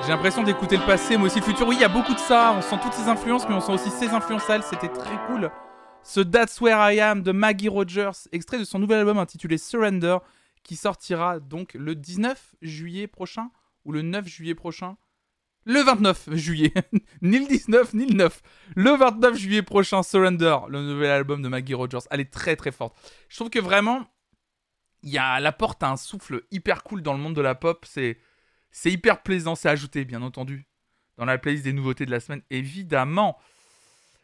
J'ai l'impression d'écouter le passé, mais aussi le futur. Oui, il y a beaucoup de ça, on sent toutes ces influences, mais on sent aussi ses influences à c'était très cool. Ce That's Where I Am de Maggie Rogers, extrait de son nouvel album intitulé Surrender, qui sortira donc le 19 juillet prochain, ou le 9 juillet prochain le 29 juillet, <laughs> ni le 19, ni le 9. Le 29 juillet prochain, Surrender, le nouvel album de Maggie Rogers. Elle est très très forte. Je trouve que vraiment, il y a, elle apporte un souffle hyper cool dans le monde de la pop. C'est, c'est hyper plaisant, c'est ajouté, bien entendu, dans la playlist des nouveautés de la semaine, évidemment.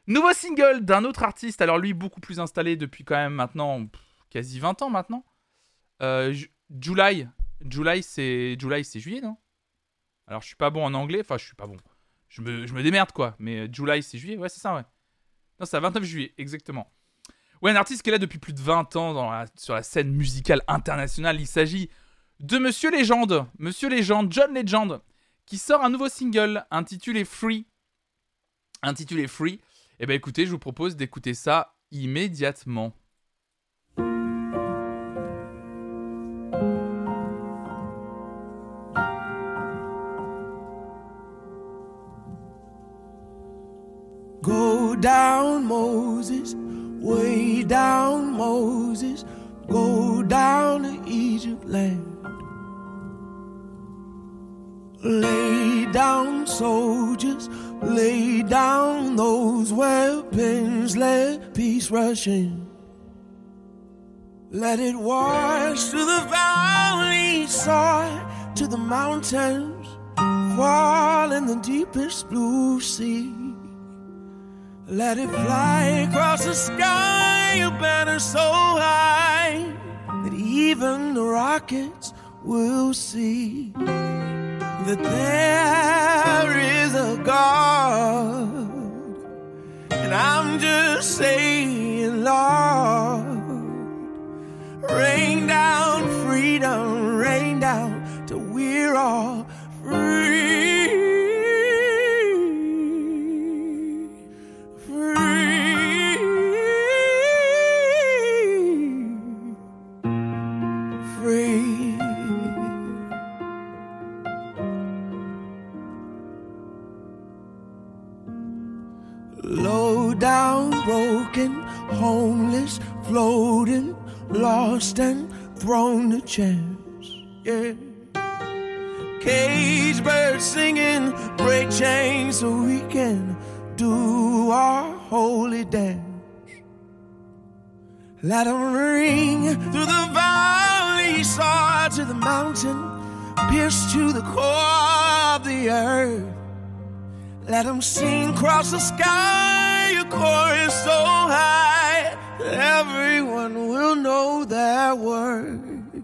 Nouveau single d'un autre artiste, alors lui beaucoup plus installé depuis quand même maintenant quasi 20 ans maintenant. Euh, Ju- July, July c'est July c'est juillet non? Alors je suis pas bon en anglais, enfin je suis pas bon. Je me, je me démerde quoi, mais July c'est juillet, ouais c'est ça ouais. Non c'est à 29 juillet exactement. Ouais un artiste qui est là depuis plus de 20 ans sur la scène musicale internationale. Il s'agit de Monsieur Légende, Monsieur Légende, John Legend, qui sort un nouveau single intitulé Free. Intitulé Free. Et ben écoutez, je vous propose d'écouter ça immédiatement. Go down, Moses, way down, Moses, go down to Egypt land. Lay down, soldiers, lay down those weapons, let peace rush in. Let it wash through the valley, side to the mountains, fall in the deepest blue sea. Let it fly across the sky, a banner so high that even the rockets will see that there is a God. And I'm just saying, Lord, rain down freedom, rain down till we're all free. Broken, homeless, floating, lost and thrown to chance. Yeah. Cage birds singing, break chains so we can do our holy dance. Let 'em ring through the valley, soar to the mountain, pierce to the core of the earth. Let 'em sing across the sky, a chorus so high everyone will know their word.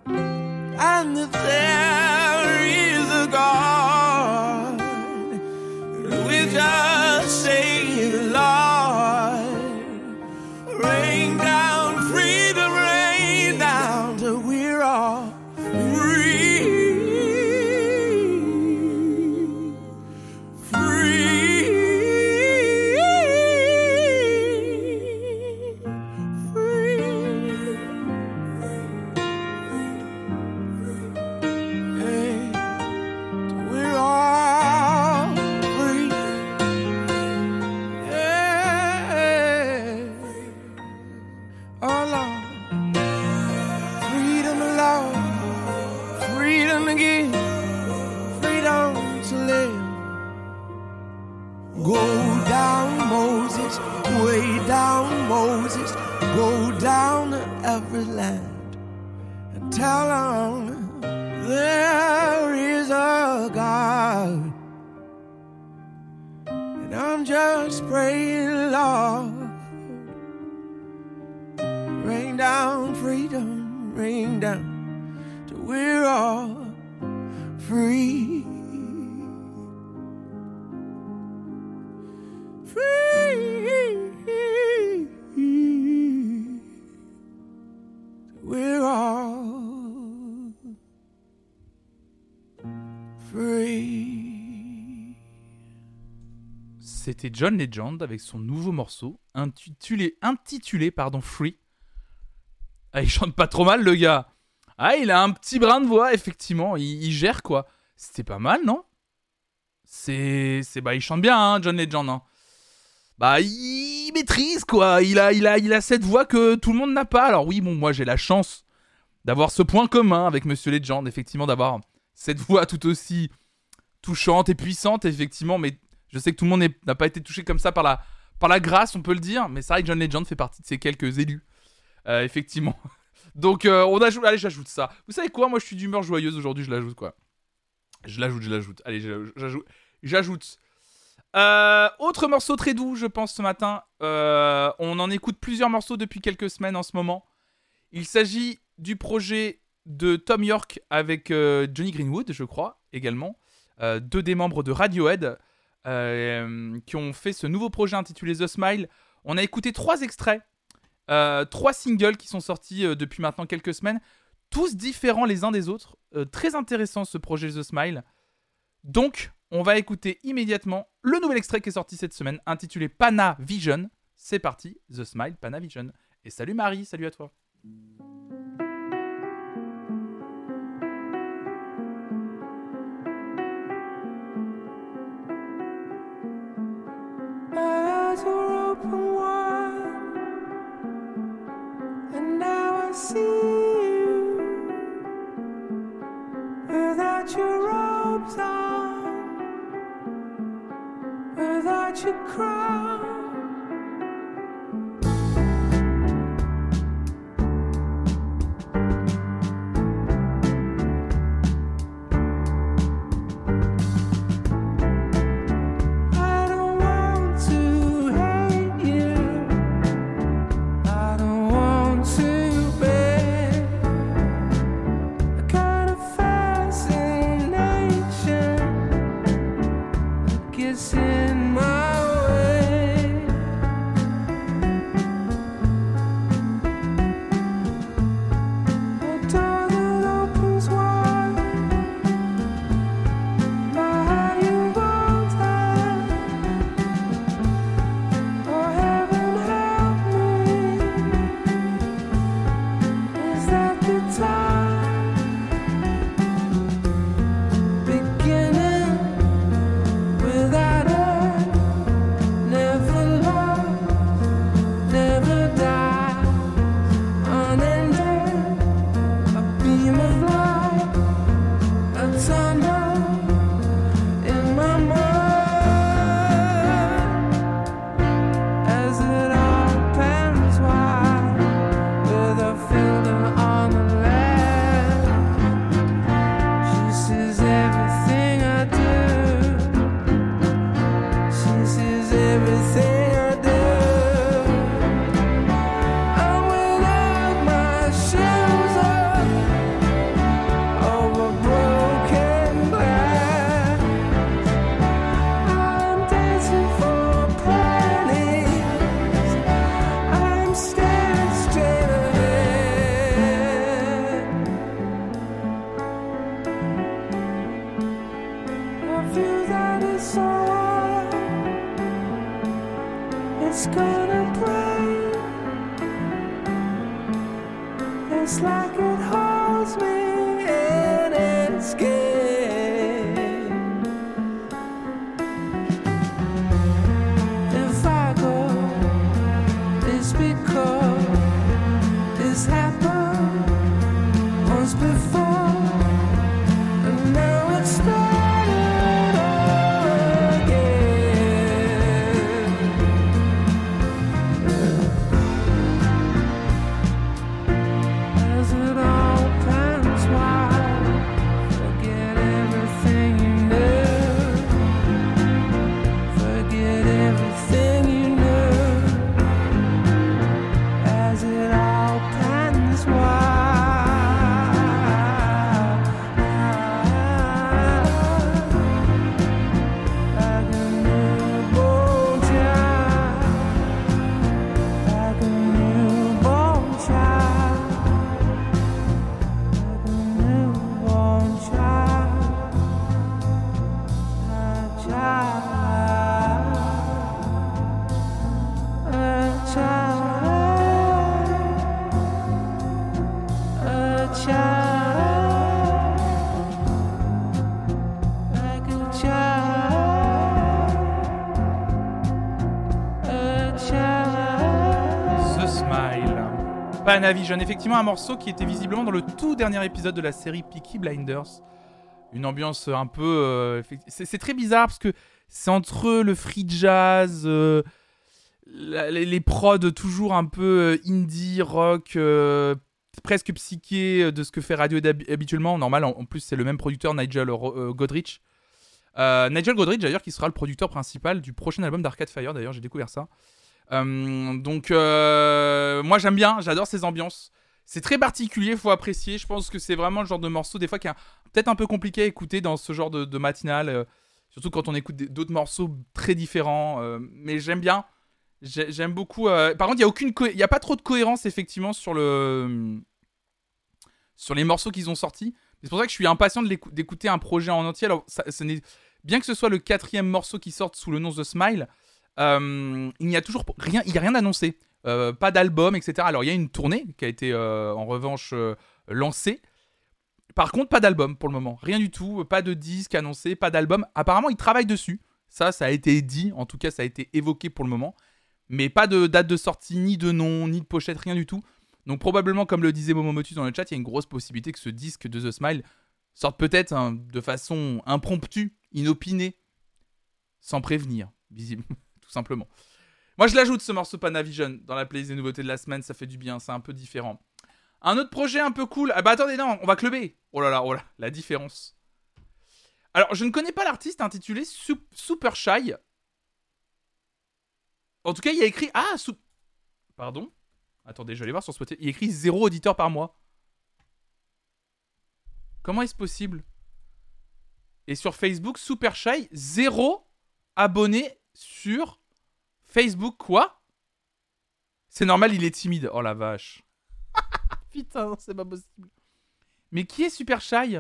And that there is a God, we just say, Lord, rain go down to every land and tell them there is a God. And I'm just praying, Lord, rain down freedom, rain down till we're all free. Free. C'était John Legend avec son nouveau morceau intitulé, intitulé pardon, Free. Ah, il chante pas trop mal le gars. Ah, il a un petit brin de voix, effectivement. Il, gère quoi. C'était pas mal, non? C'est. c'est Bah, il chante bien, hein, John Legend. hein. Bah, il maîtrise quoi. Il a, il, a, il a cette voix que tout le monde n'a pas. Alors, oui, bon, moi j'ai la chance d'avoir ce point commun avec Monsieur Legend, effectivement, d'avoir cette voix tout aussi touchante et puissante, effectivement. Mais je sais que tout le monde n'a pas été touché comme ça par la, par la grâce, on peut le dire. Mais c'est vrai que John Legend fait partie de ces quelques élus, Euh, effectivement. <laughs> Donc, euh, on ajoute. Allez, j'ajoute ça. Vous savez quoi? Moi, je suis d'humeur joyeuse aujourd'hui, je l'ajoute quoi. Je l'ajoute, je l'ajoute. Allez, j'ajoute. J'ajoute. Euh, autre morceau très doux, je pense, ce matin. Euh, on en écoute plusieurs morceaux depuis quelques semaines en ce moment. Il s'agit du projet de Tom York avec euh, Johnny Greenwood, je crois, également. Deux des membres de Radiohead qui ont fait ce nouveau projet intitulé The Smile. On a écouté trois extraits, trois singles qui sont sortis depuis maintenant quelques semaines, tous différents les uns des autres. Très intéressant ce projet The Smile. Donc, on va écouter immédiatement le nouvel extrait qui est sorti cette semaine, intitulé Pana Vision. C'est parti, The Smile, Pana Vision. Et salut Marie, salut à toi. Without your Panavision, effectivement un morceau qui était visiblement dans le tout dernier épisode de la série Peaky Blinders. Une ambiance un peu... euh, c'est très bizarre parce que c'est entre le free jazz, euh, les, les prods toujours un peu euh, indie, rock, presque psyché de ce que fait hab- habituellement. Normal, en, en plus c'est le même producteur, Nigel Godrich. Nigel Godrich d'ailleurs qui sera le producteur principal du prochain album d'Arcade Fire d'ailleurs, j'ai découvert ça. Euh, donc, euh, moi j'aime bien, j'adore ces ambiances. C'est très particulier, faut apprécier. Je pense que c'est vraiment le genre de morceau, des fois, qui est peut-être un peu compliqué à écouter dans ce genre de, matinale. euh, surtout quand on écoute d'autres morceaux très différents. mais j'aime bien. J'ai- J'aime beaucoup. Par contre, il n'y a, y a pas trop de cohérence, effectivement, sur, le... sur les morceaux qu'ils ont sortis. C'est pour ça que je suis impatient d'écouter un projet en entier. Alors, bien que ce soit le quatrième morceau qui sorte sous le nom The Smile, il n'y a toujours rien, il y a rien annoncé. Euh, pas d'album, etc. Alors il y a une tournée qui a été euh, en revanche euh, lancée. Par contre, pas d'album pour le moment. Rien du tout. Pas de disque annoncé, pas d'album. Apparemment, ils travaillent dessus. Ça, ça a été dit. En tout cas, ça a été évoqué pour le moment. Mais pas de date de sortie, ni de nom, ni de pochette, rien du tout. Donc probablement, comme le disait Momomotus dans le chat, il y a une grosse possibilité que ce disque de The Smile sorte peut-être hein, de façon impromptue, inopinée, sans prévenir, visible, tout simplement. Moi, je l'ajoute ce morceau Panavision dans la playlist des nouveautés de la semaine, ça fait du bien, c'est un peu différent. Un autre projet un peu cool. Ah bah attendez, non, on va clubber. Oh là là, oh là, la différence. Alors, je ne connais pas l'artiste intitulé Sup- Super Shy. En tout cas, il a écrit. Ah, sou- Pardon Attendez, je vais aller voir sur Spotify. Il y a écrit zéro auditeur par mois. Comment est-ce possible? Et sur Facebook, Super Shy, zéro abonné sur Facebook. Quoi? C'est normal, il est timide. Oh la vache. <laughs> Putain, c'est pas possible. Mais qui est Super Shy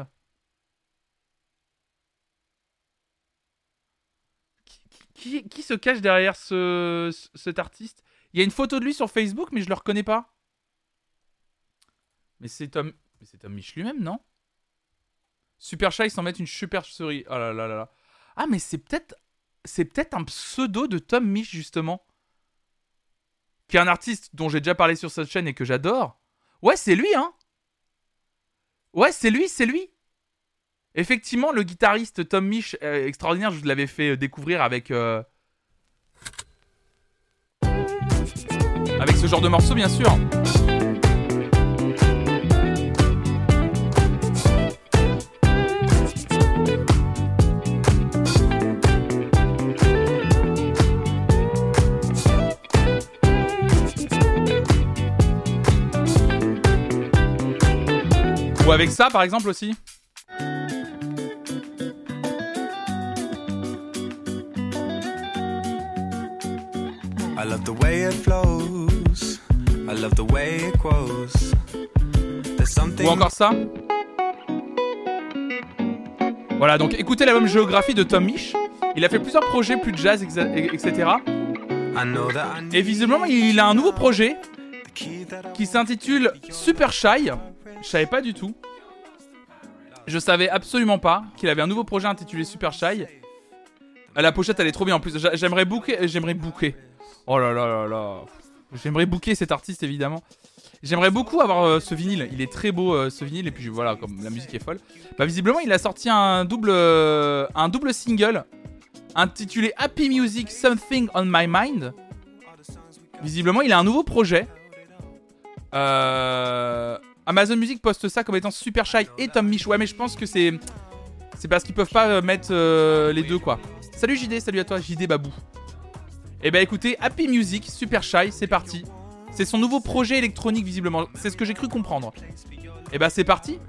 qui, qui- qui se cache derrière ce, ce- cet artiste? Il y a une photo de lui sur Facebook, mais je le reconnais pas. Mais c'est Tom, mais c'est Tom Mich lui-même, non? Super Shy s'en met une super souris. Oh là là là là. Ah, mais c'est peut-être, c'est peut-être un pseudo de Tom Mich justement, qui est un artiste dont j'ai déjà parlé sur cette chaîne et que j'adore. Ouais, c'est lui, hein. Ouais, c'est lui, c'est lui. Effectivement, le guitariste Tom Mich, euh, extraordinaire, je vous l'avais fait euh, découvrir avec. euh, Avec ce genre de morceau, bien sûr. Ou avec ça, par exemple, aussi. I love the way it flows. I love the way it grows. There's something. Ou encore ça. Voilà, donc écoutez l'album Géographie de Tom Mich. Il a fait plusieurs projets plus de jazz, etc. Et visiblement, il a un nouveau projet qui s'intitule Super Shy. Je savais pas du tout. Je savais absolument pas qu'il avait un nouveau projet intitulé Super Shy. Ah, La pochette, elle est trop bien en plus. J'a- J'aimerais booker. J'aimerais booker. Oh là là là là. J'aimerais booker cet artiste évidemment. J'aimerais beaucoup avoir euh, ce vinyle. Il est très beau euh, ce vinyle et puis voilà, comme la musique est folle. Bah visiblement, il a sorti un double euh, un double single intitulé Happy Music Something on My Mind. Visiblement, il a un nouveau projet. Euh, Amazon Music poste ça comme étant Super Shy et Tom Mich. Ouais, mais je pense que c'est c'est parce qu'ils peuvent pas euh, mettre euh, les deux quoi. Salut JD, salut à toi JD Babou. Et bah écoutez, Happy Music, Super Shy, c'est parti. C'est son nouveau projet électronique visiblement. C'est ce que j'ai cru comprendre. Et bah c'est parti.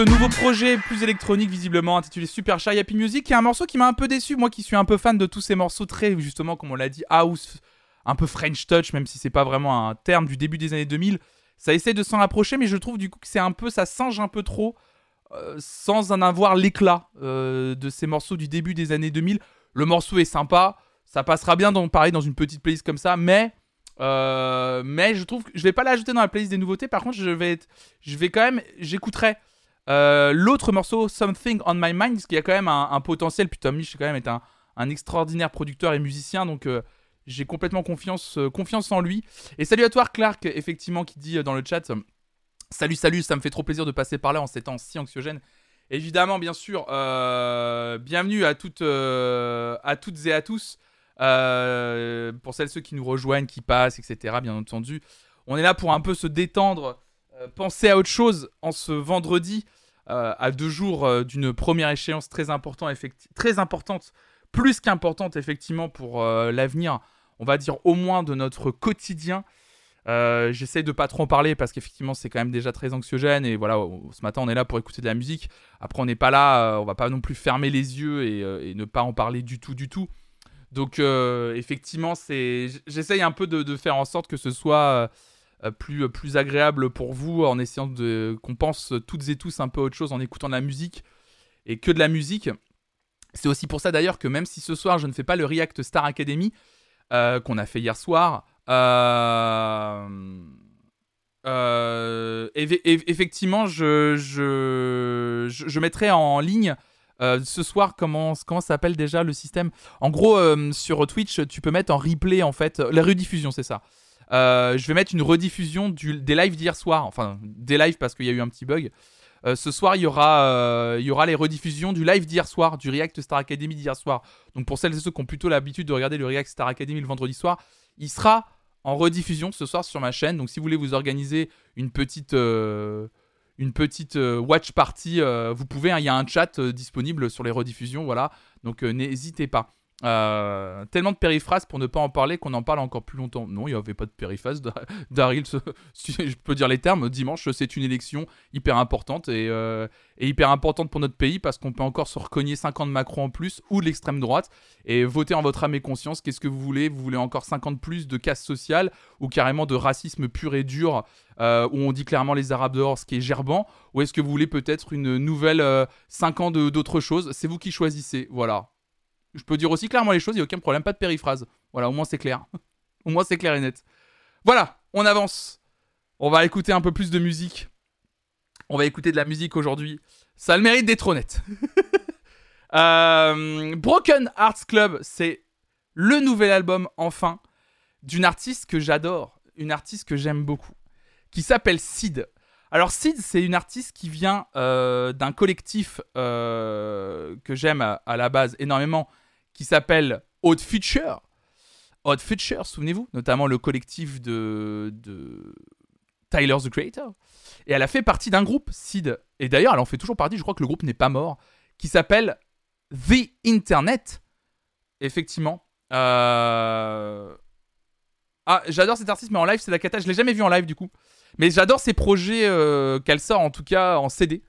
Ce nouveau projet plus électronique visiblement intitulé Super Shy Happy Music qui est un morceau qui m'a un peu déçu. Moi qui suis un peu fan de tous ces morceaux très justement comme on l'a dit house un peu French touch même si c'est pas vraiment un terme du début des années 2000 ça essaie de s'en rapprocher mais je trouve du coup que c'est un peu ça singe un peu trop euh, sans en avoir l'éclat euh, de ces morceaux du début des années 2000 Le morceau est sympa, ça passera bien dans pareil dans une petite playlist comme ça, mais euh, mais je trouve que je vais pas l'ajouter dans la playlist des nouveautés. Par contre, je vais je vais quand même, j'écouterai euh, l'autre morceau Something on My Mind, y a quand même un, potentiel. Puis Tom Misch, quand même, est un, extraordinaire producteur et musicien, donc euh, j'ai complètement confiance, euh, confiance en lui. Et salut à toi, Clark, effectivement, qui dit dans le chat. Salut, salut, ça me fait trop plaisir de passer par là en ces temps si anxiogènes. Évidemment, bien sûr, bienvenue à toutes, à toutes et à tous. Pour celles ceux qui nous rejoignent, qui passent, etc. Bien entendu, on est là pour un peu se détendre, penser à autre chose en ce vendredi, euh, à deux jours euh, d'une première échéance très, important, très importante, plus qu'importante effectivement pour euh, l'avenir, on va dire au moins de notre quotidien. Euh, J'essaie de pas trop en parler parce qu'effectivement c'est quand même déjà très anxiogène et voilà ce matin on est là pour écouter de la musique après on n'est pas là euh, on va pas non plus fermer les yeux et, euh, ne pas en parler du tout du tout donc euh, effectivement c'est j'essaye un peu de, faire en sorte que ce soit euh, euh, plus, plus agréable pour vous en essayant de qu'on pense toutes et tous un peu autre chose en écoutant de la musique et que de la musique c'est aussi pour ça d'ailleurs que même si ce soir je ne fais pas le React Star Academy euh, qu'on a fait hier soir, euh, euh, eff- eff- effectivement, je, je, je, mettrai en ligne euh, ce soir comment, comment s'appelle déjà le système? En gros, euh, sur Twitch, tu peux mettre en replay en fait la rediffusion, c'est ça. Euh, je vais mettre une rediffusion du, des lives d'hier soir, enfin des lives parce qu'il y a eu un petit bug. Euh, ce soir, il y, aura, euh, y aura les rediffusions du live d'hier soir, du React Star Academy d'hier soir. Donc pour celles et ceux qui ont plutôt l'habitude de regarder le React Star Academy le vendredi soir, il sera en rediffusion ce soir sur ma chaîne. Donc si vous voulez vous organiser une petite, une petite watch party, vous pouvez. hein, Il y a un chat disponible sur les rediffusions, voilà. Donc n'hésitez pas. Euh, tellement de périphrases pour ne pas en parler qu'on en parle encore plus longtemps. Non, il n'y avait pas de périphrases. Dar- <laughs> Daryl, <laughs> si je peux dire les termes, dimanche, c'est une élection hyper importante et, euh, hyper importante pour notre pays parce qu'on peut encore se recogner 5 ans de Macron en plus ou de l'extrême droite et voter en votre âme et conscience. Qu'est-ce que vous voulez? Vous voulez encore 50 plus de casse sociale ou carrément de racisme pur et dur euh, où on dit clairement les Arabes dehors, ce qui est gerbant? Ou est-ce que vous voulez peut-être une nouvelle 5 ans d'autre chose C'est vous qui choisissez. Voilà. Je peux dire aussi clairement les choses, il n'y a aucun problème, pas de périphrase. Voilà, au moins c'est clair. <laughs> au moins c'est clair et net. Voilà, on avance. On va écouter un peu plus de musique. On va écouter de la musique aujourd'hui. Ça a le mérite d'être honnête. <laughs> Euh, Broken Hearts Club, c'est le nouvel album, enfin, d'une artiste que j'adore, une artiste que j'aime beaucoup, qui s'appelle Sid. Alors Sid, c'est une artiste qui vient euh, d'un collectif euh, que j'aime à, la base énormément, qui s'appelle Odd Future. Odd Future, souvenez-vous, notamment le collectif de, de Tyler the Creator. Et elle a fait partie d'un groupe, Sid. Et d'ailleurs, elle en fait toujours partie, je crois que le groupe n'est pas mort, qui s'appelle The Internet. Effectivement. Euh... Ah, j'adore cet artiste, mais en live, c'est la cata. Je l'ai jamais vu en live, du coup. Mais j'adore ces projets euh, qu'elle sort, en tout cas en CD.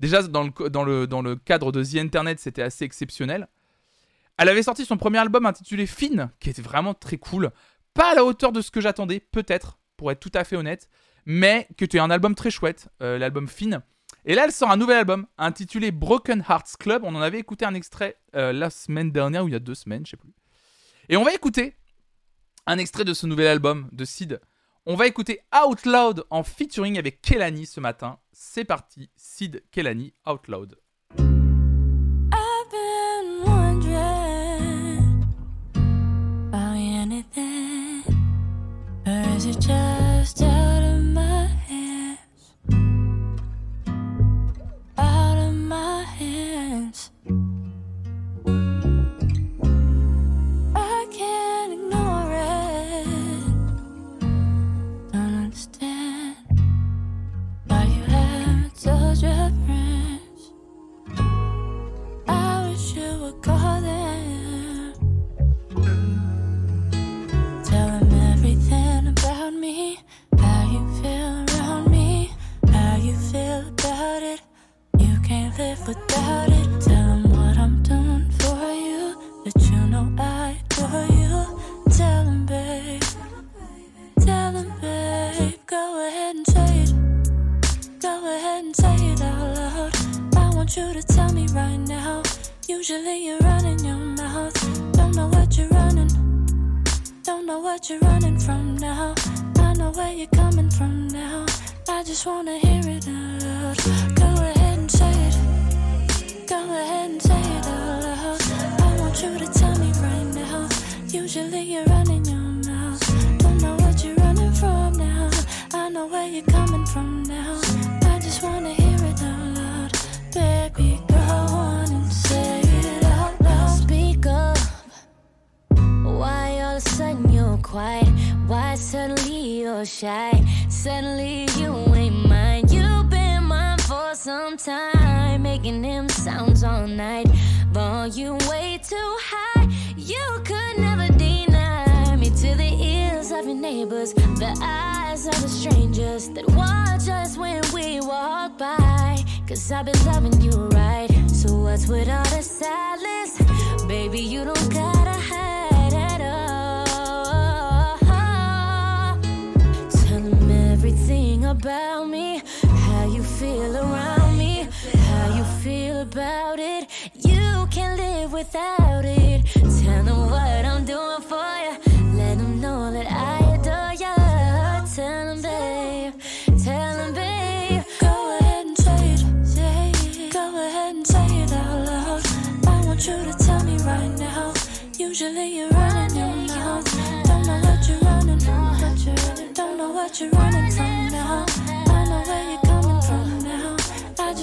Déjà, dans le, cadre de The Internet, c'était assez exceptionnel. Elle avait sorti son premier album intitulé Finn, qui était vraiment très cool. Pas à la hauteur de ce que j'attendais, peut-être, pour être tout à fait honnête, mais que tu un album très chouette, euh, l'album Finn. Et là, elle sort un nouvel album intitulé Broken Hearts Club. On en avait écouté un extrait euh, la semaine dernière ou il y a deux semaines, je sais plus. Et on va écouter un extrait de ce nouvel album de Sid. On va écouter Out Loud en featuring avec Kelani ce matin. C'est parti, Sid Kelani Out Loud. you to tell me right now. Usually you're running your mouth. Don't know what you're running. Don't know what you're running from now. I know where you're coming from now. I just wanna hear it out. Go ahead and say it. Go ahead and say it out loud. I want you to tell me right now. Usually you're running your mouth. Don't know what you're running from now. I know where you're coming from now. I just wanna hear quiet? Why suddenly you're shy? Suddenly you ain't mine. You've been mine for some time, making them sounds all night. Volume way too high. You could never deny me to the ears of your neighbors, the eyes of the strangers that watch us when we walk by. Cause I've been loving you right. So what's with all the silence? Baby, you don't gotta hide about me, how you feel around me, how you feel about it. You can't live without it. Tell them what I'm doing for you. Let them know that I adore you. Tell them, babe. Tell them, babe. Go ahead and say it. Go ahead and say it out loud. I want you to tell me right now. Usually you're running your mouth. Don't know. What you're running. Don't know what you're running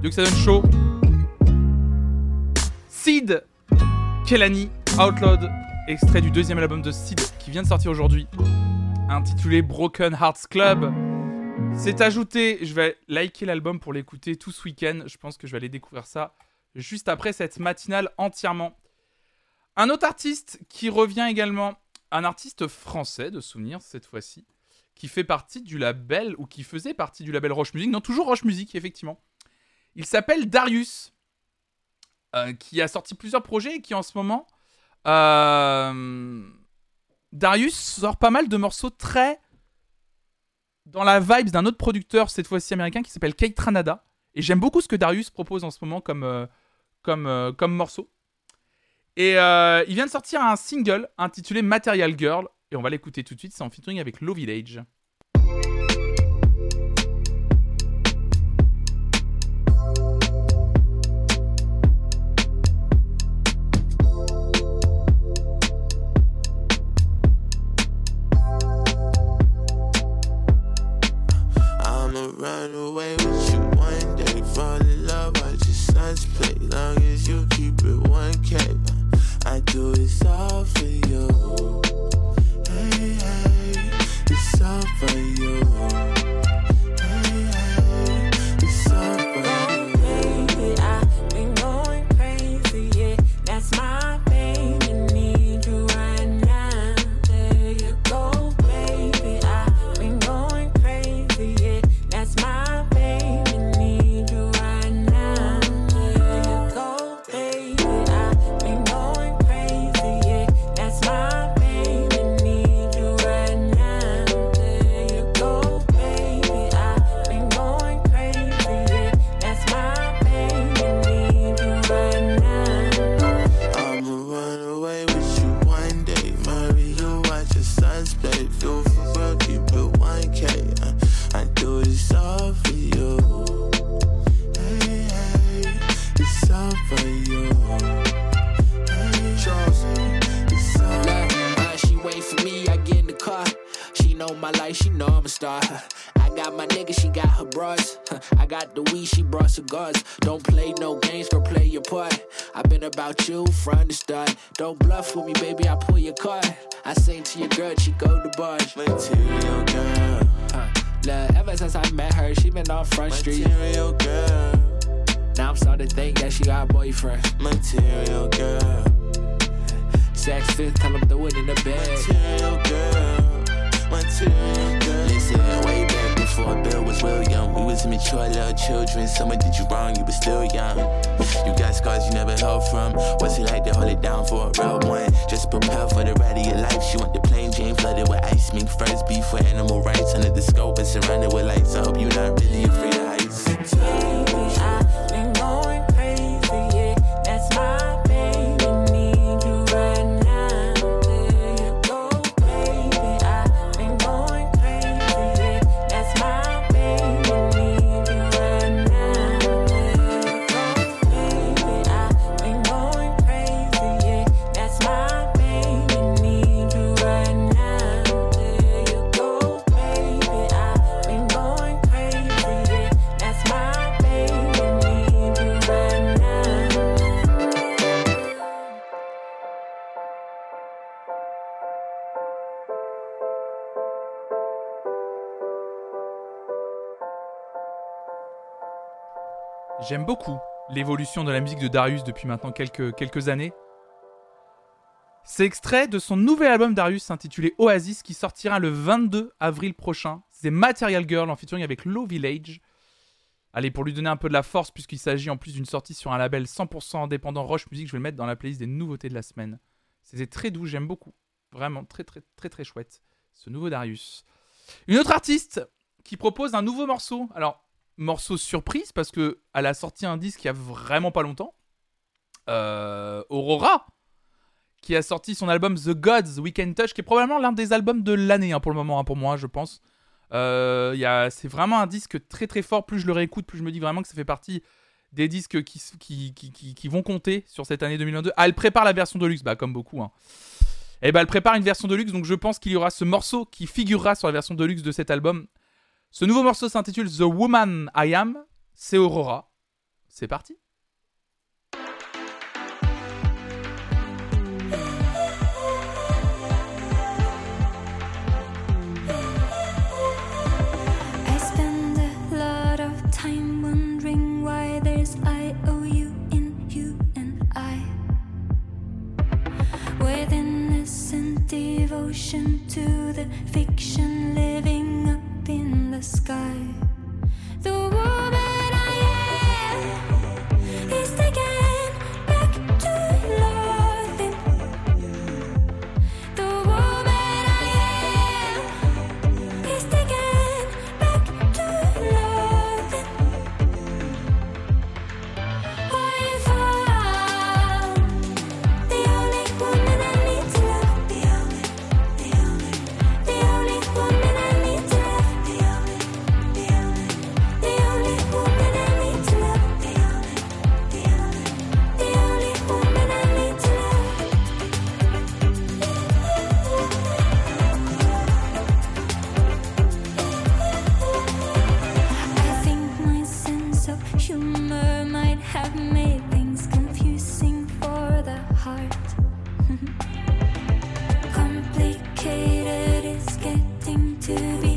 Dieu que ça donne chaud. Sid Kelani, Outlawed, extrait du deuxième album de Sid qui vient de sortir aujourd'hui, intitulé Broken Hearts Club. C'est ajouté, je vais liker l'album pour l'écouter tout ce week-end. Je pense que je vais aller découvrir ça juste après cette matinale entièrement. Un autre artiste qui revient également, un artiste français de souvenirs cette fois-ci, qui fait partie du label, ou qui faisait partie du label Roche Music, non toujours Roche Music effectivement. Il s'appelle Darius, euh, qui a sorti plusieurs projets et qui en ce moment... euh, Darius sort pas mal de morceaux très dans la vibe d'un autre producteur, cette fois-ci américain, qui s'appelle Kate Tranada. Et j'aime beaucoup ce que Darius propose en ce moment comme, euh, morceau. Et il vient de sortir un single intitulé Material Girl. Et on va l'écouter tout de suite. C'est en featuring avec Low Village. She. Don't play no games, girl, play your part. I've been about you from the start. Don't bluff with me, baby, I pull your card. I sing to your girl, she go to bars. Material girl. Huh. Look, ever since I met her, she been on front street. Material girl. Now I'm starting to think that she got a boyfriend. Material girl. Sex fifth, tell him do it in the bed. Material girl. Material mature little children. Someone did you wrong, you were still young. You got scars you never healed from. What's it like to hold it down for a real one? Just prepare for the ride of your life. She want the plain Jane flooded with ice. Mink first beef for animal rights. Under the scope and surrounded with lights. I hope you're not really afraid of heights. J'aime beaucoup l'évolution de la musique de Darius depuis maintenant quelques, quelques années. C'est extrait de son nouvel album Darius intitulé Oasis qui sortira le 22 avril prochain. C'est Material Girl en featuring avec Low Village. Allez, pour lui donner un peu de la force, puisqu'il s'agit en plus d'une sortie sur un label 100% indépendant Roche Music, je vais le mettre dans la playlist des nouveautés de la semaine. C'était très doux, j'aime beaucoup. Vraiment très très très très chouette. Ce nouveau Darius. Une autre artiste qui propose un nouveau morceau. Alors, morceau surprise, parce que elle a sorti un disque il y a vraiment pas longtemps. Euh, Aurora, qui a sorti son album The Gods Weekend Touch, qui est probablement l'un des albums de l'année hein, pour le moment, hein, pour moi, je pense. Euh, c'est vraiment un disque très très fort. Plus je le réécoute, plus je me dis vraiment que ça fait partie des disques qui, qui, qui, vont compter sur cette année 2022. Ah, elle prépare la version de luxe, bah, comme beaucoup. Hein. Et bah, elle prépare une version de luxe, donc je pense qu'il y aura ce morceau qui figurera sur la version de luxe de cet album. Ce nouveau morceau s'intitule The Woman I Am. C'est Aurora. C'est parti. Devotion to the fiction living sky. The woman to be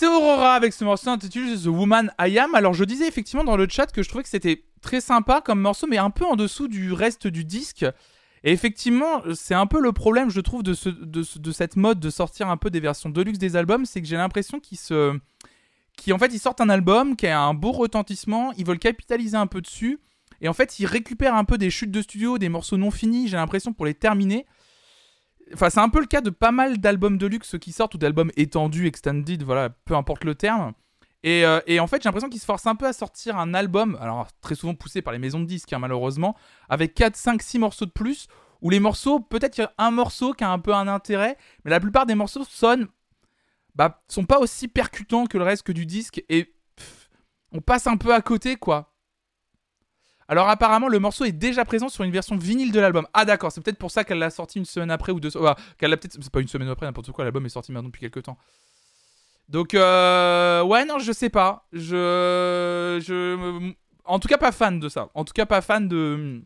C'était Aurora avec ce morceau intitulé The Woman I Am. Alors je disais effectivement dans le chat que je trouvais que c'était très sympa comme morceau, mais un peu en dessous du reste du disque. Et effectivement, c'est un peu le problème, je trouve, de, ce, de, ce- de cette mode de sortir un peu des versions deluxe des albums, c'est que j'ai l'impression qu'ils en fait sortent un album qui a un beau retentissement, ils veulent capitaliser un peu dessus, et en fait ils récupèrent un peu des chutes de studio, des morceaux non finis, j'ai l'impression pour les terminer. Enfin, c'est un peu le cas de pas mal d'albums de luxe qui sortent ou d'albums étendus, extended, voilà, peu importe le terme. Et, euh, et en fait, j'ai l'impression qu'ils se forcent un peu à sortir un album, alors très souvent poussé par les maisons de disques, hein, malheureusement, avec 4, 5, 6 morceaux de plus, où les morceaux, peut-être qu'il y a un morceau qui a un peu un intérêt, mais la plupart des morceaux sonnent, bah, sont pas aussi percutants que le reste que du disque, et pff, on passe un peu à côté, quoi. Alors apparemment le morceau est déjà présent sur une version vinyle de l'album. Ah d'accord, c'est peut-être pour ça qu'elle l'a sorti une semaine après ou deux. ah, qu'elle l'a peut-être. C'est pas une semaine après, n'importe quoi. L'album est sorti maintenant depuis quelques temps. Donc euh... ouais non, je sais pas. Je, je, en tout cas pas fan de ça. En tout cas pas fan de.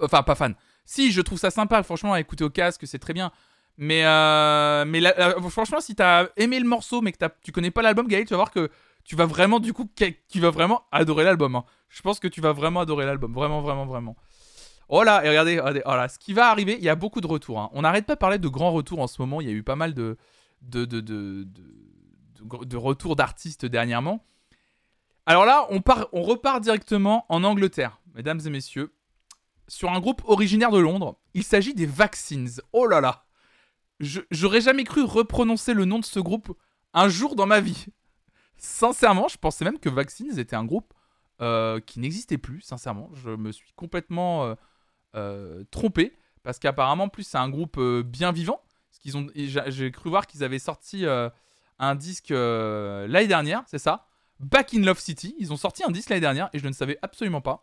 Enfin pas fan. Si je trouve ça sympa, franchement à écouter au casque, c'est très bien. Mais euh... mais franchement, si t'as aimé le morceau mais que tu connais pas l'album, Gaël, tu vas voir que tu vas vraiment du coup tu vas vraiment adorer l'album. hein. Je pense que tu vas vraiment adorer l'album, vraiment vraiment vraiment. Oh là, et regardez, oh là, ce qui va arriver, il y a beaucoup de retours. hein. On n'arrête pas de parler de grands retours en ce moment. Il y a eu pas mal de retours d'artistes dernièrement. Alors là, on part, on repart directement en Angleterre, mesdames et messieurs, sur un groupe originaire de Londres. Il s'agit des Vaccines. Oh là là, j'aurais jamais cru reprononcer le nom de ce groupe un jour dans ma vie. Sincèrement, je pensais même que Vaccines était un groupe euh, qui n'existait plus, sincèrement. Je me suis complètement euh, euh, trompé, parce qu'apparemment, plus c'est un groupe bien vivant. Ont, j'ai cru voir qu'ils avaient sorti un disque l'année dernière, c'est ça? Back in Love City. Ils ont sorti un disque l'année dernière, et je ne savais absolument pas.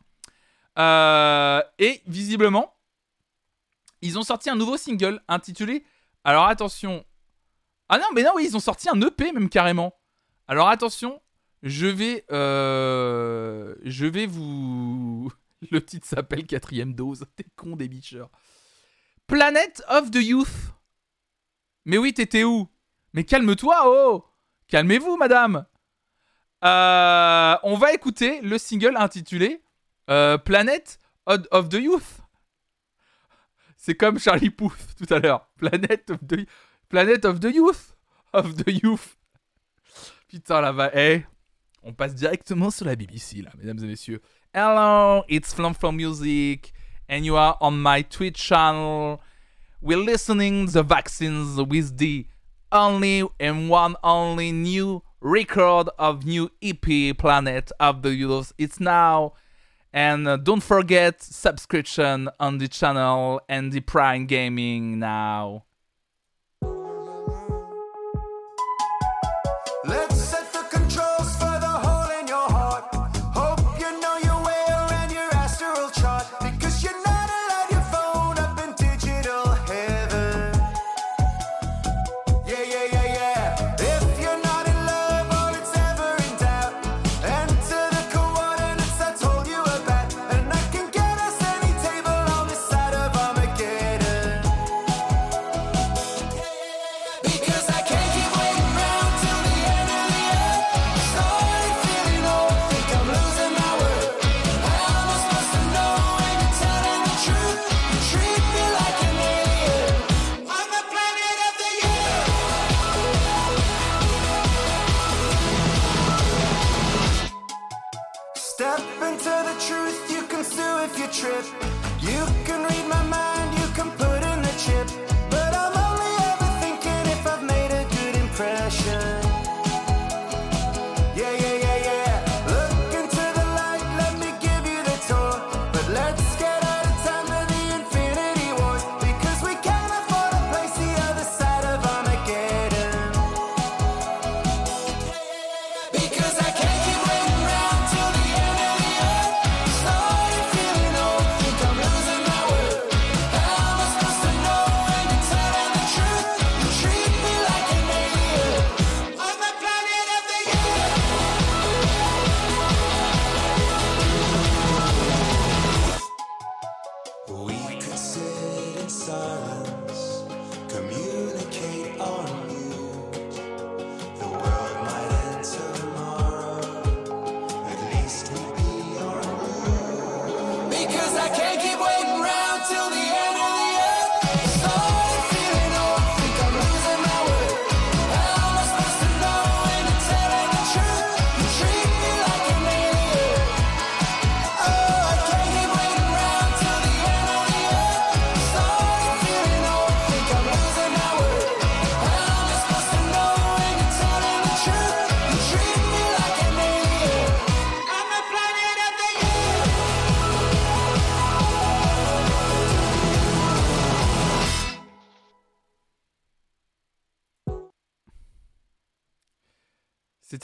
Et visiblement, ils ont sorti un nouveau single intitulé. Alors attention. Ah non, mais non, oui, ils ont sorti un EP même carrément. Alors attention, je vais, euh, je vais vous. <laughs> Le titre s'appelle Quatrième dose. <laughs> T'es con des bicheurs. Planet of the Youth. Mais oui, t'étais où? Mais calme-toi, oh Calmez-vous, madame. Euh, on va écouter le single intitulé euh, Planet of the Youth. C'est comme Charlie Puth <laughs> tout à l'heure. Planet of the Planet of the Youth. Of the Youth. Putain, là va. Eh, on passe directement sur la BBC, là, mesdames et messieurs. Hello, it's Flum from Music, and you are on my Twitch channel. We're listening the vaccines with the only and one only new record of new EP Planet of the Youth. It's now. And uh, don't forget subscription on the channel and the Prime Gaming now.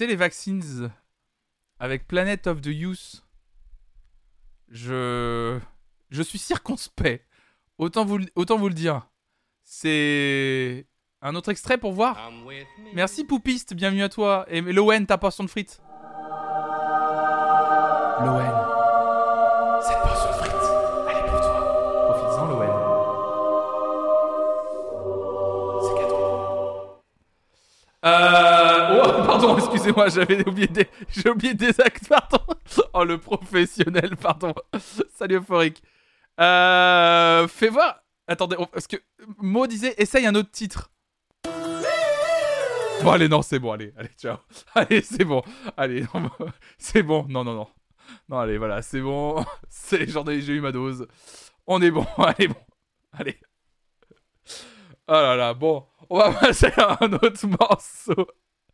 Les vaccines avec Planet of the Youth. Je. Je suis circonspect. Autant vous, le- autant vous le dire. C'est. Un autre extrait pour voir Merci Poupiste, bienvenue à toi. Et Lowen, ta portion de frites. Lowen. Cette portion de frites, elle est pour toi. Profites-en, Lowen. C'est cadeau. Euh... Excusez-moi, j'avais oublié des... J'ai oublié des actes, pardon. Oh, le professionnel, pardon. Salut Euphorique. Euh... Fais voir... Attendez, parce que Mo disait, essaye un autre titre. Bon, allez, non, c'est bon, allez, allez, ciao. <laughs> Allez, c'est bon. Allez, non, <laughs> c'est bon. Non, non, non. Non, allez, voilà, c'est bon. <laughs> C'est, j'en ai, j'ai eu ma dose. On est bon, allez, bon. Allez. Oh là là, bon. On va passer à un autre morceau.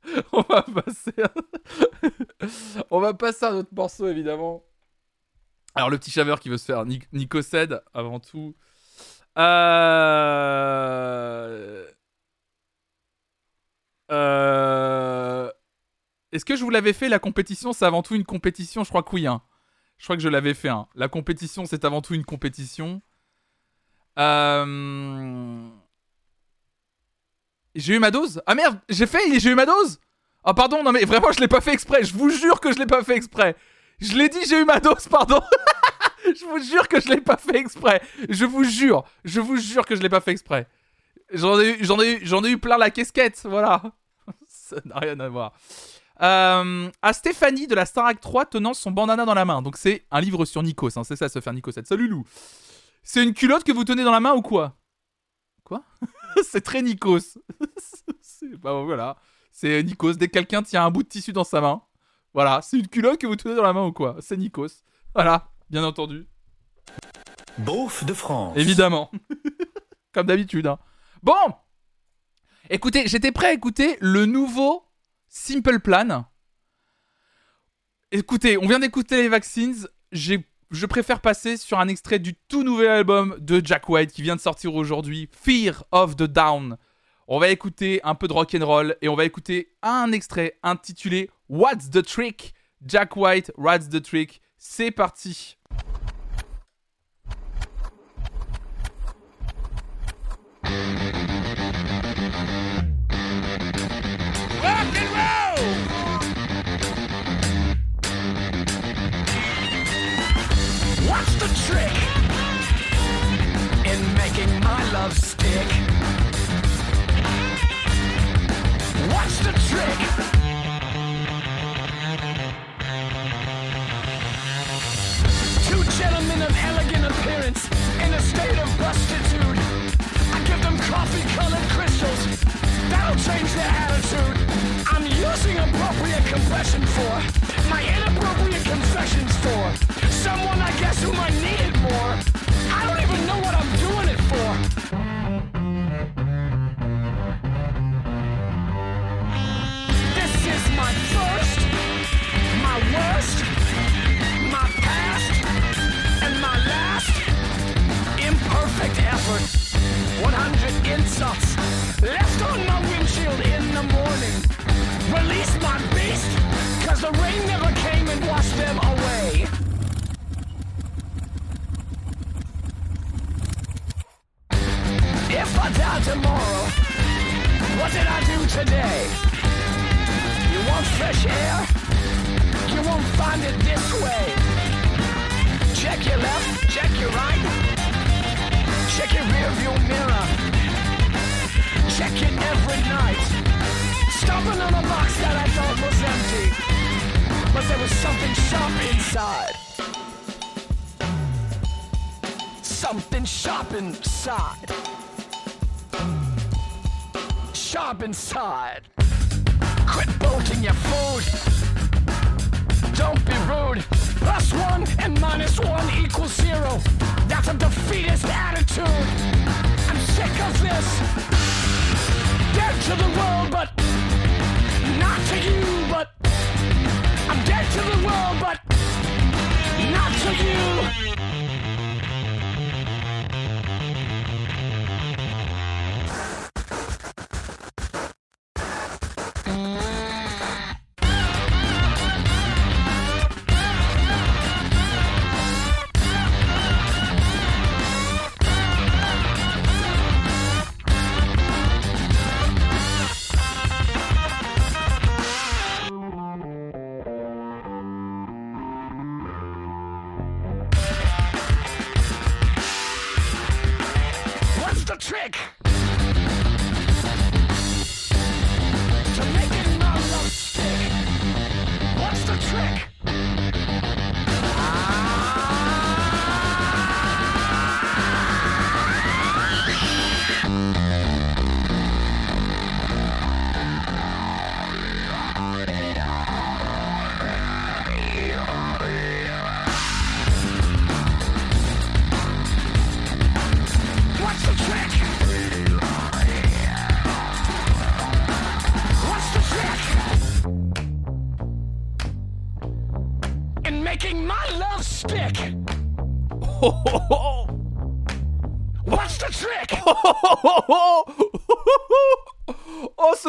<laughs> On va passer à... <laughs> On autre morceau, évidemment. Alors, le petit chaveur qui veut se faire Nic- Nico Ced, avant tout. Euh... Euh... Est-ce que je vous l'avais fait la compétition? C'est avant tout une compétition Je crois que oui. hein. Je crois que je l'avais fait. hein. La compétition, c'est avant tout une compétition. Euh... J'ai eu ma dose Ah merde, j'ai fait et j'ai eu ma dose Ah pardon, non mais vraiment je l'ai pas fait exprès. Je vous jure que je l'ai pas fait exprès. Je l'ai dit, j'ai eu ma dose, pardon. <laughs> je vous jure que je l'ai pas fait exprès. Je vous jure, je vous jure que je l'ai pas fait exprès. J'en ai, eu- j'en ai, j'en ai eu plein la casquette, voilà. <laughs> Ça n'a rien à voir. Euh, à Stéphanie de la Starac 3 tenant son bandana dans la main. Donc c'est un livre sur Nikos, hein, c'est ça, se faire Nikos 7. Salut Lou. C'est une culotte que vous tenez dans la main ou quoi? Quoi? <laughs> C'est très Nikos. <laughs> C'est- bah voilà. C'est Nikos. Dès que quelqu'un tient un bout de tissu dans sa main, voilà, c'est une culotte que vous tenez dans la main ou quoi C'est Nikos. Voilà, bien entendu. Beauf de France. Évidemment. <laughs> Comme d'habitude. hein. Bon Écoutez, j'étais prêt à écouter le nouveau Simple Plan. Écoutez, on vient d'écouter les Vaccines. J'ai- Je préfère passer sur un extrait du tout nouvel album de Jack White qui vient de sortir aujourd'hui, Fear of the Down. On va écouter un peu de rock and roll et on va écouter un extrait intitulé What's the Trick? Jack White, What's the Trick? C'est parti. Trick in making my love stick? What's the trick? Two gentlemen of elegant appearance in a state of bustitude. I give them coffee colored crystals. That'll change their attitude. Using appropriate compression for my inappropriate confessions for someone I guess who might need it more. I don't even know what I'm doing it for. This is my first, my worst, my past, and my last imperfect effort. 100 insults left on my Release my beast, cause the rain never came and washed them away. If I die tomorrow, what did I do today? You want fresh air? You won't find it this way. Check your left, check your right. Check your rear view mirror. Check it every night. Stomping on a box that I thought was empty. But there was something sharp inside. Something sharp inside. Sharp inside. Quit bolting your food. Don't be rude. Plus one and minus one equals zero. That's a defeatist attitude. I'm sick of this. Dead to the world, but not to you. But I'm dead to the world, but not to you. trick. To making my love stick. What's the trick?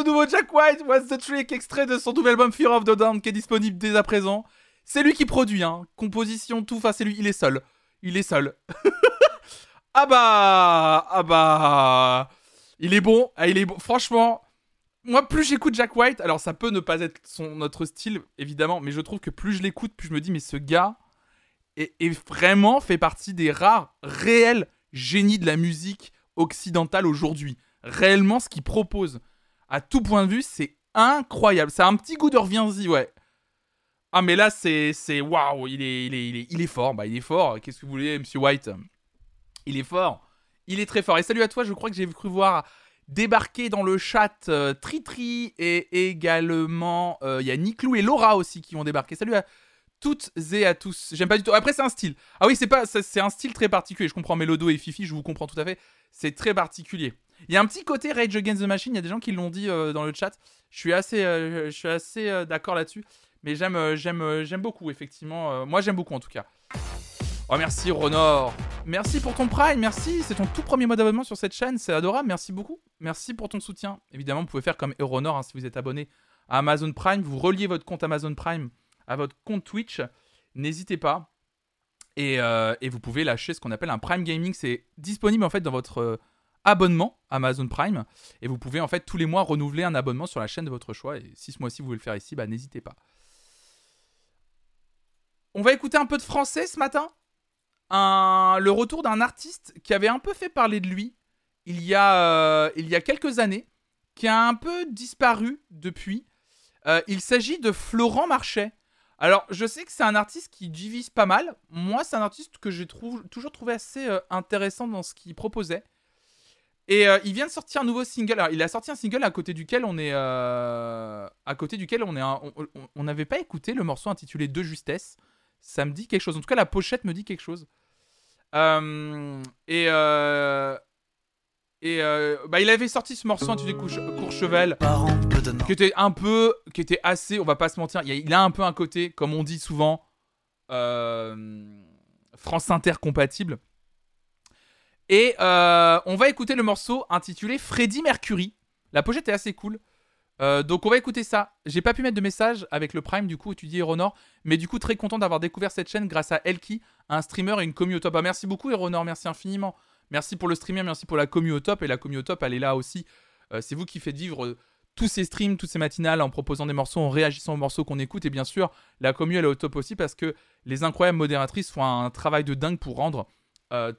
Nouveau Jack White, What's the Trick, extrait de son nouvel album Fear of the Damned qui est disponible dès à présent. C'est lui qui produit, hein. Composition, tout, enfin, c'est lui, il est seul. Il est seul. <laughs> ah bah, ah bah. Il est bon, ah, il est bon. Franchement, moi, plus j'écoute Jack White, alors ça peut ne pas être son, notre style, évidemment, mais je trouve que plus je l'écoute, plus je me dis, mais ce gars est, est vraiment fait partie des rares, réels génies de la musique occidentale aujourd'hui. Réellement, ce qu'il propose, à tout point de vue, c'est incroyable. C'est un petit goût de reviens-y, ouais. Ah, mais là, c'est. c'est Waouh, il est, il, est, il, est, fort. Bah, il est fort. Qu'est-ce que vous voulez, monsieur White? Il est fort. Il est très fort. Et salut à toi, je crois que j'ai cru voir débarquer dans le chat euh, Tritri et également euh, il y a Niklou et Laura aussi qui vont débarquer. Salut à toutes et à tous. J'aime pas du tout. Après c'est un style. Ah oui, c'est pas c'est un style très particulier. Je comprends Mélodo et Fifi, je vous comprends tout à fait. C'est très particulier. Il y a un petit côté Rage Against the Machine, il y a des gens qui l'ont dit euh, dans le chat. Je suis assez euh, assez euh, d'accord là-dessus, mais j'aime j'aime j'aime beaucoup effectivement. Moi j'aime beaucoup en tout cas. Oh merci Ronor. Merci pour ton Prime, merci. C'est ton tout premier mode d'abonnement sur cette chaîne, c'est adorable. Merci beaucoup. Merci pour ton soutien. Évidemment, vous pouvez faire comme Euronor hein, si vous êtes abonné à Amazon Prime. Vous reliez votre compte Amazon Prime à votre compte Twitch. N'hésitez pas. Et, et vous pouvez lâcher ce qu'on appelle un Prime Gaming. C'est disponible en fait dans votre abonnement Amazon Prime. Et vous pouvez en fait tous les mois renouveler un abonnement sur la chaîne de votre choix. Et si ce mois-ci vous voulez le faire ici, bah n'hésitez pas. On va écouter un peu de français ce matin. Un- le retour d'un artiste qui avait un peu fait parler de lui il y a, euh, il y a quelques années, qui a un peu disparu depuis. Euh, il s'agit de Florent Marchais. Alors, je sais que c'est un artiste qui divise pas mal. Moi, c'est un artiste que j'ai toujours trouvé assez euh, intéressant dans ce qu'il proposait. Et euh, il vient de sortir un nouveau single. Alors, il a sorti un single à côté duquel on est, euh, à côté duquel on est, on- n'avait pas écouté le morceau intitulé De justesse. Ça me dit quelque chose. En tout cas, la pochette me dit quelque chose. Euh, et et bah, il avait sorti ce morceau intitulé Courche- Courchevel, qui était un peu, qui était assez, on va pas se mentir, il, a, il a un peu un côté, comme on dit souvent, France Inter compatible. Et euh, on va écouter le morceau intitulé Freddie Mercury. La pochette est assez cool. Euh, donc on va écouter ça. J'ai pas pu mettre de message avec le Prime du coup, tu dis Eronor, mais du coup très content d'avoir découvert cette chaîne grâce à Elki, un streamer et une commu au top. Ah, merci beaucoup Eronor, merci infiniment. Merci pour le streamer, merci pour la commu au top et la commu au top, elle est là aussi. Euh, c'est vous qui faites vivre tous ces streams, toutes ces matinales en proposant des morceaux, en réagissant aux morceaux qu'on écoute et bien sûr la commu elle est au top aussi parce que les incroyables modératrices font un travail de dingue pour rendre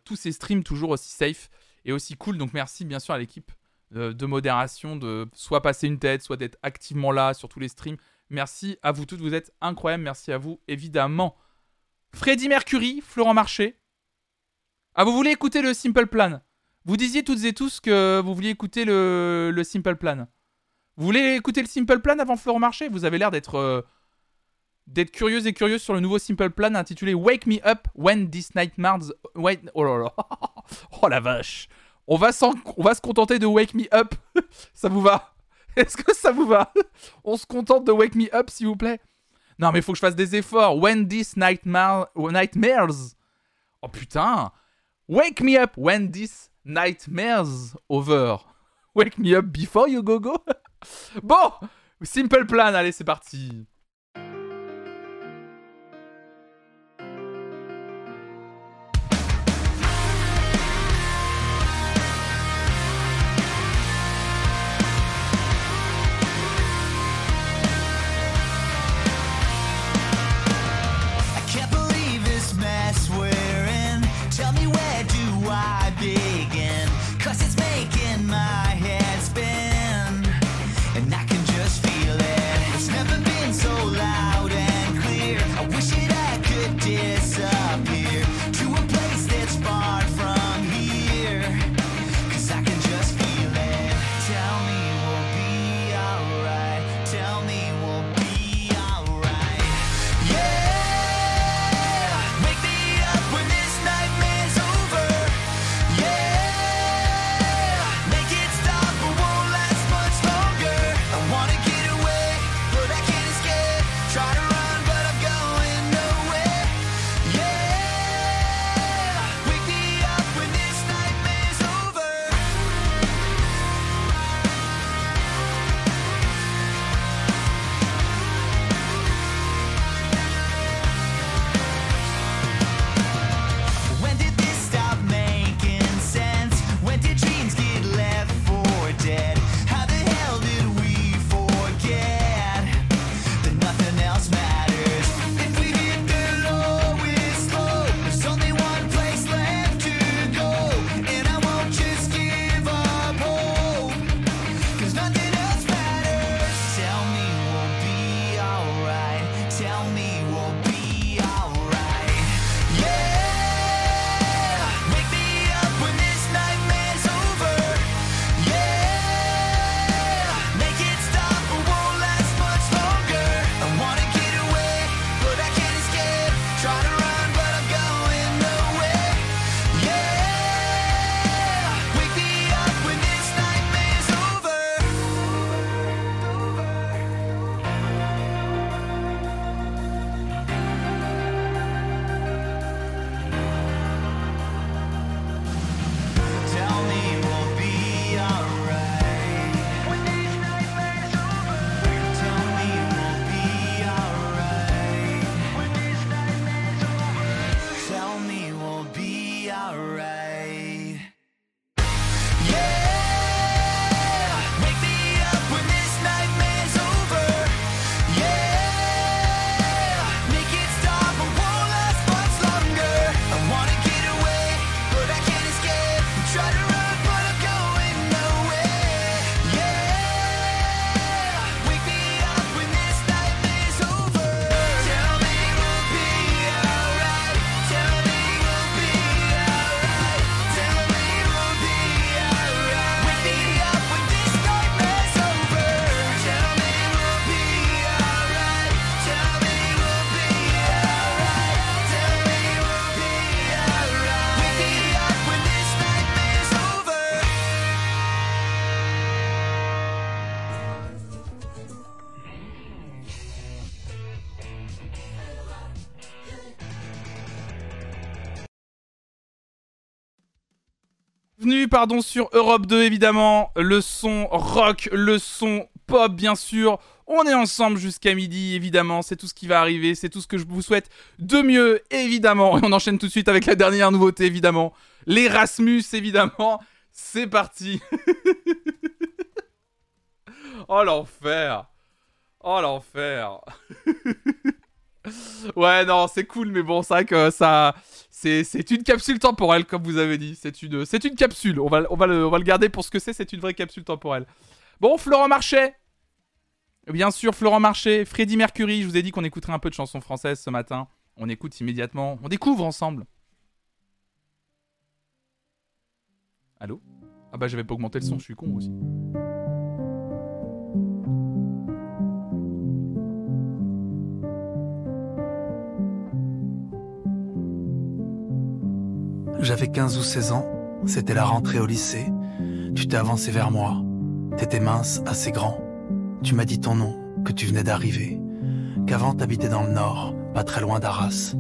tous ces streams toujours aussi safe et aussi cool. Donc merci bien sûr à l'équipe euh, de modération de soit passer une tête, soit d'être activement là sur tous les streams. Merci à vous toutes, vous êtes incroyables. Merci à vous évidemment. Freddy Mercury, Florent Marché. Ah, vous voulez écouter le Simple Plan Vous disiez toutes et tous que vous vouliez écouter le, le Simple Plan. Vous voulez écouter le Simple Plan avant Florent Marché Vous avez l'air d'être euh, d'être curieux et curieux sur le nouveau Simple Plan intitulé Wake Me Up When This Nightmares. Wait, oh. <laughs> Oh la vache. On va, on va se contenter de Wake Me Up. <laughs> ça vous va? Est-ce que ça vous va? <laughs> On se contente de Wake Me Up, s'il vous plaît Non, mais il faut que je fasse des efforts. When This Nightmare... Nightmares. Oh putain. Wake me up when this nightmare's over. Wake me up before you go go. bon, simple plan, allez, c'est parti. tell me pardon, sur Europe 2, évidemment. Le son rock, le son pop, bien sûr. On est ensemble jusqu'à midi, évidemment. C'est tout ce qui va arriver. C'est tout ce que je vous souhaite de mieux, évidemment. Et on enchaîne tout de suite avec la dernière nouveauté, évidemment. L'Erasmus, évidemment. C'est parti. <laughs> oh l'enfer. Oh l'enfer. <laughs> ouais, non, c'est cool, mais bon, c'est vrai que ça. C'est, une capsule temporelle, comme vous avez dit. C'est une, une capsule. On va, le, garder pour ce que c'est. C'est une vraie capsule temporelle. Bon, Florent Marchais. Bien sûr, Florent Marchais. Freddie Mercury. Je vous ai dit qu'on écouterait un peu de chansons françaises ce matin. On écoute immédiatement. On découvre ensemble. Allô? Ah bah, j'avais pas augmenté le son. Je suis con aussi. J'avais 15 ou 16 ans, c'était la rentrée au lycée. Tu t'es avancé vers moi. T'étais mince, assez grand. Tu m'as dit ton nom, que tu venais d'arriver. Qu'avant t'habitais dans le nord, pas très loin d'Arras.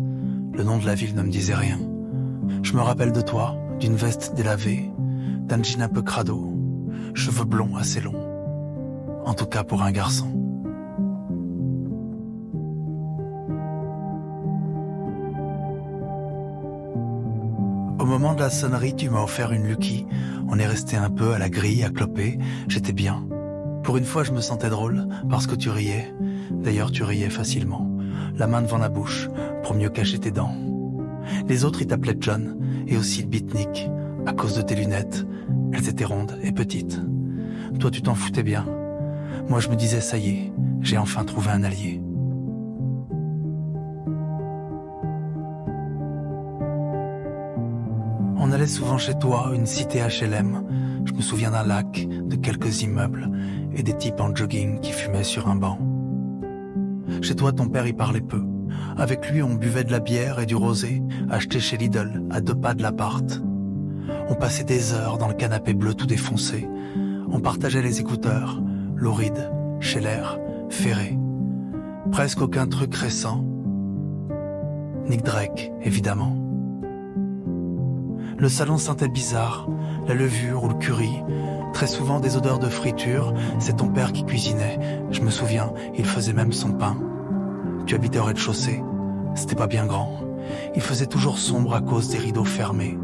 Le nom de la ville ne me disait rien. Je me rappelle de toi, d'une veste délavée, d'un jean un peu crado, cheveux blonds assez longs. En tout cas pour un garçon. Au moment de la sonnerie, tu m'as offert une Lucky. On est resté un peu à la grille, à cloper. J'étais bien. Pour une fois, je me sentais drôle, parce que tu riais. D'ailleurs, tu riais facilement. La main devant la bouche, pour mieux cacher tes dents. Les autres, ils t'appelaient John, et aussi beatnik, à cause de tes lunettes. Elles étaient rondes et petites. Toi, tu t'en foutais bien. Moi, je me disais, ça y est, j'ai enfin trouvé un allié. On allait souvent chez toi, une cité HLM. Je me souviens d'un lac, de quelques immeubles et des types en jogging qui fumaient sur un banc. Chez toi, ton père y parlait peu. Avec lui, on buvait de la bière et du rosé, acheté chez Lidl, à deux pas de l'appart. On passait des heures dans le canapé bleu tout défoncé. On partageait les écouteurs, Lauride, Scheller, Ferré. Presque aucun truc récent. Nick Drake, évidemment. Le salon sentait bizarre, la levure ou le curry, très souvent des odeurs de friture, c'est ton père qui cuisinait. Je me souviens, il faisait même son pain. Tu habitais au rez-de-chaussée, c'était pas bien grand. Il faisait toujours sombre à cause des rideaux fermés.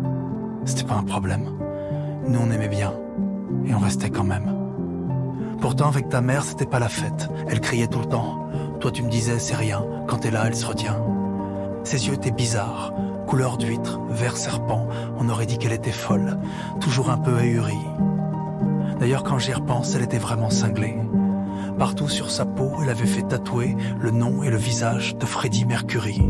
C'était pas un problème. Nous on aimait bien, et on restait quand même. Pourtant avec ta mère c'était pas la fête, elle criait tout le temps. Toi tu me disais c'est rien, quand t'es là elle se retient. Ses yeux étaient bizarres, couleur d'huître, vert serpent, on aurait dit qu'elle était folle, toujours un peu ahurie. D'ailleurs, quand j'y repense, elle était vraiment cinglée. Partout sur sa peau, elle avait fait tatouer le nom et le visage de Freddie Mercury.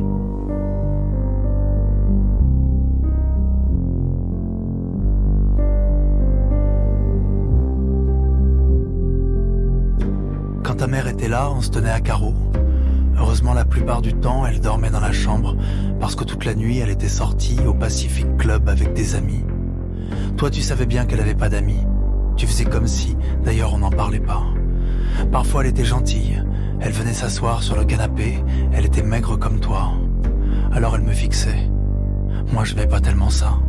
Quand ta mère était là, on se tenait à carreau. Heureusement, la plupart du temps, elle dormait dans la chambre, parce que toute la nuit, elle était sortie au Pacific Club avec des amis. Toi, tu savais bien qu'elle avait pas d'amis. Tu faisais comme si, d'ailleurs, on n'en parlait pas. Parfois, elle était gentille. Elle venait s'asseoir sur le canapé. Elle était maigre comme toi. Alors, elle me fixait. Moi, je n'aimais pas tellement ça.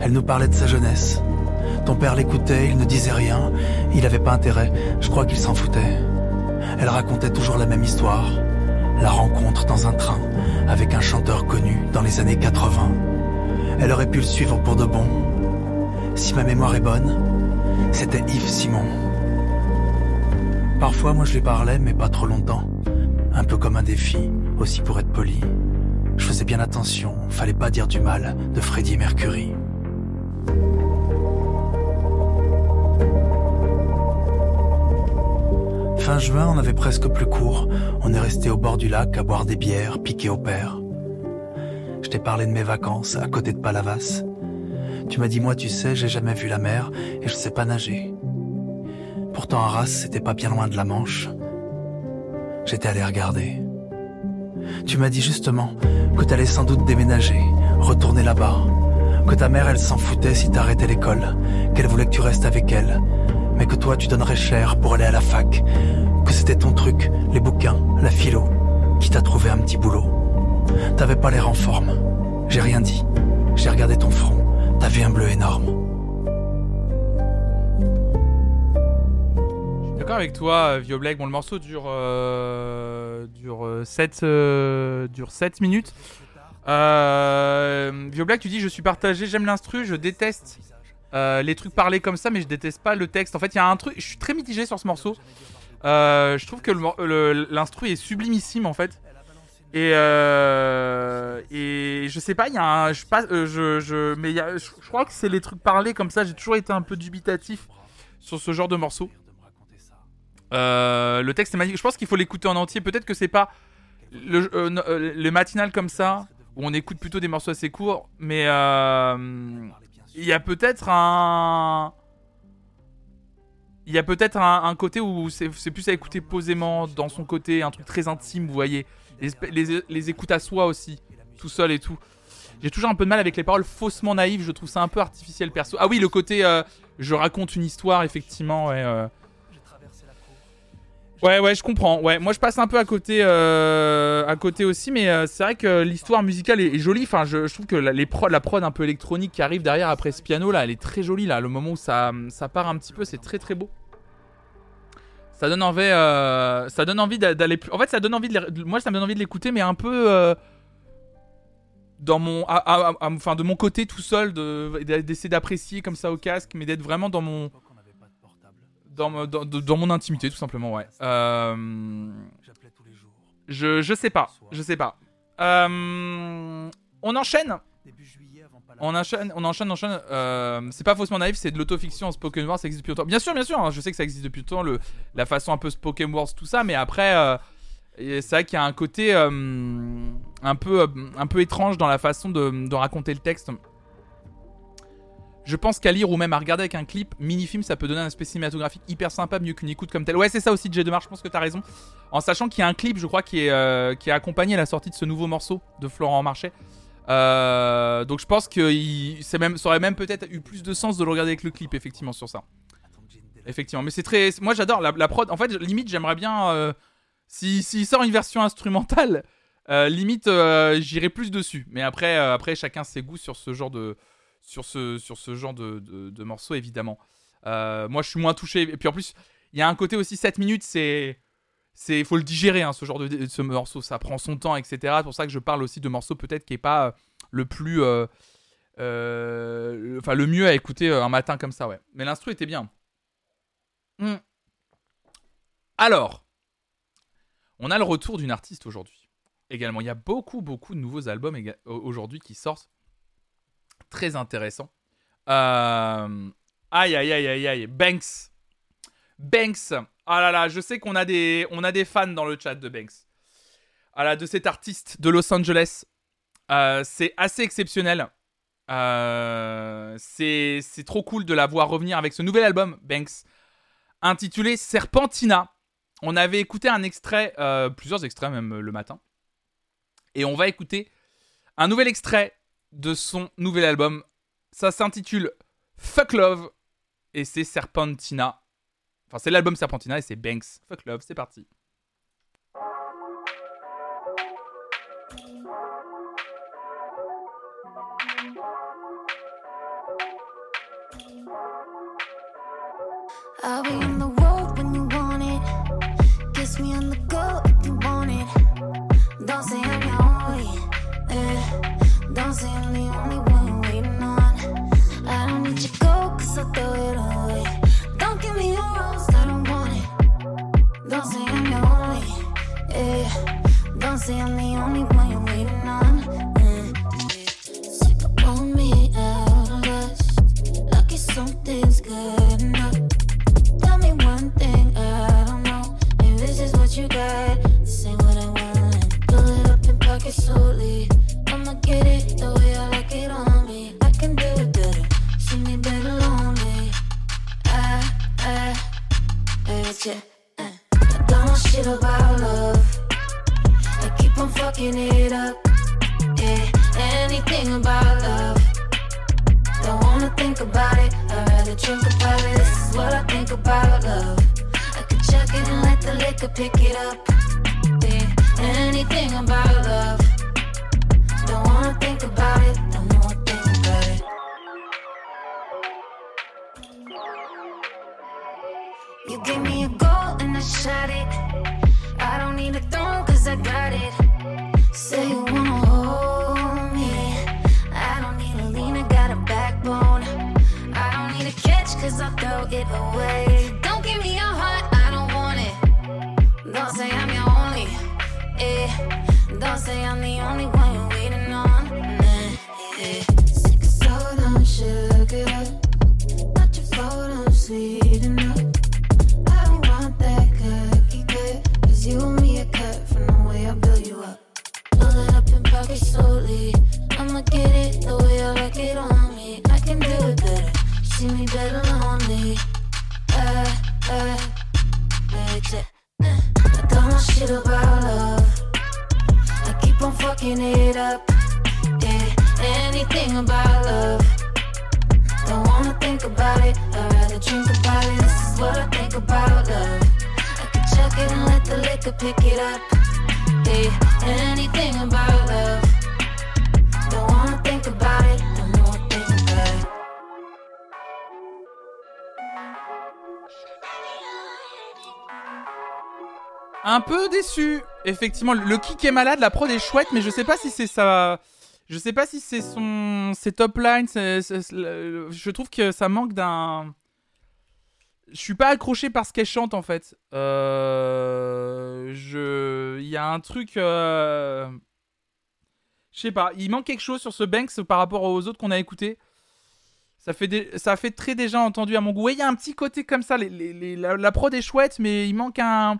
Elle nous parlait de sa jeunesse. Ton père l'écoutait, il ne disait rien. Il avait pas intérêt. Je crois qu'il s'en foutait. Elle racontait toujours la même histoire. La rencontre dans un train avec un chanteur connu dans les années 80. Elle aurait pu le suivre pour de bon. Si ma mémoire est bonne, c'était Yves Simon. Parfois, moi je lui parlais, mais pas trop longtemps. Un peu comme un défi, aussi pour être poli. Je faisais bien attention, fallait pas dire du mal de Freddie Mercury. Fin juin, on avait presque plus court. On est resté au bord du lac à boire des bières, piquer au père. Je t'ai parlé de mes vacances à côté de Palavas. Tu m'as dit, moi, tu sais, j'ai jamais vu la mer et je sais pas nager. Pourtant, Arras, c'était pas bien loin de la Manche. J'étais allé regarder. Tu m'as dit justement que t'allais sans doute déménager, retourner là-bas. Que ta mère, elle s'en foutait si t'arrêtais l'école, qu'elle voulait que tu restes avec elle, mais que toi, tu donnerais cher pour aller à la fac, que c'était ton truc, les bouquins, la philo, qui t'a trouvé un petit boulot. T'avais pas l'air en forme. J'ai rien dit. J'ai regardé ton front, T'avais un bleu énorme. D'accord avec toi, euh, Black. Bon, le morceau dure, euh, dure, euh, 7, euh, dure 7 minutes. Euh, Vio Black, tu dis Je suis partagé, j'aime l'instru, je déteste euh, les trucs parlés comme ça, mais je déteste pas le texte. En fait, il y a un truc, je suis très mitigé sur ce morceau. Euh, je trouve que l'instru est sublimissime en fait. Et, euh, et je sais pas, il y a un. Je, je, je, mais y a, je, crois que c'est les trucs parlés comme ça. J'ai toujours été un peu dubitatif sur ce genre de morceau. Le texte est magnifique. Je pense qu'il faut l'écouter en entier. Peut-être que c'est pas le, le matinal comme ça, où on écoute plutôt des morceaux assez courts. Mais il y a peut-être un. Il y a peut-être un, côté où c'est plus à écouter posément, dans son côté, un truc très intime, vous voyez. Les, les écoutes à soi aussi, tout seul et tout. J'ai toujours un peu de mal avec les paroles faussement naïves, je trouve ça un peu artificiel perso. Ah oui, le côté euh, je raconte une histoire, effectivement, ouais. euh. Ouais, ouais, je comprends. Ouais, moi je passe un peu à côté, euh, à côté aussi, mais euh, c'est vrai que l'histoire musicale est, jolie. Enfin, je, trouve que la, la prod un peu électronique qui arrive derrière après ce piano là, elle est très jolie là. Le moment où ça, ça part un petit peu, c'est très très beau. Ça donne envie, euh, ça donne envie d'a- d'aller plus. En fait, ça donne envie de, moi, envie de l'écouter, mais un peu euh, dans mon, enfin, de mon côté tout seul, de- d'essayer d'apprécier comme ça au casque, mais d'être vraiment dans mon, dans, mon- dans, dans- dans mon intimité, tout simplement, ouais. Euh, je, je sais pas, je sais pas. Euh, on enchaîne. On enchaîne, on enchaîne, enchaîne. Euh, c'est pas faussement naïf, c'est de l'autofiction en spoken word, ça existe depuis longtemps. Bien sûr, bien sûr, hein, je sais que ça existe depuis longtemps, le, la façon un peu spoken words, tout ça, mais après, euh, c'est vrai qu'il y a un côté euh, un, peu, un peu étrange dans la façon de, de raconter le texte. Je pense qu'à lire ou même à regarder avec un clip, mini-film, ça peut donner un aspect cinématographique hyper sympa, mieux qu'une écoute comme telle. Ouais, c'est ça aussi, J. Demar, je pense que t'as raison. En sachant qu'il y a un clip, je crois, qui est, euh, qui a accompagné la sortie de ce nouveau morceau de Florent Marchais. Euh, donc je pense que il- même, ça aurait même peut-être eu plus de sens de le regarder avec le clip, effectivement, sur ça. Effectivement, mais c'est très. Moi j'adore la, prod. En fait, limite, j'aimerais bien. euh, si- S'il sort une version instrumentale, limite, j'irai plus dessus. Mais après, après, chacun ses goûts sur ce genre de, sur ce, sur ce genre de, de, morceaux, évidemment. Euh, moi, je suis moins touché. Et puis en plus, il y a un côté aussi 7 minutes, c'est. C'est, faut le digérer, hein, ce genre de, ce morceau. Ça prend son temps, etc. C'est pour ça que je parle aussi de morceaux peut-être qui est pas euh, le plus, euh, enfin le mieux à écouter un matin comme ça, ouais. Mais l'instru était bien. Hmm. Alors, on a le retour d'une artiste aujourd'hui. Également, il y a beaucoup, beaucoup de nouveaux albums aujourd'hui qui sortent. Très intéressant. Euh, Aïe, aïe, aïe, aïe, aïe. Banks. Banks. Ah là là, je sais qu'on a des, a des fans dans le chat de Banks. Ah là, de cet artiste de Los Angeles. Euh, c'est assez exceptionnel. Euh, c'est c'est trop cool de la voir revenir avec ce nouvel album, Banks, intitulé Serpentina. On avait écouté un extrait, euh, plusieurs extraits même euh, le matin. Et on va écouter un nouvel extrait de son nouvel album. Ça s'intitule Fuck Love et c'est Serpentina. Enfin, c'est l'album Serpentina et c'est Banks. Fuck Love, c'est parti. The only one waiting on. I don't need your go, cause I'll throw it away. Don't give me a rose, I don't want it. Don't say I'm your only. eh. Don't say I'm the only one you're waiting on. pulling me out of. Lucky something's good enough. Tell me one thing I don't know. If this is what you got, I you. uh. I don't know shit about love. I keep on fucking it up. Yeah, anything about love. Don't wanna think about it. I'd rather drink about it. This is what I think about love. I could chuck it and let the liquor pick it up. Yeah, anything about love. Don't wanna think about it. I don't need a throne cause I got it. Say you wanna hold me. I don't need a lean, I got a backbone. I don't need a catch cause I'll throw it away. Don't give me your heart, I don't want it. Don't say I'm your only. Eh. Don't say I'm the only one you're waiting on. Nah, eh. Of soda and sugar. Not your fault, I'm sweet fucking it up. Yeah, anything about love. Don't wanna think about it. I'd rather drink about it. This is what I think about love. I could chuck it and let the liquor pick it up. Yeah, anything about love. Un peu déçu. Effectivement, le kick est malade, la prod est chouette, mais je sais pas si c'est ça. Je sais pas si c'est son. Ses top lines. c'est- c'est- c'est- Je trouve que ça manque d'un. Je suis pas accroché par ce qu'elle chante en fait. Euh... Je. Il y a un truc. euh, Je sais pas, il manque quelque chose sur ce Banks par rapport aux autres qu'on a écoutés. Ça fait, des- ça fait très déjà entendu à mon goût. Ouais, il y a un petit côté comme ça. La, la prod est chouette, mais il manque un.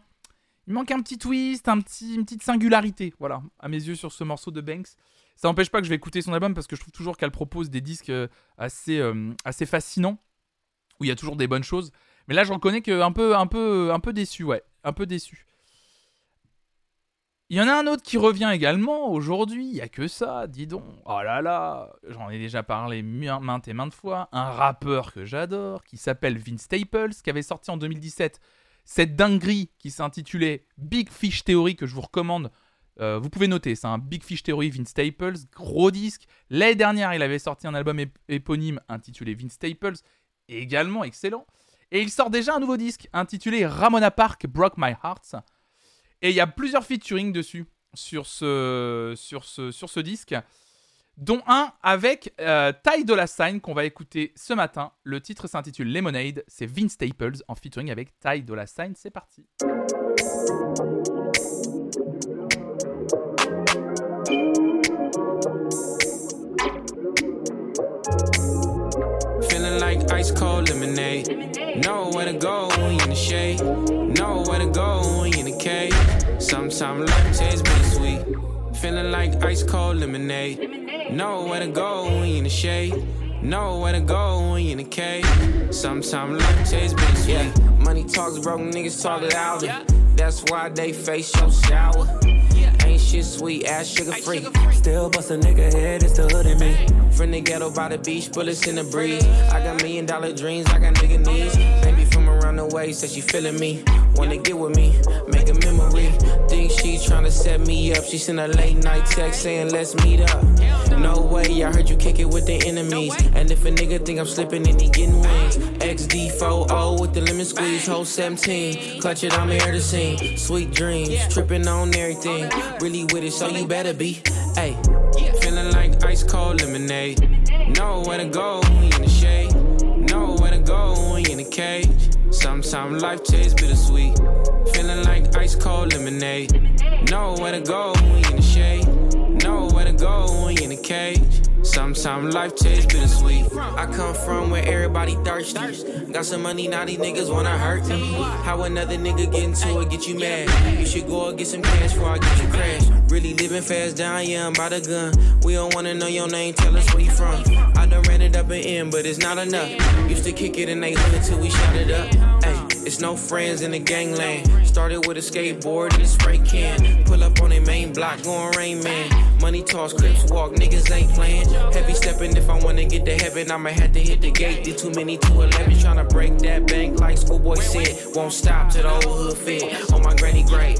Il manque un petit twist, un petit, une petite singularité, voilà, à mes yeux sur ce morceau de Banks. Ça n'empêche pas que je vais écouter son album parce que je trouve toujours qu'elle propose des disques euh, assez, euh, assez fascinants, où il y a toujours des bonnes choses. Mais là, j'en connais que un peu, un peu, un peu déçu, ouais, un peu déçu. Il y en a un autre qui revient également aujourd'hui, il y a que ça, dis donc. Oh là là, j'en ai déjà parlé maintes et maintes fois. Un rappeur que j'adore, qui s'appelle Vince Staples, qui avait sorti en 2017 cette dinguerie qui s'intitulait Big Fish Theory, que je vous recommande. Euh, vous pouvez noter, c'est un Big Fish Theory Vince Staples, gros disque. L'année dernière, il avait sorti un album ép- éponyme intitulé Vince Staples, également excellent. Et il sort déjà un nouveau disque intitulé Ramona Park Broke My Heart. Et il y a plusieurs featuring dessus, sur ce, sur ce, sur ce disque, dont un avec euh, Ty Dolla Sign qu'on va écouter ce matin. Le titre s'intitule Lemonade, c'est Vince Staples en featuring avec Ty Dolla Sign. C'est parti. Feeling like ice cold lemonade. Know where to go when in the shade. Know where to go in the cave. Sometimes life tastes bittersweet. Feeling like ice cold lemonade. Know where to go when you in the shade. Know where to go when you in the cave. Sometimes life tastes bittersweet. Yeah, money talks, broke niggas talk louder. That's why they face so sour. Ain't shit sweet, ass sugar free. Still bust a nigga head, it's the hood in me. From the ghetto by the beach, bullets in the breeze. I got million dollar dreams, I got nigga needs. Baby from around the way, said she feeling me. Wanna get with me, make a memory. Think she tryna set me up. She sent a late night text saying, let's meet up. No way, I heard you kick it with the enemies. And if a nigga think I'm slipping, then he getting wings. XD40 with the lemon squeeze, whole 17. Clutch it, I'm here to sing. Sweet dreams, tripping on everything. Really with it, so you better be. Hey, feeling like ice cold lemonade. Know where to go when you in the shade. Know where to go when you in the cage. Sometimes life tastes bittersweet. Feeling like ice cold lemonade. Know where to go when you in the shade. To go when you in the cage. Sometimes life tastes bittersweet. I come from where everybody thirsty. Got some money, now these niggas wanna hurt me. How another nigga get into it, get you mad. You should go and get some cash before I get you crashed. Really living fast down, yeah, I'm by the gun. We don't wanna know your name, tell us where you from. I done ran it up and in, but it's not enough. Used to kick it in they hood till we shot it up. Ay, it's no friends in the gangland. Started with a skateboard and a spray can. Pull up on a main block, going rain man. Money toss, clips walk, niggas ain't playing. Heavy stepping, if I wanna get to heaven, I'ma have to hit the gate. Did too many to 11, tryna break that bank like schoolboy said. Won't stop till the old hood fit. On my granny grave.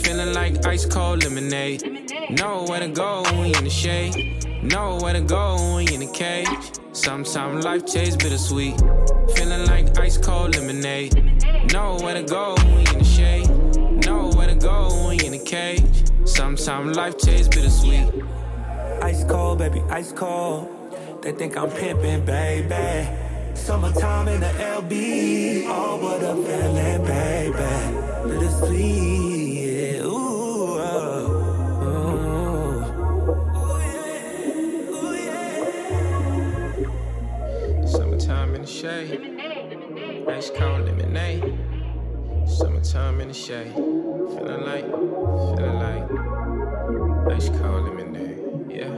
Feeling like ice cold lemonade. Know where to go you in the shade. Know where to go when you in a cage. Sometimes life tastes bittersweet. Feeling like ice cold lemonade. Know where to go when you in the shade. Nowhere to go when you in a cage. Sometimes life tastes bittersweet. Ice cold, baby, ice cold. They think I'm pimping, baby. Summertime in the LB. Oh, what a feeling, baby. Bittersweet. Shade. Ice cold lemonade. Summertime in the shade. Feeling like, feeling like. Ice cold lemonade. Yeah.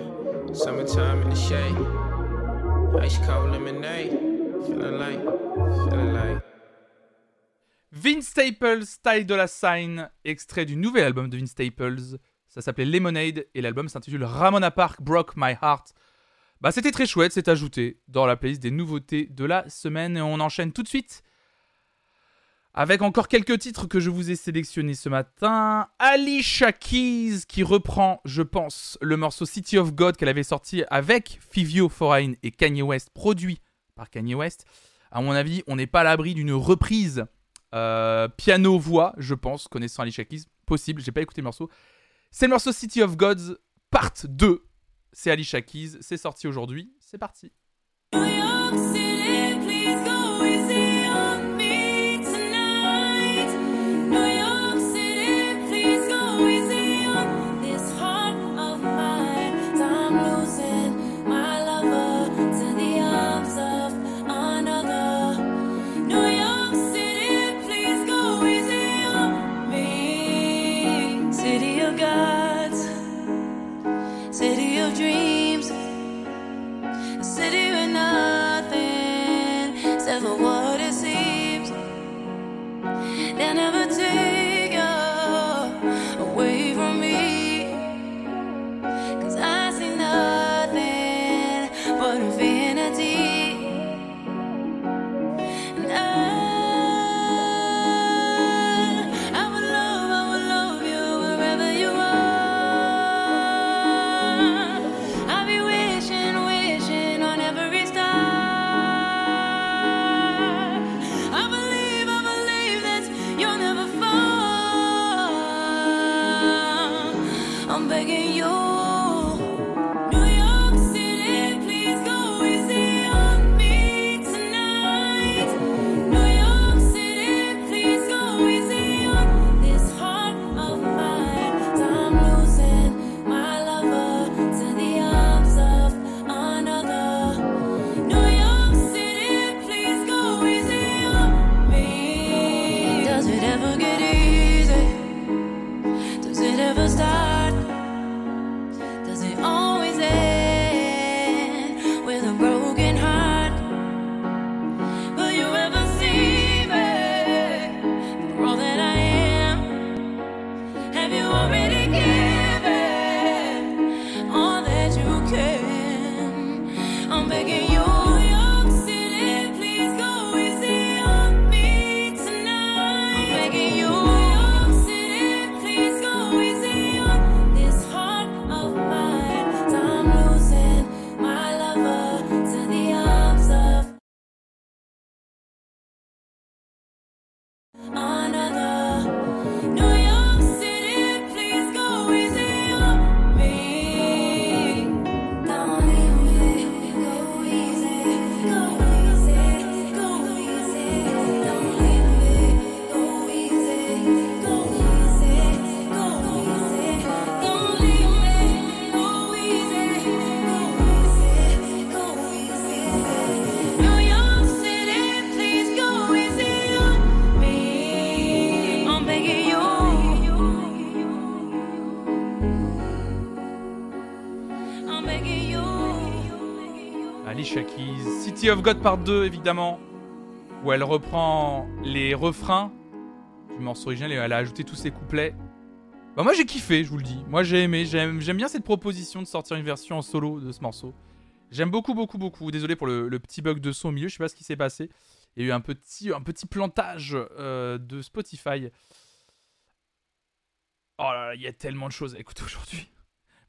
Summertime in the shade. Ice cold lemonade. Feeling like, feeling like. Vince Staples, Style de la Sign, extrait du nouvel album de Vince Staples. Ça s'appelait Lemonade et l'album s'intitule Ramona Park Broke My Heart. Bah, c'était très chouette, c'est ajouté dans la playlist des nouveautés de la semaine. On enchaîne tout de suite avec encore quelques titres que je vous ai sélectionnés ce matin. Alicia Keys qui reprend, je pense, le morceau City of God qu'elle avait sorti avec Fivio Foreign et Kanye West, produit par Kanye West. À mon avis, on n'est pas à l'abri d'une reprise euh, piano-voix, je pense, connaissant Alicia Keys. Possible, j'ai pas écouté le morceau. C'est le morceau City of Gods, part 2. C'est Alicia Keys, c'est sorti aujourd'hui. C'est parti. Of God part 2 évidemment, où elle reprend les refrains du morceau original et elle a ajouté tous ses couplets. Bah moi j'ai kiffé, je vous le dis. Moi j'ai aimé, j'aime bien cette proposition de sortir une version en solo de ce morceau. J'aime beaucoup, beaucoup, beaucoup. Désolé pour le, le petit bug de son au milieu, je sais pas ce qui s'est passé. Il y a eu un petit, un petit plantage euh, de Spotify. Oh là là, il y a tellement de choses à écouter aujourd'hui.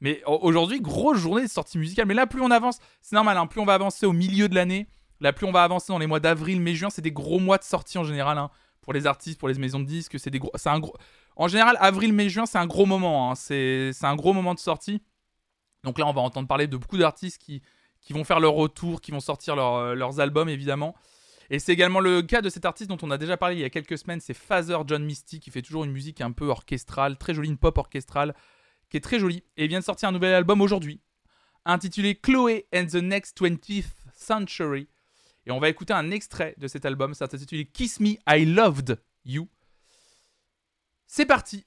Mais au- aujourd'hui, grosse journée de sortie musicale. Mais là, plus on avance, c'est normal, hein, plus on va avancer au milieu de l'année, là, plus on va avancer dans les mois d'avril, mai, juin, c'est des gros mois de sortie en général. hein, pour les artistes, pour les maisons de disques, c'est des gros. Un gros. En général, avril, mai, juin, c'est un gros moment. hein. C'est un gros moment de sortie. Donc là, on va entendre parler de beaucoup d'artistes qui, vont faire leur retour, qui vont sortir euh, leurs albums, évidemment. Et c'est également le cas de cet artiste dont on a déjà parlé il y a quelques semaines, c'est Father John Misty, qui fait toujours une musique un peu orchestrale, très jolie, une pop orchestrale, qui est très jolie. Et vient de sortir un nouvel album aujourd'hui, intitulé Chloé and the Next 20th Century. Et on va écouter un extrait de cet album, c'est intitulé Kiss Me, I Loved You. C'est parti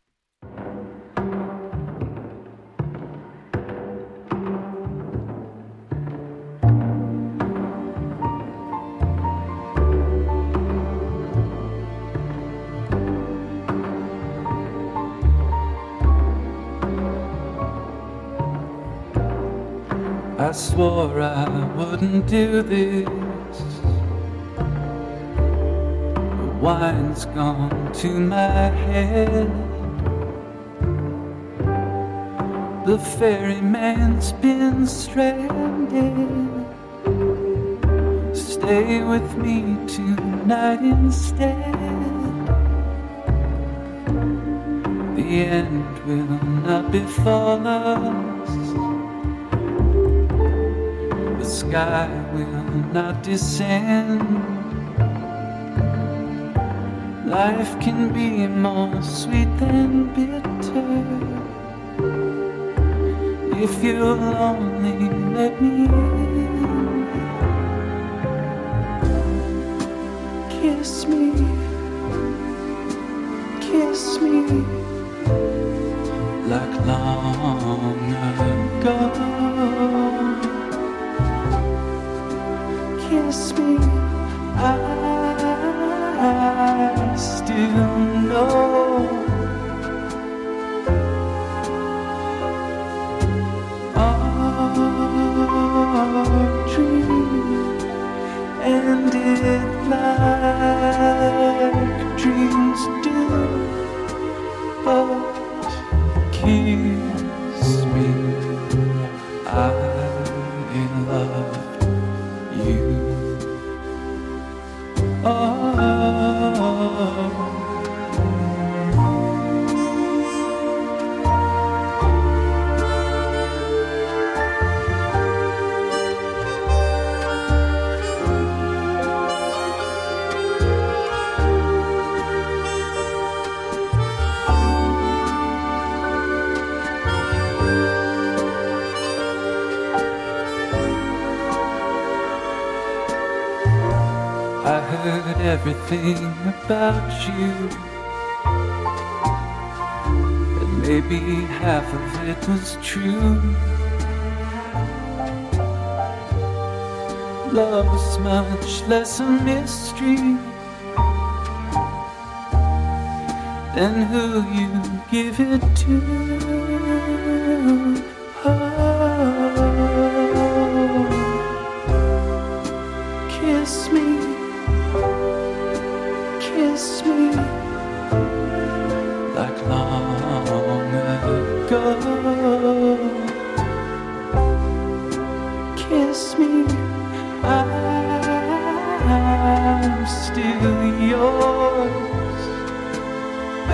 I swore I wouldn't do this. The wine's gone to my head. The ferryman's been stranded. Stay with me tonight instead. The end will not befall us. Sky will not descend. Life can be more sweet than bitter. If you'll only let me in. Kiss me, kiss me like long ago. Kiss me, I still know. Our dream ended like dreams do, everything about you. And maybe half of it was true. Love's much less a mystery than who you give it to.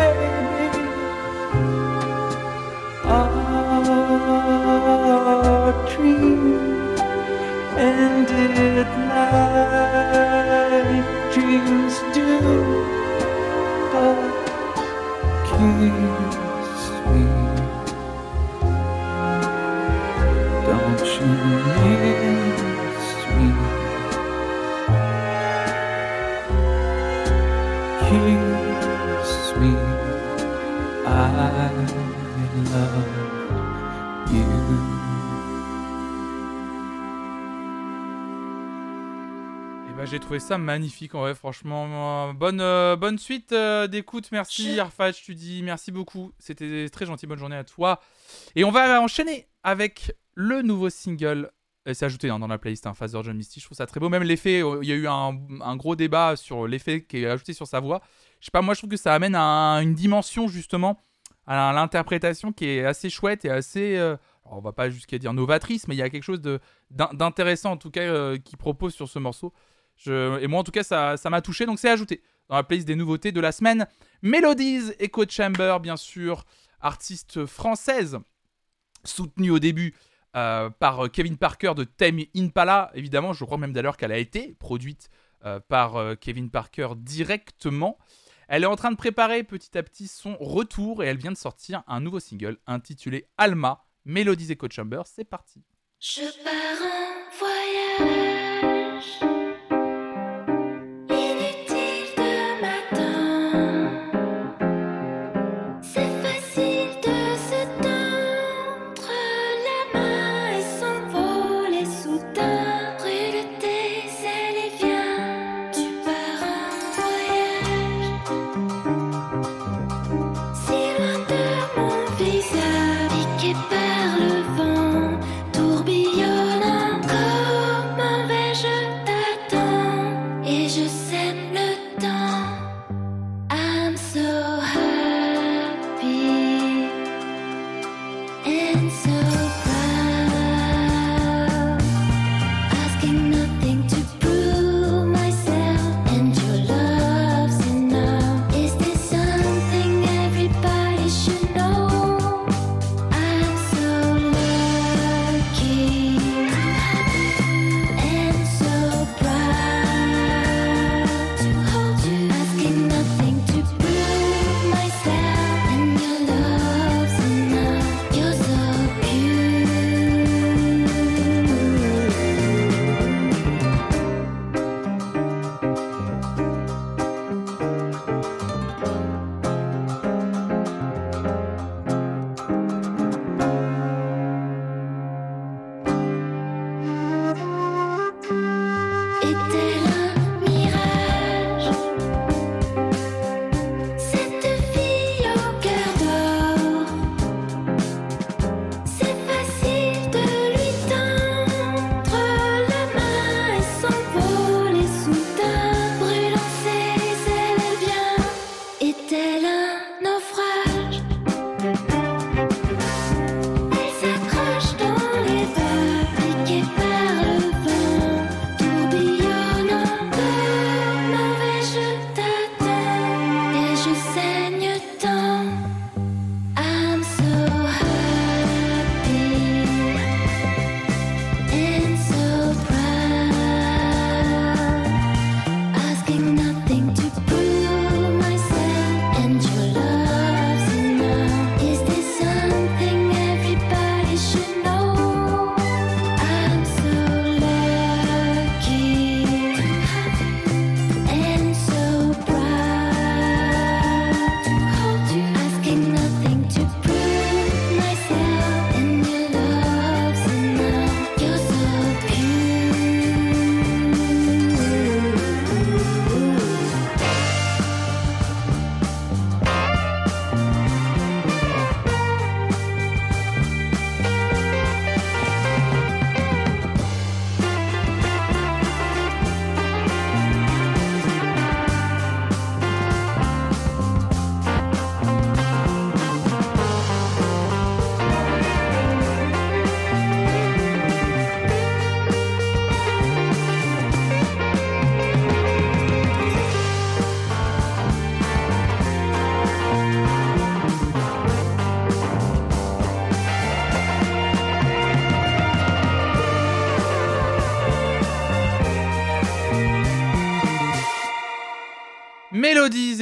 Baby. Trouvé ça magnifique en vrai, franchement. Euh, Bonne, euh, bonne suite euh, d'écoute, merci Arfach, tu dis merci beaucoup. C'était très gentil, bonne journée à toi. Et on va enchaîner avec le nouveau single. C'est ajouté hein, dans la playlist, hein, Father John Misty. Je trouve ça très beau. Même l'effet, euh, il y a eu un, un gros débat sur l'effet qui est ajouté sur sa voix. Je sais pas, moi je trouve que ça amène un- une dimension justement à l'interprétation qui est assez chouette et assez. euh, on va pas jusqu'à dire novatrice, mais il y a quelque chose d'intéressant en tout cas euh, qu'il propose sur ce morceau. Et moi, en tout cas, ça m'a touché, donc c'est ajouté dans la playlist des nouveautés de la semaine. Melodies, Echo Chamber, bien sûr, artiste française, soutenue au début euh, par Kevin Parker de Tame Impala. Évidemment, je crois même d'ailleurs qu'elle a été produite euh, par euh, Kevin Parker directement. Elle est en train de préparer petit à petit son retour et elle vient de sortir un nouveau single intitulé Alma, Melodies Echo Chamber. C'est parti. Je pars en voyage.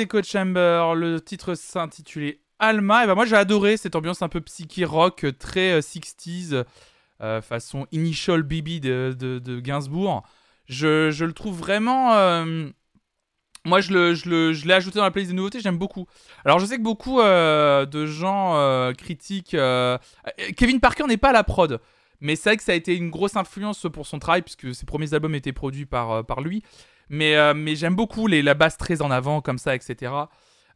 Echo Chamber, le titre s'intitulait Alma. Et ben moi j'ai adoré cette ambiance un peu psyché rock, euh, très euh, 60s, euh, façon Initial BB de, de, Gainsbourg. Je, je le trouve vraiment. euh, moi je le- je le- je l'ai ajouté dans la playlist des nouveautés, j'aime beaucoup. Alors je sais que beaucoup euh, de gens euh, critiquent. euh, euh, Kevin Parker n'est pas à la prod. Mais c'est vrai que ça a été une grosse influence pour son travail, puisque ses premiers albums étaient produits par, euh, par lui. Mais, euh, mais j'aime beaucoup les, la basse très en avant, comme ça, etc.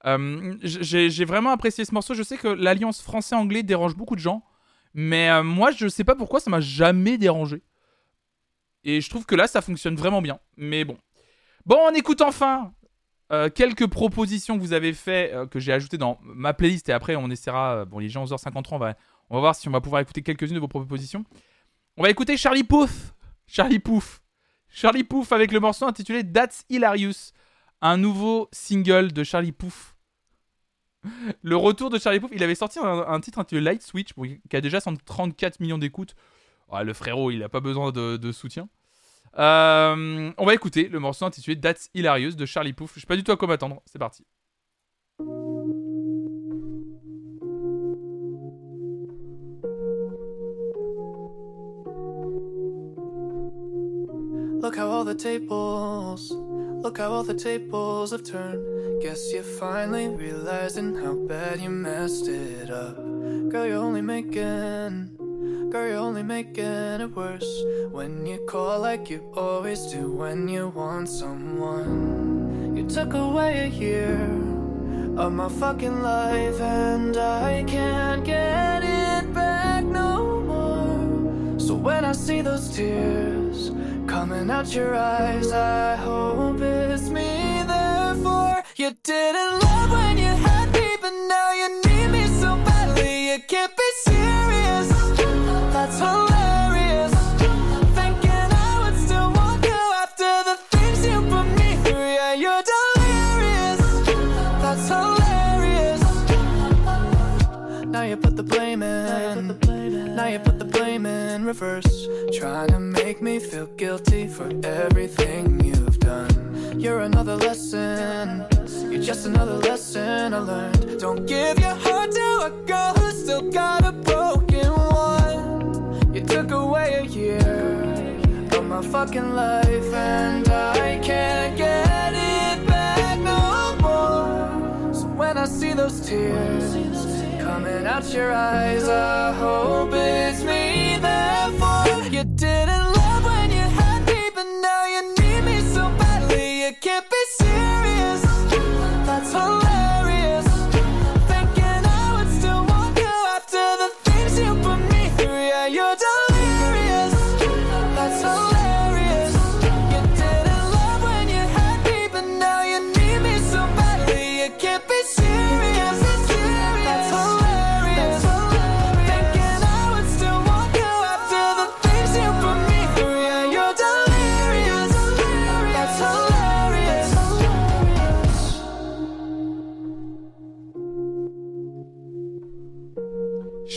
Euh, j'ai vraiment apprécié ce morceau. Je sais que l'alliance français-anglais dérange beaucoup de gens. Mais euh, moi, je sais pas pourquoi ça m'a jamais dérangé. Et je trouve que là, ça fonctionne vraiment bien. Mais bon. Bon, on écoute enfin quelques propositions que vous avez fait, euh, que j'ai ajoutées dans ma playlist. Et après, on essaiera. bon, est déjà 11h53. On va, on va voir si on va pouvoir écouter quelques-unes de vos propositions. On va écouter Charlie Puth. Charlie Pouf. Charlie Puth avec le morceau intitulé That's Hilarious, un nouveau single de Charlie Puth. <laughs> Le retour de Charlie Puth, il avait sorti un, titre intitulé Light Switch, qui a déjà 134 millions d'écoutes. Ah, le frérot, il a pas besoin de, soutien. Euh, on va écouter le morceau intitulé That's Hilarious de Charlie Puth. Je sais pas du tout à quoi m'attendre. C'est parti. Look how all the tables, look how all the tables have turned. Guess you're finally realizing how bad you messed it up. Girl, you're only making, girl, you're only making it worse. When you call like you always do when you want someone. You took away a year of my fucking life, and I can't get it back no more. So when I see those tears coming out your eyes, I hope it's me. Therefore, you didn't reverse. Trying to make me feel guilty for everything you've done. You're another lesson. You're just another lesson I learned. Don't give your heart to a girl who's still got a broken one. You took away a year of my fucking life, and I can't get it back no more. So when I see those tears coming out your eyes, I hope it's me. You didn't love when you had me, but now you need me so badly. You can't be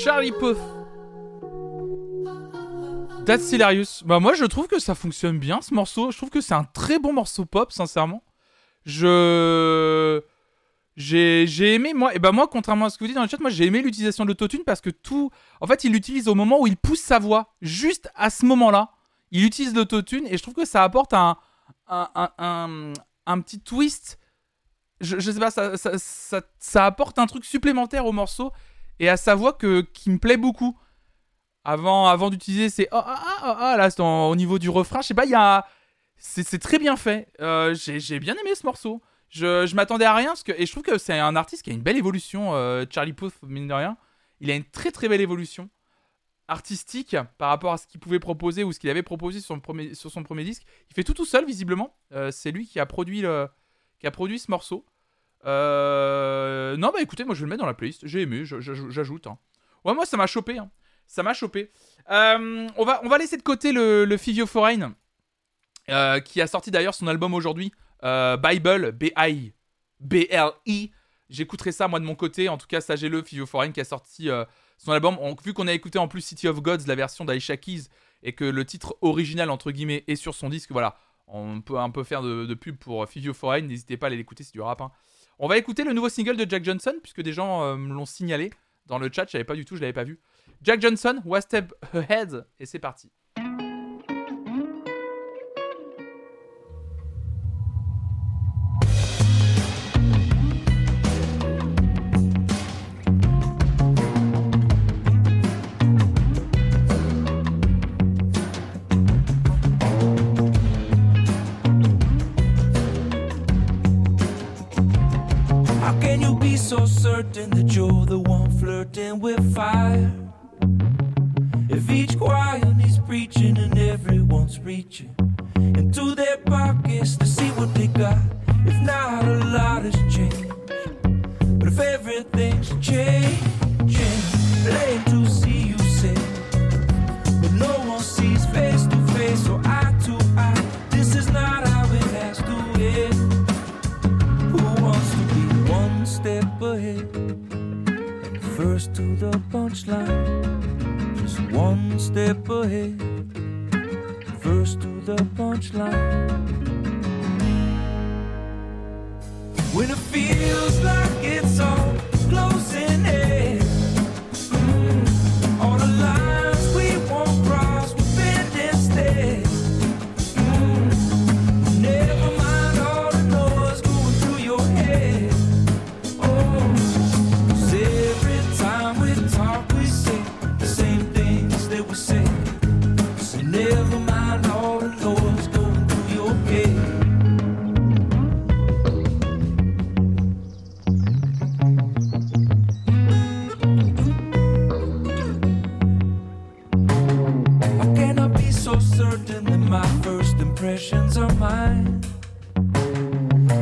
Charlie Puth. That's hilarious. Bah moi je trouve que ça fonctionne bien ce morceau. Je trouve que c'est un très bon morceau pop, sincèrement. Je j'ai j'ai aimé moi et bah moi contrairement à ce que vous dites dans le chat, moi j'ai aimé l'utilisation de l'autotune parce que tout en fait, il l'utilise au moment où il pousse sa voix, juste à ce moment-là. Il utilise l'autotune et je trouve que ça apporte un un, un, petit twist. Je, je sais pas, ça, ça, ça apporte un truc supplémentaire au morceau et à sa voix que, qui me plaît beaucoup. Avant, avant d'utiliser ces ah ah ah ah, ah là, au niveau du refrain, je sais pas, il y a. C'est très bien fait. Euh, J'ai j'ai bien aimé ce morceau. Je, je m'attendais à rien parce que, et je trouve que c'est un artiste qui a une belle évolution. euh, Charlie Puth, mine de rien, il a une très très belle évolution artistique par rapport à ce qu'il pouvait proposer ou ce qu'il avait proposé sur, son premier- sur son premier disque. Il fait tout tout seul visiblement. Euh, c'est lui qui a produit le, qui a produit ce morceau. Euh, Non bah écoutez, moi je vais le mettre dans la playlist. J'ai aimé, j'ajoute. hein. Ouais moi ça m'a chopé. hein. Ça m'a chopé. Euh, on va on va laisser de côté le, Fivio Foreign euh, qui a sorti d'ailleurs son album aujourd'hui. euh, Bible B I B L I. J'écouterai ça moi de mon côté. En tout cas sachez-le, Fivio Foreign qui a sorti euh, son album. On- vu qu'on a écouté en plus City of Gods, la version d'Aisha Keys, et que le titre original entre guillemets est sur son disque, voilà, on peut un peu faire de, de pub pour Fivio Foreign. N'hésitez pas à aller l'écouter, c'est du rap. hein. On va écouter le nouveau single de Jack Johnson puisque des gens euh, me l'ont signalé dans le chat. Je savais pas du tout, je l'avais pas vu. Jack Johnson, One Step Ahead, et c'est parti. Certain that you're the one flirting with fire? If each choir needs preaching and everyone's reaching into their pockets to see what they got, if not a lot has changed, but if everything's changing, the punchline. Just one step ahead. First to the punchline. When it feels like it's all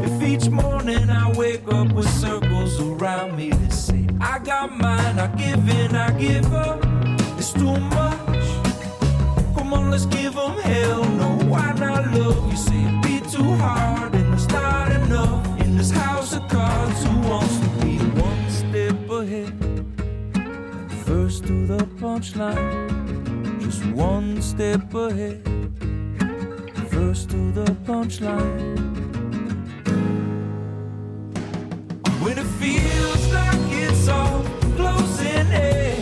If each morning I wake up with circles around me that say, I got mine, I give in, I give up. It's too much. Come on, let's give them hell. No, why not love? You say it be too hard, and it's not enough. In this house of cards, who wants to be one step ahead? First to the punchline, just one step ahead. First to the punchline. When it feels like it's all closing in.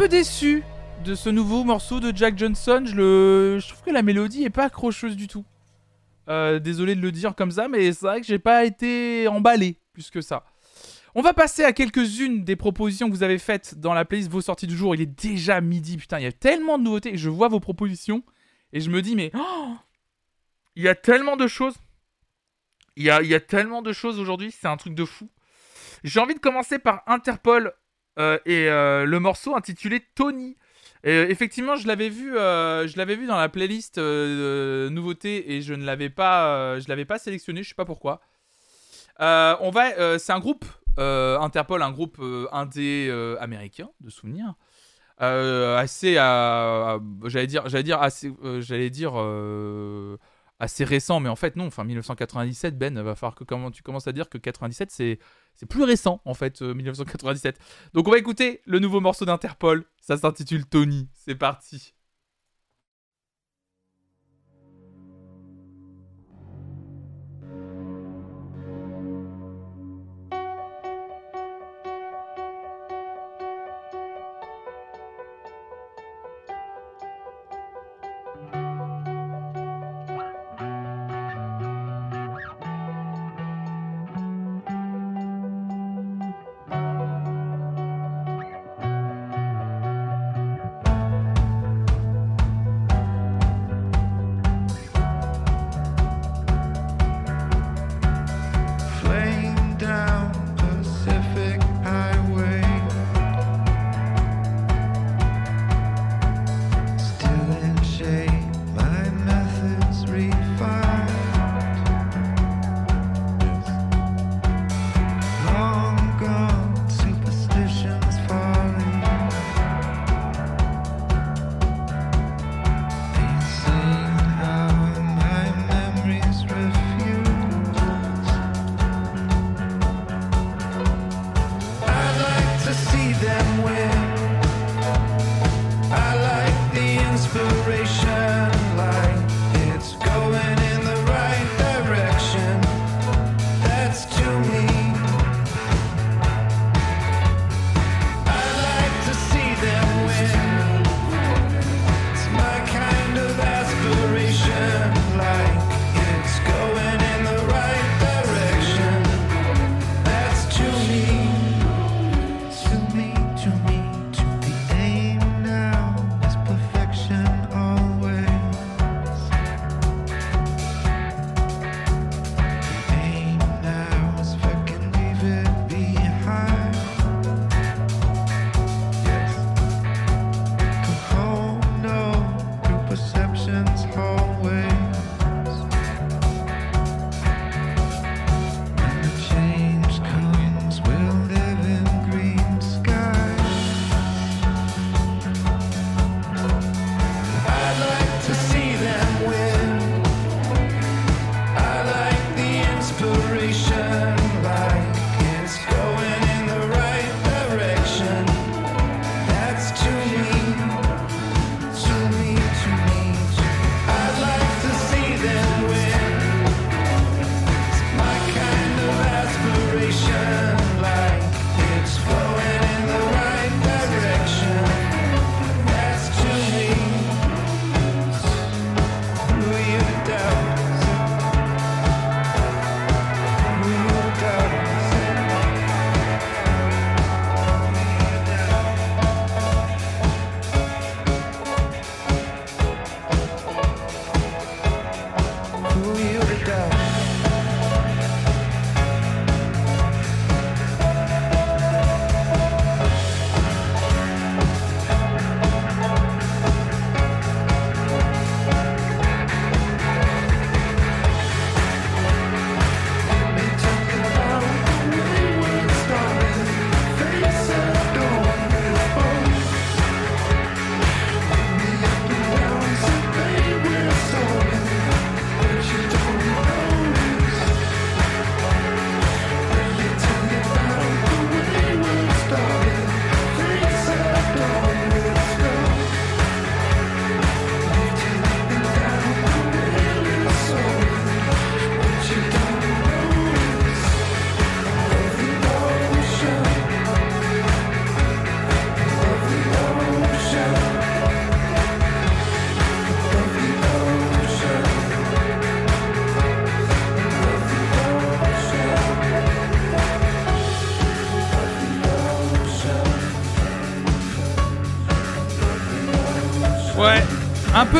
Peu déçu de ce nouveau morceau de Jack Johnson. Je, le... je trouve que la mélodie est pas accrocheuse du tout. Euh, désolé de le dire comme ça, mais c'est vrai que j'ai pas été emballé plus que ça. On va passer à quelques-unes des propositions que vous avez faites dans la playlist Vos sorties du jour. Il est déjà midi, putain, il y a tellement de nouveautés. Je vois vos propositions et je me dis, mais oh, il y a tellement de choses. Il y a, il y a tellement de choses aujourd'hui, c'est un truc de fou. J'ai envie de commencer par Interpol et euh, le morceau intitulé Tony. Euh, effectivement, je l'avais vu, euh, je l'avais vu dans la playlist euh, nouveautés et je ne l'avais pas, euh, je l'avais pas sélectionné, je sais pas pourquoi. Euh, on va, euh, c'est un groupe euh, Interpol, un groupe euh, indé euh, américain de souvenirs, Euh, assez, j'allais dire, j'allais dire assez, euh, j'allais dire euh, assez récent, mais en fait non. Enfin 1997, Ben, va falloir que comment tu commences à dire que 97 c'est c'est plus récent en fait euh, 1997. Donc on va écouter le nouveau morceau d'Interpol. Ça s'intitule Tony. C'est parti.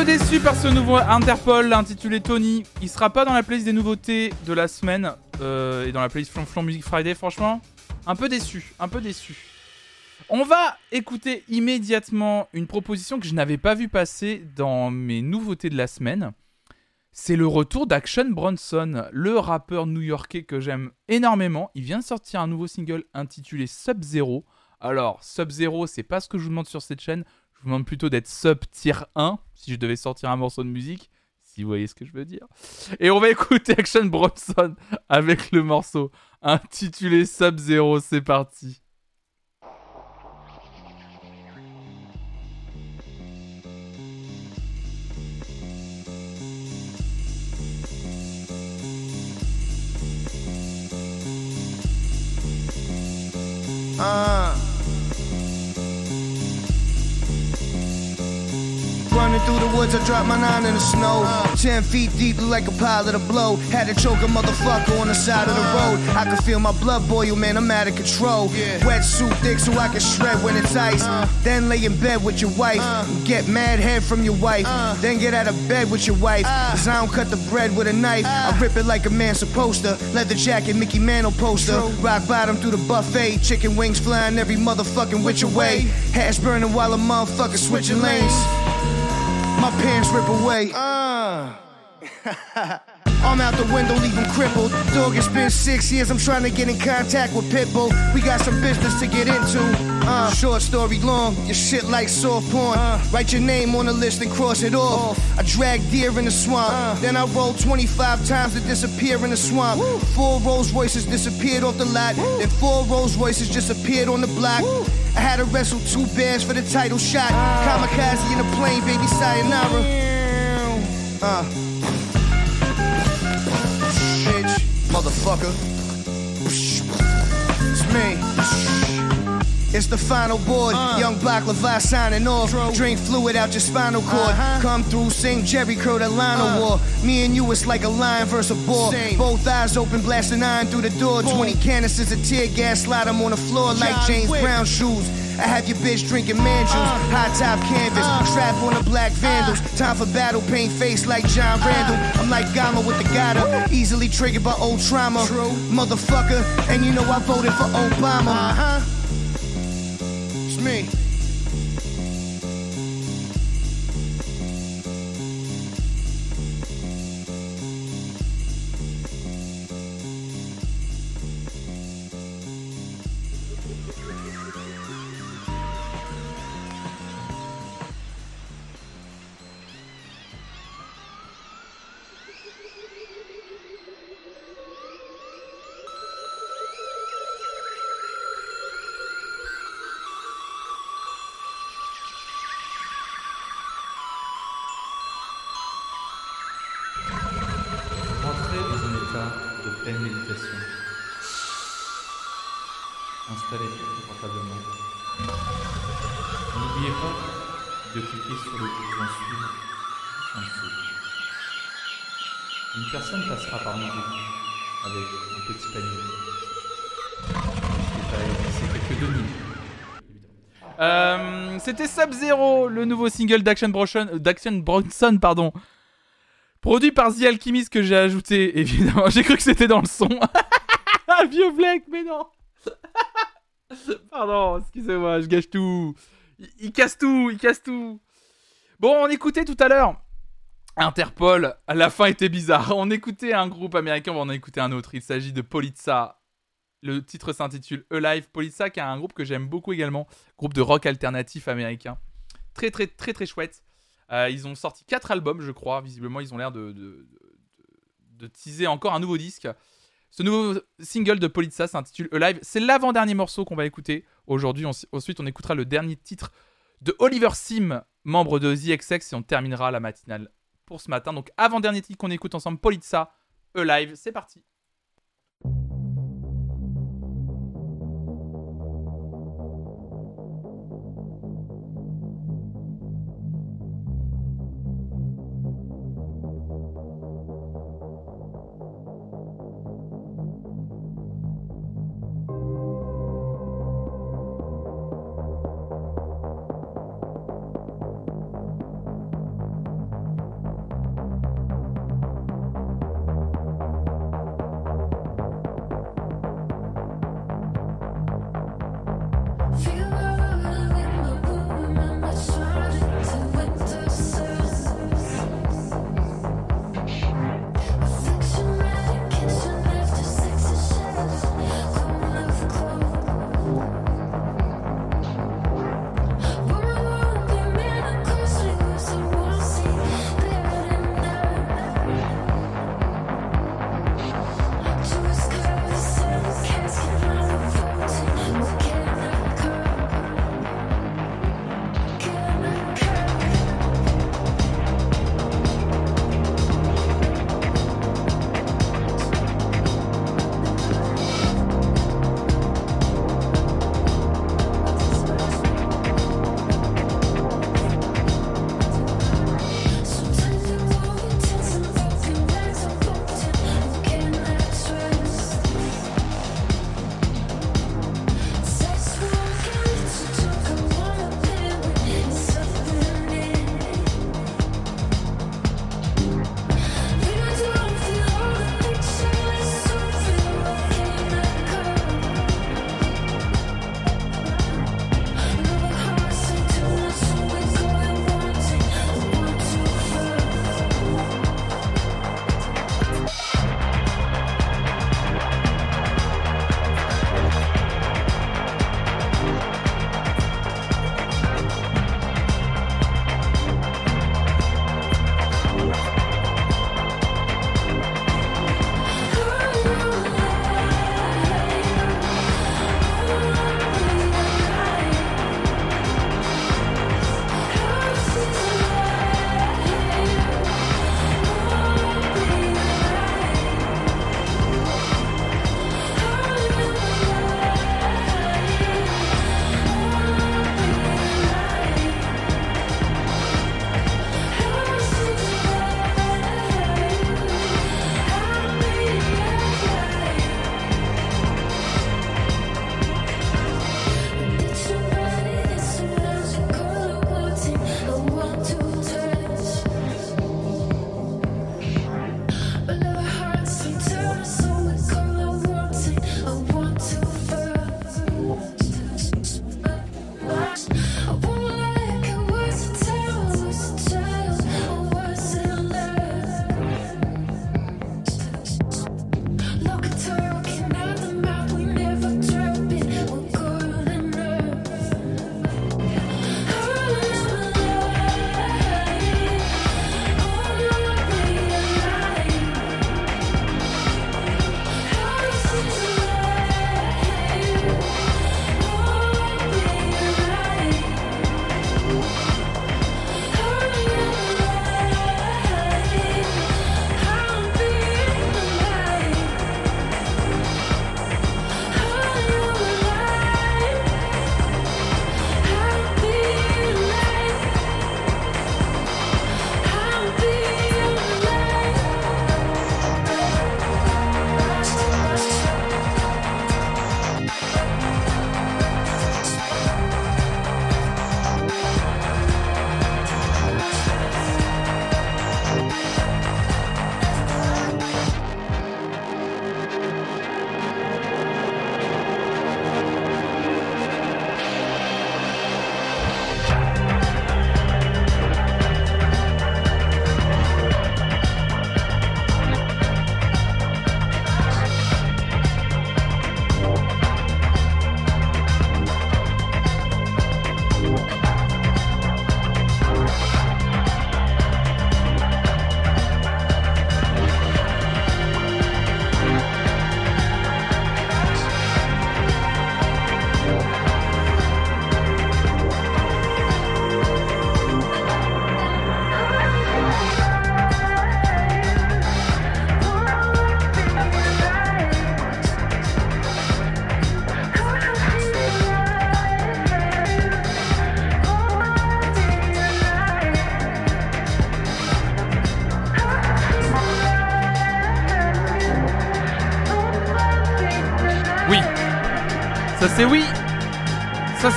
Peu déçu par ce nouveau Interpol intitulé Tony. Il sera pas dans la playlist des nouveautés de la semaine euh, et dans la playlist Flonflon Music Friday, franchement. Un peu déçu, un peu déçu. On va écouter immédiatement une proposition que je n'avais pas vu passer dans mes nouveautés de la semaine. C'est le retour d'Action Bronson, le rappeur new-yorkais que j'aime énormément. Il vient de sortir un nouveau single intitulé Sub-Zero. Alors, Sub-Zero, c'est pas ce que je vous demande sur cette chaîne. Je vous demande plutôt d'être sub tier 1 si je devais sortir un morceau de musique. Si vous voyez ce que je veux dire. Et on va écouter Action Bronson avec le morceau intitulé Sub-Zero. C'est parti. Uh. Through the woods, I dropped my nine in the snow. Ten feet deep, like a pilot of blow. Had to choke a motherfucker on the side of the road. I can feel my blood boil, man, I'm out of control. Wetsuit thick so I can shred when it's ice. Then lay in bed with your wife. Get mad head from your wife. Then get out of bed with your wife. Cause I don't cut the bread with a knife. I rip it like a man supposed to. Leather jacket, Mickey Mantle poster. Rock bottom through the buffet. Chicken wings flying every motherfucking which away. Hash burning while a motherfucker switching lanes. My pants rip away. Uh. <laughs> I'm out the window, leave him crippled. Dog, it's been six years, I'm trying to get in contact with Pitbull. We got some business to get into. Uh, short story long, your shit like soft porn. Write your name on the list and cross it off. I drag deer in the swamp, then I roll 25 times to disappear in the swamp. Four Rolls Royces disappeared off the lot, then four Rolls Royces just appeared on the block. I had to wrestle two bears for the title shot. Kamikaze in a plane, baby, sayonara. Uh. Motherfucker. It's me. It's the final board. Young Black Levi signing off. Drink fluid out your spinal cord. Come through, sing Jerry Crow, the line of war. Me and you, it's like a lion versus a boar. Both eyes open, blasting iron through the door. 20 canisters of tear gas, slide 'em on the floor like James Brown shoes. I have your bitch drinking man juice, uh. high top canvas, uh. strap on the black uh. vandals. Time for battle, paint face like John Randall. I'm like Gama with the Gata, easily triggered by old trauma. True. Motherfucker, and you know I voted for Obama. Uh-huh. It's me. C'était Sub-Zero, le nouveau single d'Action Bronson, pardon. Produit par The Alchemist que j'ai ajouté, évidemment. <laughs> J'ai cru que c'était dans le son. <laughs> Vieux Black, mais non. <laughs> Pardon, excusez-moi, je gâche tout. Il, casse tout, il casse tout. Bon, on écoutait tout à l'heure Interpol. À la fin était bizarre. On écoutait un groupe américain, on en écouter un autre. Il s'agit de Politza. Le titre s'intitule Alive. Politza, qui est un groupe que j'aime beaucoup également. Groupe de rock alternatif américain. Très, très, très, très chouette. Euh, ils ont sorti 4 albums, je crois. Visiblement, ils ont l'air de, de, de- teaser encore un nouveau disque. Ce nouveau single de Politza s'intitule Alive. C'est l'avant-dernier morceau qu'on va écouter aujourd'hui. Ensuite, on écoutera le dernier titre de Oliver Sim, membre de The XX, et on terminera la matinale pour ce matin. Donc, avant-dernier titre qu'on écoute ensemble, Politza Alive. C'est parti.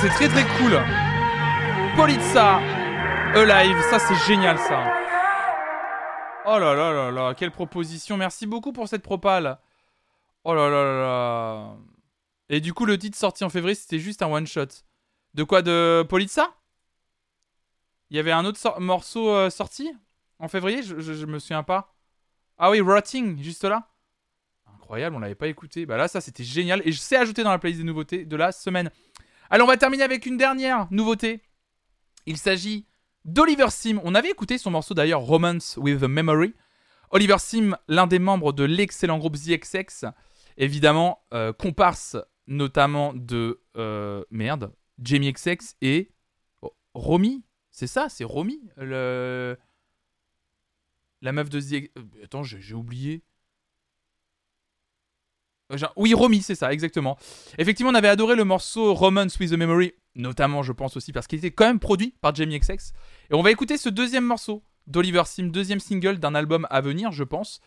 C'est très très cool. Politza, Alive, ça c'est génial ça. Oh là là là là, quelle proposition. Merci beaucoup pour cette propale. Oh là là là là. Et du coup, le titre sorti en février, c'était juste un one shot. De quoi De Politza Il y avait un autre morceau euh, sorti en février? Je, je, je me souviens pas. Ah oui, Rotting, juste là. Incroyable, on l'avait pas écouté. Bah là, ça c'était génial. Et je sais ajouter dans la playlist des nouveautés de la semaine. Allez, on va terminer avec une dernière nouveauté. Il s'agit d'Oliver Sim. On avait écouté son morceau d'ailleurs, Romance with a Memory. Oliver Sim, l'un des membres de l'excellent groupe ZXX, évidemment, euh, comparse notamment de. euh, merde, Jamie XX et. Romy C'est ça, c'est Romy. La meuf de ZXX. euh, Attends, j'ai oublié. Euh, Oui, Romy, c'est ça, exactement. Effectivement, on avait adoré le morceau Romance with a Memory, notamment, je pense aussi, parce qu'il était quand même produit par Jamie XX. Et on va écouter ce deuxième morceau d'Oliver Sim, deuxième single d'un album à venir, je pense.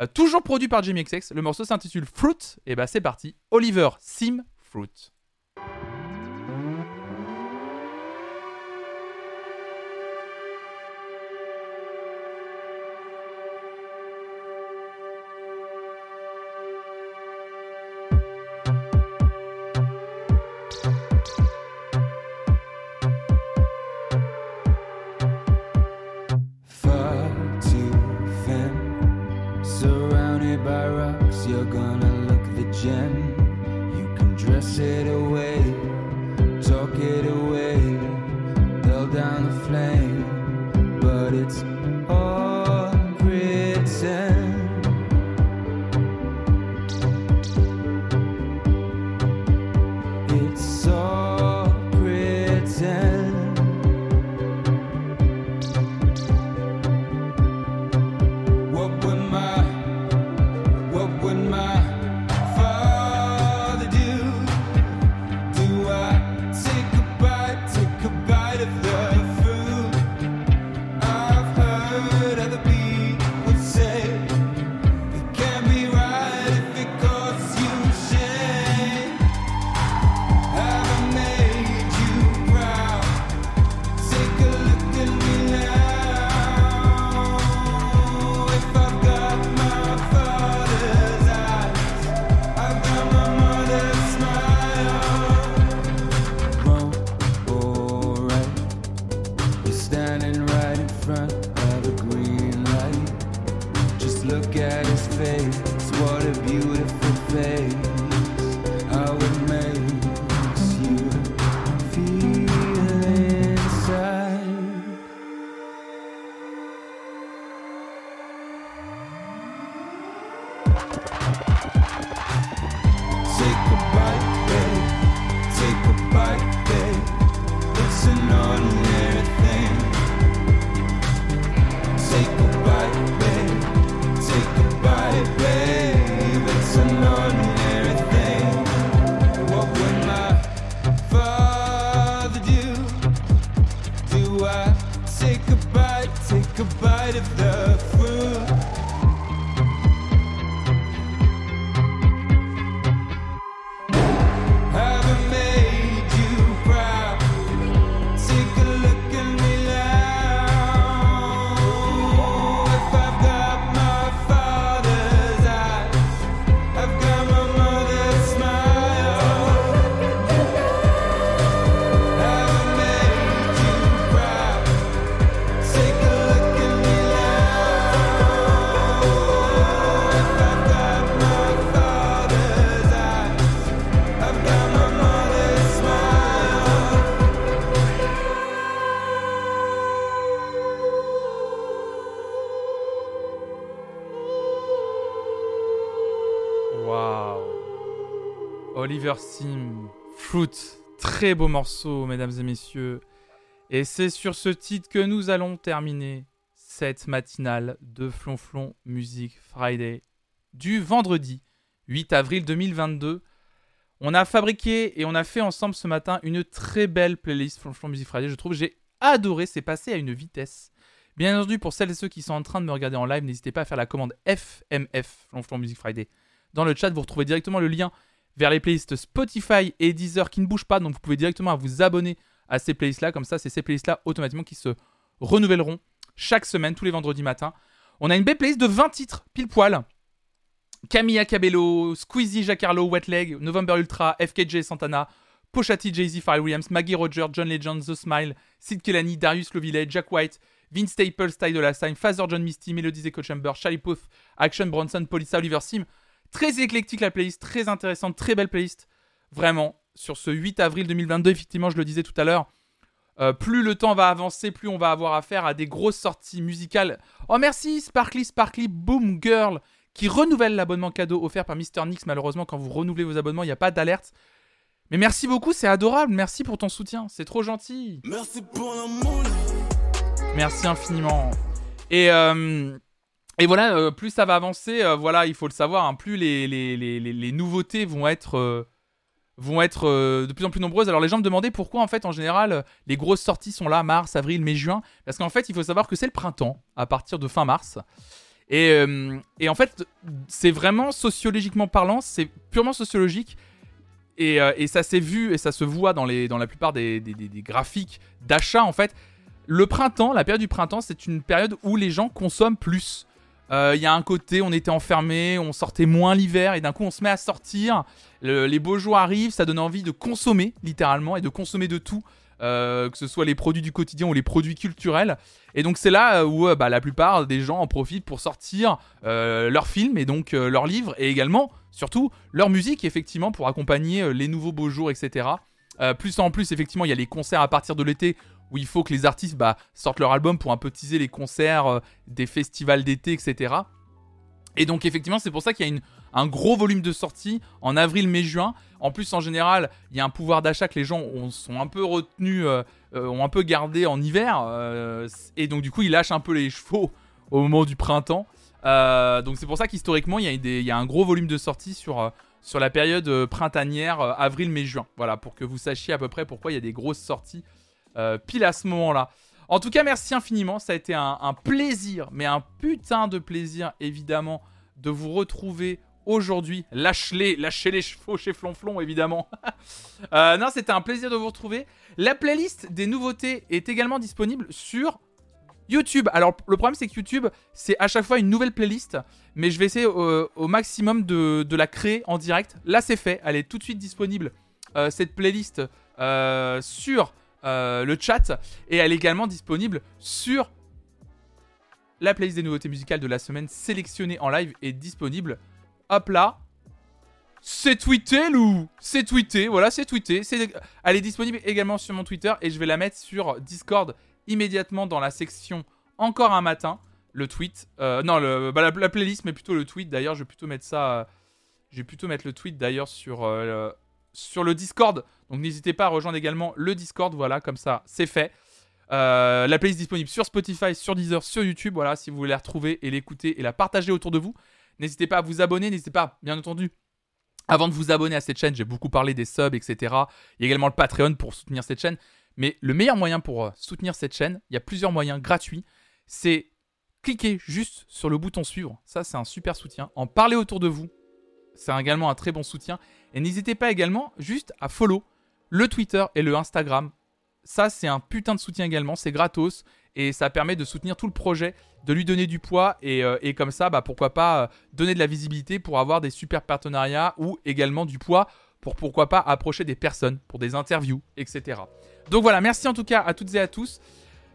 Euh, toujours produit par Jamie XX. Le morceau s'intitule Fruit. Et bah, c'est parti. Oliver Sim Fruit. Très beau morceau, mesdames et messieurs. Et c'est sur ce titre que nous allons terminer cette matinale de Flonflon Music Friday du vendredi 8 avril 2022. On a fabriqué et on a fait ensemble ce matin une très belle playlist Flonflon Music Friday. Je trouve j'ai adoré, c'est passé à une vitesse. Bien entendu, pour celles et ceux qui sont en train de me regarder en live, n'hésitez pas à faire la commande FMF, Flonflon Music Friday. Dans le chat, vous retrouvez directement le lien vers les playlists Spotify et Deezer qui ne bougent pas. Donc vous pouvez directement vous abonner à ces playlists-là. Comme ça, c'est ces playlists-là automatiquement qui se renouvelleront chaque semaine, tous les vendredis matins. On a une belle playlist de 20 titres, pile poil. Camilla Cabello, Squeezie, Jack Harlow, Wet Leg, November Ultra, FKJ Santana, Pochati, Jay-Z, Pharrell Williams, Maggie Roger, John Legend, The Smile, Sid Kelani, Darius Lovillette, Jack White, Vince Staples, Ty Dolla Sign, Father John Misty, Melodies Echo Chamber, Charlie Puth, Action Bronson, Polissa, Oliver Sim. Très éclectique la playlist, très intéressante, très belle playlist. Vraiment, sur ce 8 avril 2022, effectivement, je le disais tout à l'heure, euh, plus le temps va avancer, plus on va avoir affaire à des grosses sorties musicales. Oh merci Sparkly Sparkly Boom Girl qui renouvelle l'abonnement cadeau offert par Mister Nix. Malheureusement, quand vous renouvelez vos abonnements, il n'y a pas d'alerte. Mais merci beaucoup, c'est adorable. Merci pour ton soutien, c'est trop gentil. Merci pour. Merci infiniment. Et, euh, et voilà, euh, plus ça va avancer, euh, voilà, il faut le savoir, hein, plus les, les, les, les- nouveautés vont être, euh, vont être de plus en plus nombreuses. Alors les gens me demandaient pourquoi en fait en général les grosses sorties sont là mars, avril, mai, juin. Parce qu'en fait il faut savoir que c'est le printemps à partir de fin mars. Et, et en fait c'est vraiment sociologiquement parlant, c'est purement sociologique. Et, et ça s'est vu et ça se voit dans, les, dans la plupart des- des- des graphiques d'achat en fait. Le printemps, la période du printemps, c'est une période où les gens consomment plus. Euh, Il y a un côté, on était enfermé, on sortait moins l'hiver, et d'un coup on se met à sortir. Le- les beaux jours arrivent, ça donne envie de consommer, littéralement, et de consommer de tout, euh, que ce soit les produits du quotidien ou les produits culturels. Et donc c'est là où euh, bah, la plupart des gens en profitent pour sortir leurs films et donc leurs livres, et également, surtout, leur musique, effectivement, pour accompagner les nouveaux beaux jours, etc. Plus en plus, effectivement, il y a les concerts à partir de l'été où il faut que les artistes bah, sortent leur album pour un peu teaser les concerts, euh, des festivals d'été, etc. Et donc effectivement, c'est pour ça qu'il y a un gros volume de sorties en avril, mai, juin. En plus, en général, il y a un pouvoir d'achat que les gens ont- sont un peu retenus, euh, euh, ont un peu gardé en hiver. et donc du coup, ils lâchent un peu les chevaux <laughs> au moment du printemps. Donc c'est pour ça qu'historiquement, il y, a un gros volume de sorties sur, sur la période printanière, euh, avril, mai, juin. Voilà, pour que vous sachiez à peu près pourquoi il y a des grosses sorties euh, pile à ce moment-là. En tout cas, merci infiniment. Ça a été un, plaisir, mais un putain de plaisir, évidemment, de vous retrouver aujourd'hui. Lâchez-les, lâchez les chevaux chez Flonflon, évidemment. <laughs> Euh, non, c'était un plaisir de vous retrouver. La playlist des nouveautés est également disponible sur YouTube. Alors, le problème, c'est que YouTube, c'est à chaque fois une nouvelle playlist, mais je vais essayer au, au maximum de, la créer en direct. Là, c'est fait. Elle est tout de suite disponible, euh, cette playlist, euh, sur euh, le chat. Et elle est également disponible sur la playlist des nouveautés musicales de la semaine sélectionnée en live est disponible. Hop là. C'est tweeté, Lou C'est tweeté, voilà, c'est tweeté. C'est- Elle est disponible également sur mon Twitter et je vais la mettre sur Discord immédiatement dans la section Encore un matin. Le tweet. euh, non, bah, la, la playlist, mais plutôt le tweet. D'ailleurs, je vais plutôt mettre ça. euh, je vais plutôt mettre le tweet d'ailleurs sur, sur le Discord. Donc n'hésitez pas à rejoindre également le Discord. Voilà, comme ça, c'est fait. Euh, la playlist disponible sur Spotify, sur Deezer, sur YouTube. Voilà, si vous voulez la retrouver et l'écouter et la partager autour de vous. N'hésitez pas à vous abonner. N'hésitez pas, bien entendu, avant de vous abonner à cette chaîne, j'ai beaucoup parlé des subs, etc. Il y a également le Patreon pour soutenir cette chaîne. Mais le meilleur moyen pour euh, soutenir cette chaîne, il y a plusieurs moyens gratuits. C'est cliquer juste sur le bouton suivre. Ça, c'est un super soutien. En parler autour de vous, c'est également un très bon soutien. Et n'hésitez pas également juste à follow le Twitter et le Instagram. Ça, c'est un putain de soutien également. C'est gratos et ça permet de soutenir tout le projet, de lui donner du poids et, euh, comme ça, bah, pourquoi pas euh, donner de la visibilité pour avoir des super partenariats ou également du poids pour pourquoi pas approcher des personnes pour des interviews, etc. Donc voilà, merci en tout cas à toutes et à tous.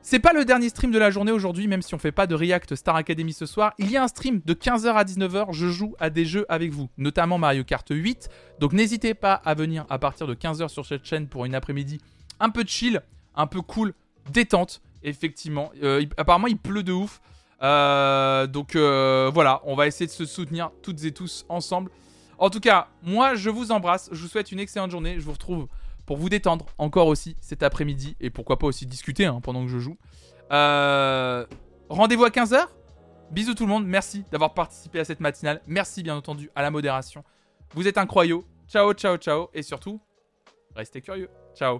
C'est pas le dernier stream de la journée aujourd'hui, même si on fait pas de React Star Academy ce soir. Il y a un stream de 15h à 19h. Je joue à des jeux avec vous, notamment Mario Kart 8. Donc n'hésitez pas à venir à partir de 15h sur cette chaîne pour une après-midi un peu chill, un peu cool, détente, effectivement. Euh, apparemment, il pleut de ouf. Euh, donc euh, voilà, on va essayer de se soutenir toutes et tous ensemble. En tout cas, moi, je vous embrasse. Je vous souhaite une excellente journée. Je vous retrouve pour vous détendre encore aussi cet après-midi et pourquoi pas aussi discuter hein, pendant que je joue. Euh, Rendez-vous à 15h. Bisous tout le monde. Merci d'avoir participé à cette matinale. Merci bien entendu à la modération. Vous êtes incroyaux. Ciao, ciao, ciao. Et surtout, restez curieux. Ciao.